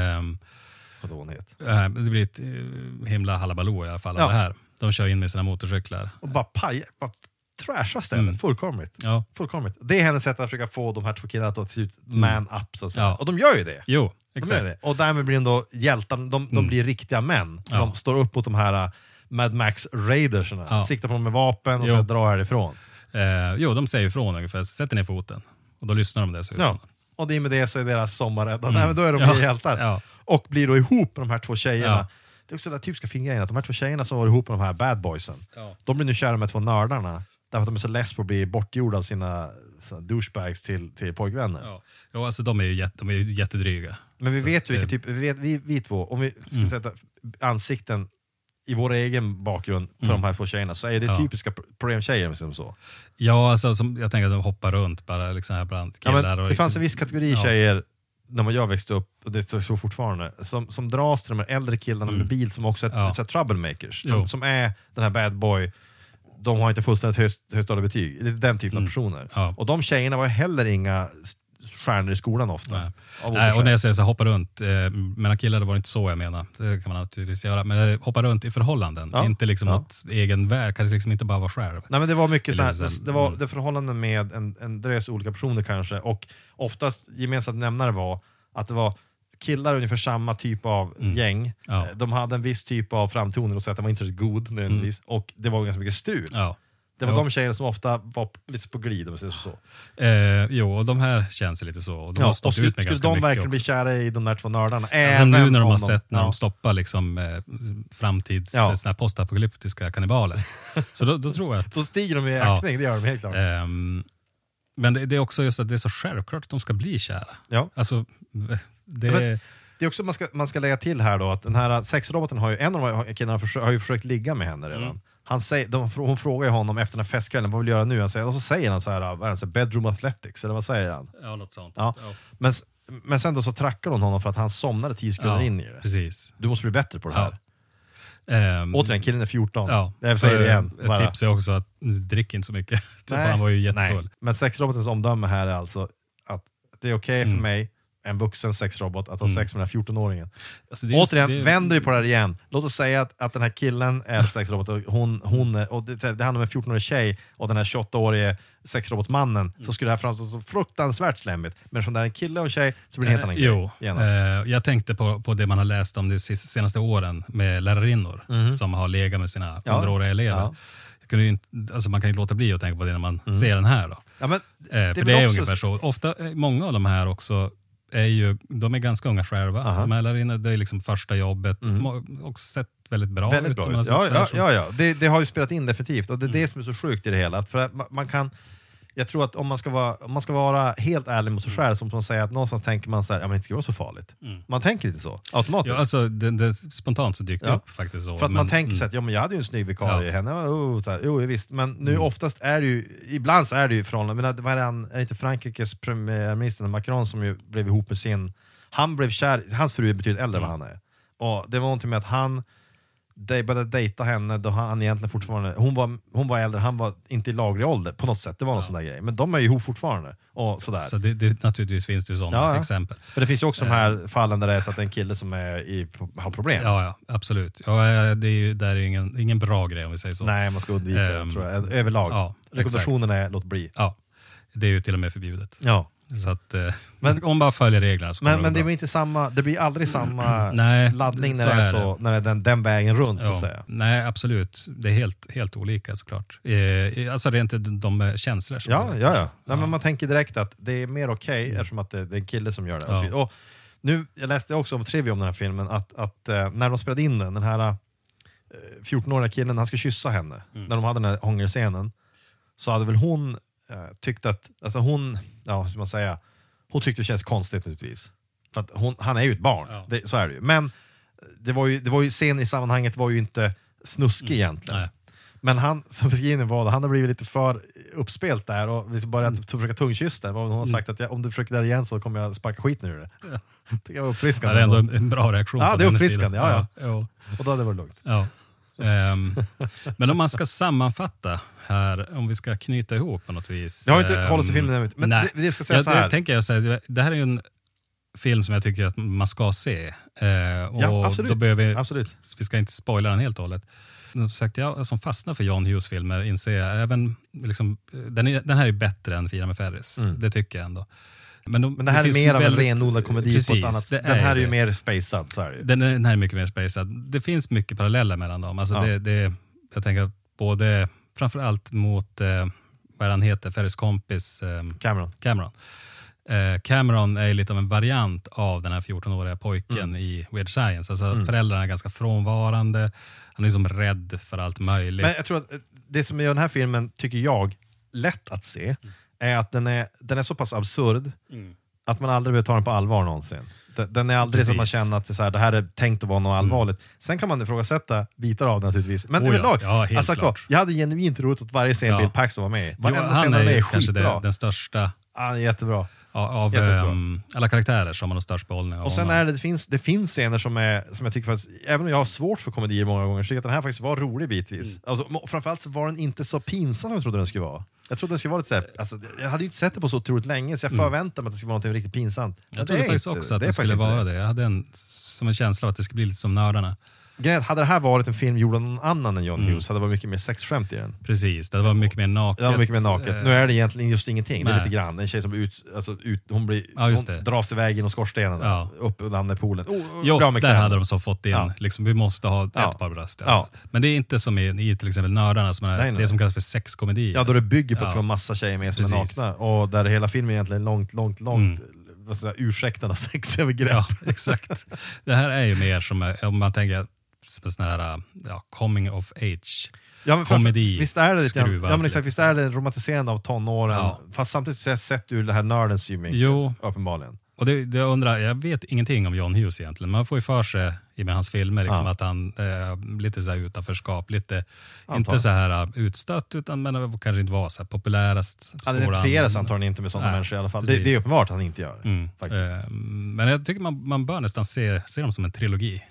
Vad hon heter. eh, det blir ett eh, himla halabaloo i alla fall. Ja. av Det här. De kör in med sina motorcyklar. Och bara paja, bara trasha stället Mm. fullkomligt. Ja. fullkomligt. Det är hennes sätt att försöka få de här två killarna att se ut Mm. man up, så. Ja. Och de gör ju det. Jo, De exakt. gör det. Och därmed blir de då hjältar, de, de Mm. blir riktiga män. Ja. De står upp mot de här uh, Mad Max Raidersarna, Ja. siktar på dem med vapen och Jo. så drar härifrån. Eh, jo, de säger ifrån ungefär. Sätter ner foten. Och då lyssnar de dessutom. Ja. Och det är med det så är deras sommarrädda. Nej, men då är de Ja. hjältar. Ja. Och blir då ihop med de här två tjejerna. Ja. Det är också den där typiska fina grejen, att de här två tjejerna som var ihop med de här bad boysen, Ja. de blir nu kära med två nördarna. Därför att de är så less på att bli bortgjorda av sina, sina douchebags till, till pojkvänner. Ja. Jo, alltså de är ju, jätte, de är ju jättedryga. Men vi Så vet ju vilka typ, vi, vet, vi, vi två, om vi ska Mm. sätta ansikten i vår egen bakgrund på Mm. de här två tjejerna så är det Ja. typiska pro- problemtjejer om vi säger så. Ja, alltså, som, jag tänker att de hoppar runt bara liksom här bland Ja, killar. och det fanns en viss kategori Ja. tjejer när man jag växte upp, och det är så fortfarande, som, som dras till de här äldre killarna med Mm. bil som också är, Ja. så troublemakers. Som, som är den här bad boy, de har inte fullständigt högst, högstadiga betyg. Det är den typen Mm. av personer. Ja. Och de tjejerna var heller inga stjärnor i skolan ofta. Nej. Nej, och när jag säger så här, hoppa runt, eh, mellan killar det var inte så jag menar. Det kan man naturligtvis göra. Men eh, hoppa runt i förhållanden, Ja. inte liksom Ja. något egen värld, kan liksom inte bara vara själv. Nej men det var mycket Eller såhär, så- det var mm. det förhållanden med en, en drös olika personer kanske och oftast gemensamt nämnare var att det var killar ungefär samma typ av gäng. Ja. Mm. De hade en viss typ av framtoning, och så att de var inte så god nödvändigtvis, och det var ganska mycket strul. Ja. Det var Jo. de tjejerna som ofta var lite på glid om man säger så. Eh, jo, och de här känns lite så. Och de har och stått skulle, ut med skulle ganska de mycket verkligen bli kära i de där två nördarna? Alltså nu när de har sett när ja. de stoppar liksom, eh, framtids Ja. postapokalyptiska kannibaler. <laughs> så då, då tror jag att... Då stiger de i Ja. ökning, det gör de helt klart. Ehm, men det, det är också just att det är så självklart att de ska bli kära. Ja. Alltså, det... Ja, men- Det är också man ska, man ska lägga till här då att den här sexroboten har ju, en av de här killarna har, försökt, har ju försökt ligga med henne redan. Mm. Han säger, de, hon frågar ju honom efter den här festkvällen, vad vill du göra nu? Han säger, och så säger han så här, vad är det, så här, bedroom athletics, eller vad säger han? ja, något sånt. Ja. Men, men sen då så trackar hon honom för att han somnade tio sekunder in i det. precis. Du måste bli bättre på det här. Ja. Ehm, Återigen, killen är 14. Ja. Jag säger det igen. Ett tips är också att drick inte så mycket. <laughs> Nej, han var ju jättefull. Nej. Men sexrobotens omdöme här är alltså att det är okej Mm. för mig, en vuxen sexrobot, att ha sex med den här 14-åringen. Alltså, det är Återigen, det vänder vi på det här igen. Låt oss säga att, att den här killen är sexrobot och, hon, hon och det, det handlar om en 14-årig tjej och den här 28-årige sexrobotmannen, så skulle det här framstå så fruktansvärt slemmigt. Men eftersom det är en kille och en tjej så blir det en helt annan Eh, Jo, grej. genast. eh, jag tänkte på, på det man har läst om de senaste åren med lärarinnor som har legat med sina. Ja. underåriga elever. Ja. Jag kunde ju inte, alltså man kan ju inte låta bli att tänka på det när man ser den här. Då. ja, men, Eh, för det är också- ungefär så. Ofta, eh, många av de här också är ju, de är ganska unga själva. Aha. De här lärarinnor, det är liksom första jobbet. De har också sett väldigt bra Väldigt ut. bra. ut. Ja, ja, ja, ja. Det, det har ju spelat in definitivt och det är Mm. det som är så sjukt i det hela. För man, man kan, jag tror att om man ska vara, om man ska vara helt ärlig mot sig Mm. själv, som man säger att någonstans tänker man så här, ja men det ska vara så farligt. Man tänker inte så, automatiskt. Ja, alltså, det, det, spontant så dyker det Ja. upp faktiskt så. För att man men- tänker sig mm. att ja, men jag hade ju en snygg vikarie, Ja. henne, oh, så här, jo visst. Men nu Mm. oftast är det ju, ibland så är det ju förhållanden, men det är det inte Frankrikes premiärminister Macron som ju blev ihop med sin, han blev kär, hans fru är betydligt äldre än vad Mm. han är. Och det var någonting med att han de började dejta henne då han egentligen fortfarande, hon var, hon var äldre, han var inte i laglig ålder på något sätt, det var någon sån där grej. Men de är ju ihop fortfarande. Och sådär. Så det, det, naturligtvis finns det ju sådana Ja, ja. exempel. Men det finns ju också de här fallen där det är så att det är en kille som är i, har problem. Ja, ja absolut. Ja, eh, det är ju, där är ju ingen, ingen bra grej om vi säger så. Nej, man ska undvika det Ehm, tror jag. Överlag. ja, Rekommendationen är låt bli. Ja, det är ju till och med förbjudet. Ja. Så att, eh, <laughs> Men- man bara följer reglerna Men, men det blir inte samma, det blir aldrig samma <clears throat> Nej, laddning när det är, så, när det är den, den vägen runt så att Ja, säga. nej, absolut. Det är helt, helt olika såklart. Eh, alltså rent de, de känslor som Ja, det- ja, ja. Nej, men man tänker direkt att det är mer okej eftersom att det, det är en kille som gör det. Mm. Ja. Och nu, jag läste också om trivia om den här filmen, att, att eh, när de spelade in den, den här eh, 14-åriga killen, han ska kyssa henne, Mm. när de hade den här hångelscenen, så hade väl hon eh, tyckt att, alltså hon, ja hur ska man säga, hon tyckte det känns konstigt naturligtvis. För att hon, han är ju ett barn, Ja. det, så är det ju. Men det var ju, det var ju, scenen i sammanhanget var ju inte snuskig egentligen. Nej. Men han, som beskrivningen var, han har blivit lite för uppspelt där och liksom börjat Mm. försöka tungkyssa Hon har sagt att jag, om du försöker där igen så kommer jag sparka skiten ur <laughs> det. Det var Ja, uppfriskande. det är ändå en, en bra reaktion Ja, det är uppfriskande, sida. ja, ja. Och då hade det varit lugnt. ja. Ehm, men om man ska sammanfatta här, om vi ska knyta ihop på något vis. Jag har inte ehm, hållit i filmen ännu, men nej. det, det ska säga Ja, så här. Det, tänker jag, så här, det här är ju en film som jag tycker att man ska se. Eh, och Ja, absolut. Då behöver vi, Absolut. vi ska inte spoila den helt och hållet. Som sagt, jag som fastnar för John Hughes-filmer inser jag även, liksom, den, är, den här är bättre än Fira med Ferris. Det tycker jag ändå. Men, de, Mm. Men det här är finns mer av en renodlad komedi på Precis, ett annat det sätt. Den här är ju det. mer spacad, så är det. Den, är- den här är mycket mer spacad. Det finns mycket paralleller mellan dem. Alltså Ja. det, det, jag tänker att både, framförallt mot, eh, vad är han heter, Ferris kompis eh, Cameron. Cameron. Eh, Cameron är lite av en variant av den här 14-åriga pojken Mm. i Weird Science. Alltså Föräldrarna är ganska frånvarande, han är liksom rädd för allt möjligt. Men jag tror att det som gör den här filmen, tycker jag, lätt att se, är att den är, den är så pass absurd att man aldrig behöver ta den på allvar någonsin. Den, den är aldrig så att man Precis. känner att det, är så här, det här är tänkt att vara något allvarligt. Sen kan man ifrågasätta bitar av det naturligtvis. Men Oh ja, överlag, ja, helt alltså, klart. jag hade genuint roligt åt varje scen Ja. Bill Paxton var med i. Varenda han scen är han är med är kanske det, den största Ja, jättebra. Av ehm, alla karaktärer har man nog störst behållning av Och sen är det, det, finns, det finns scener som, är, som jag tycker faktiskt, även om jag har svårt för komedier många gånger, så tycker jag att den här faktiskt var rolig bitvis. Mm. Alltså, framförallt så var den inte så pinsam som jag trodde den skulle vara. Jag trodde den skulle vara lite såhär, alltså, jag hade ju inte sett det på så otroligt länge, så jag förväntade mig att det skulle vara något riktigt pinsamt. Men Mm. Jag det trodde faktiskt inte- också att är det, skulle vara det. Jag hade en, som en känsla av att det skulle bli lite som Nördarna. Grejen är hade det här varit en film gjord av någon annan än John Mm. Hughes hade det varit mycket mer sexskämt i den. Precis, det var mycket mer naket. Det var mycket mer naket. Nu är det egentligen just ingenting, det är nej. lite grann. En tjej som blir ut, alltså ut, hon, blir, Ja, just hon det. dras iväg genom skorstenen, Ja. upp och landar i poolen. Oh, Jo, där kläder. hade de så fått in, Ja. liksom, vi måste ha Ja. ett par bröst Ja. Men det är inte som i, i till exempel Nördarna, som är Nej, nej. det som kallas för sexkomedier. Ja, då det bygger på att Ja. det var massa tjejer med som är Precis. nakna och där hela filmen egentligen är långt, långt, långt vad säga, ursäktande <laughs> sexövergrepp. Ja, exakt. Det här är ju mer som, om man tänker en sån här ja, coming of age. Ja, Komedi, Visst är det lite ja, men exakt, visst är det romantiserande av tonåren, Ja. fast samtidigt sett, ur det här nördens synvinkel. Jo. Uppenbarligen. Och det, det jag undrar, jag vet ingenting om John Hughes egentligen, men man får ju för sig i med hans filmer liksom Ja. att han eh, lite så här utanförskap, lite, inte så här uh, utstött, utan men kanske inte var så här populärast Han identifieras antagligen inte med sådana Nej, människor i alla fall. Det, det är uppenbart att han inte gör. Mm. Eh, men jag tycker man, man bör nästan se, se dem som en trilogi.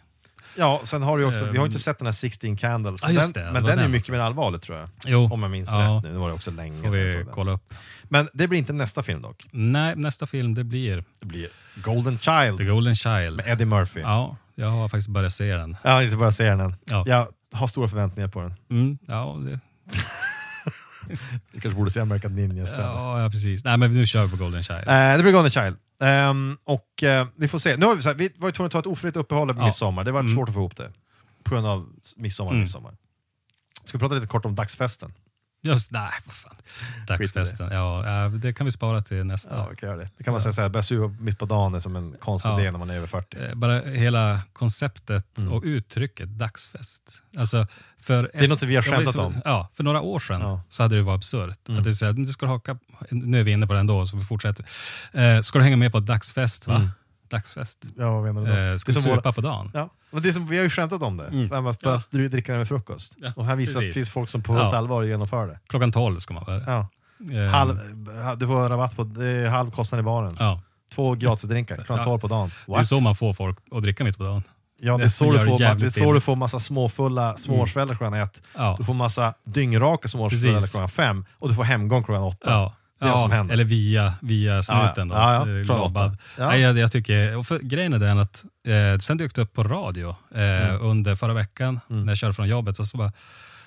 Ja, sen har du också, vi har inte Ehm. sett den här 16 Candles, Ja, just den, det, det men var den är den mycket mer allvarlig tror jag. Jo. Om jag minns Ja. rätt nu, nu var det också länge Får sedan vi såg den. kolla upp. Men det blir inte nästa film dock. Nej, nästa film det blir Det blir Golden Child The Golden Child. med Eddie Murphy. Ja, jag har faktiskt börjat se den. Jag har inte bara se den än. Ja. Jag har stora förväntningar på den. Mm, ja, det, Vi kanske borde se American Ninja istället. ja, ja, precis. Nej, men nu kör vi på Golden Child. Eh, det blir Golden Child. Ehm, och eh, vi får se. Nu har vi, så här, vi var ju tvungna att ta ett ofrivilligt uppehåll på Ja. midsommar. Det var Mm. svårt att få ihop det. På grund av midsommar Mm. midsommar. Ska vi prata lite kort om dagsfesten? Just, nej, vad fan. Dagsfesten. Ja, ja, det kan vi spara till nästa. Ja, vi kan göra det. Det kan man säga såhär, börja suga mitt på dagen är som en konstig Ja. idé när man är över 40. Eh, Bara hela konceptet Mm. och uttrycket dagsfest. Alltså, för Det är något vi har skämtat om. Ja, för några år sedan Ja. så hade det varit absurt. Mm. Att det är du ska haka, nu är vi inne på den då, så vi fortsätter. Eh, ska du hänga med på dagsfest? Va? Mm. Dagsfest. Ja, vad menar du då? Eh, ska Det du supa våra- på dagen? Ja, men det är som, vi har ju skämtat om det. Mm. Mm. Att Ja. ja. dricka den med frukost. Ja, Och här visar precis. finns folk som på Ja. fullt allvar genomför det. Klockan 12 ska man vara Ja. Eh, Halv, du får rabatt på halv kostnad i baren. Ja. Två gratisdrinkar, klockan Ja. 12 på dagen. Det är så man får folk att dricka mitt på dagen. Ja, det är så, du får, det är så du får massa småfulla småårsföräldrar klockan ett. Ja. Du får massa dyngraka småårsföräldrar klockan fem. Och du får hemgång klockan åtta. Ja. Vad som Ja, händer. eller via, via snuten då. Ja, ja. eh. Ja. Jag, jag tycker, för, grejen är den att eh, sen dök det upp på radio eh, Mm. under förra veckan när jag körde från jobbet. Och så bara,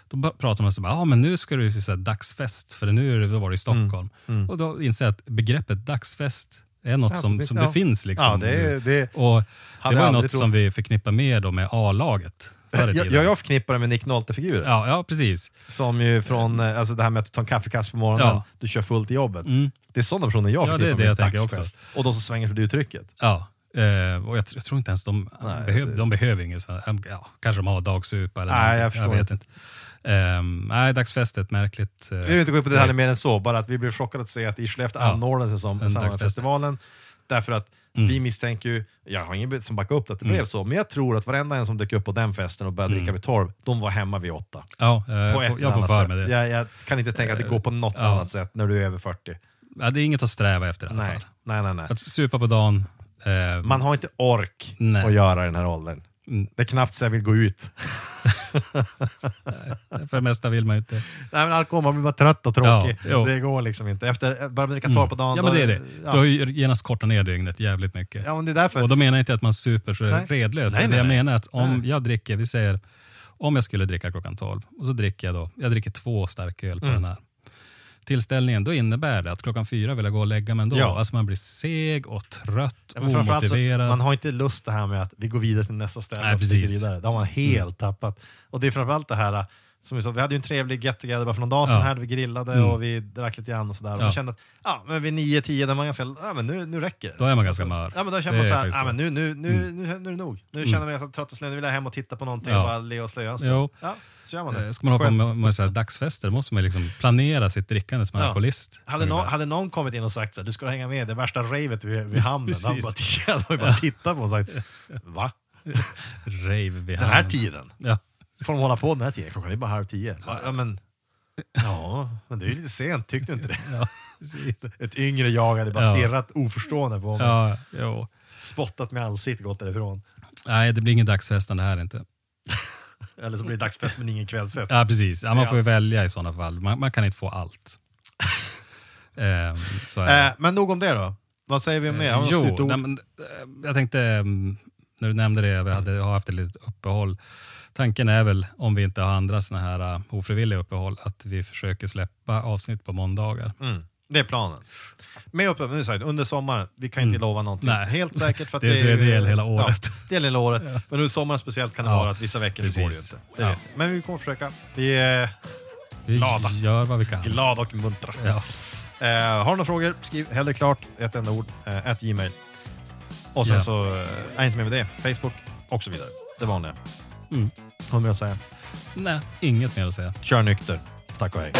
då pratade man så bara, ah, men nu ska det så här, dagsfest, för nu då var det i Stockholm. Mm. Och då inser jag att begreppet dagsfest är något Ja, som, som det ja. finns. Liksom, Ja, det det, och det var något som vi förknippar med då med A-laget förr i jag, tiden. jag, jag förknippar det med Nick Nolte-figurer. Ja, ja, precis. Som ju från, eh, alltså det här med att du tar en kaffekass på morgonen, Ja. du kör fullt till jobbet. Mm. Det är sådana personer jag Ja, det är förknippar det med jag tänker dagsfest. Och de som svänger för det uttrycket. Ja, eh, och jag, tr- jag tror inte ens de, Nej, behöv, det- de behöver inget sånt. Ja, kanske de har dagsupa eller Nej, någonting. jag förstår vet inte. Ehm, nej, dagsfest är ett märkligt... eh, Vi vill inte gå in på detaljer mer än så, bara att vi blev chockade att se att i Skellefteå Ja. anordnades som En samma dagsfest. festivalen. Därför att Mm. vi misstänker ju, jag har ingen som backar upp att det blev Mm. så, men jag tror att varenda en som dök upp på den festen och började Mm. dricka vid tolv, de var hemma vid åtta. Ja, eh, jag får, jag får för mig det. Jag, jag kan inte tänka att det går på något Ja. annat sätt när du är över 40. Ja, det är inget att sträva efter i alla Nej, fall. nej, nej. nej. Att supa på dagen. eh, Man har inte ork Nej. att göra i den här åldern. Mm. Det är knappt så jag vill gå ut. <laughs> för det mesta vill man inte. Nej men alkohol, man blir bara trött och tråkig. Ja, det går liksom inte. Efter, bara dricka tolv på dagen. Ja, men det är det. Ja. Du har ju genast kortat ner dygnet jävligt mycket. ja men det är därför. Och då menar jag inte att man super så Nej. redlös. Nej, det nej, jag nej. menar är att om Nej. jag dricker, vi säger, om jag skulle dricka klockan 12 och så dricker jag då, jag dricker två starköl på Mm. den här tillställningen, då innebär det att klockan fyra vill jag gå och lägga mig ändå. Ja. Alltså man blir seg och trött, Ja, framförallt så, omotiverad. man har inte lust det här med att vi går vidare till nästa ställe Nej, och. Mm. vidare. Det har man helt tappat. Och det är framförallt det här, som vi sa, vi hade ju en trevlig get together bara för någon dag sedan Ja. här, vi grillade Mm. och vi drack lite grann och sådär. Och Ja. man kände att, ja men vid nio, tio, där man ganska, ja men nu, nu räcker det. Då är man ganska mör. Ja men då Det känner man är såhär, ja så. men nu, nu, nu, Mm. nu, nu är det nog. Nu Mm. känner mig så trött och slö, nu vill jag hem och titta på någonting Ja. och bara le och slöa. Ja, så gör man det. Eh, Ska man hålla på med, med så här dagsfester måste man liksom planera sitt drickande som Ja. alkoholist. Hade någon, hade någon kommit in och sagt så här, du ska hänga med, det värsta ravet vid, vid <laughs> hamnen. Han bara, bara tittat på och sagt, <laughs> va? Rave vid Den här hamnen. tiden? Ja. Får de hålla på den här tiden? Klockan är bara halv tio. Ja, men, ja, men det är ju lite sent, tyckte du inte det? <laughs> Ja. Precis. Ett yngre jag hade bara stirrat oförstående på honom. Ja, jo. Spottat med ansiktet gått därifrån. Nej, det blir ingen dagsfestande här inte. <laughs> Eller så blir det dagsfest men ingen kvällsfest. Ja, precis. Ja, man får ju välja i sådana fall. Man, man kan inte få allt. <laughs> Ehm, så är det. Eh, men nog om det då. Vad säger vi om det? Något jo, nej, men, eh, jag tänkte, mm, när du nämnde det, vi hade, har haft ett litet uppehåll. Tanken är väl, om vi inte har andra såna här uh, ofrivilliga uppehåll, att vi försöker släppa avsnitt på måndagar. Mm, det är planen. Med upp, nu sagt, under sommaren, vi kan inte lova någonting. Mm. Nej. Helt säkert för <laughs> Det- det- det gäller hela året. <laughs> Ja, det gäller hela året. Men under sommaren speciellt kan det Ja, vara att vissa veckor det går det precis. inte. Det Ja. Men vi kommer försöka. Vi är Vi Glada. gör vad vi kan. glada och muntra. Ja. Eh, har du några frågor, skriv hellre klart, ett enda ord, eh, gmail. Och sen Ja. så eh, är inte med med det, Facebook och så vidare. Det vanliga. Mm. Har du mer att säga? Nej, inget mer att säga. Kör nykter. Tack och hej.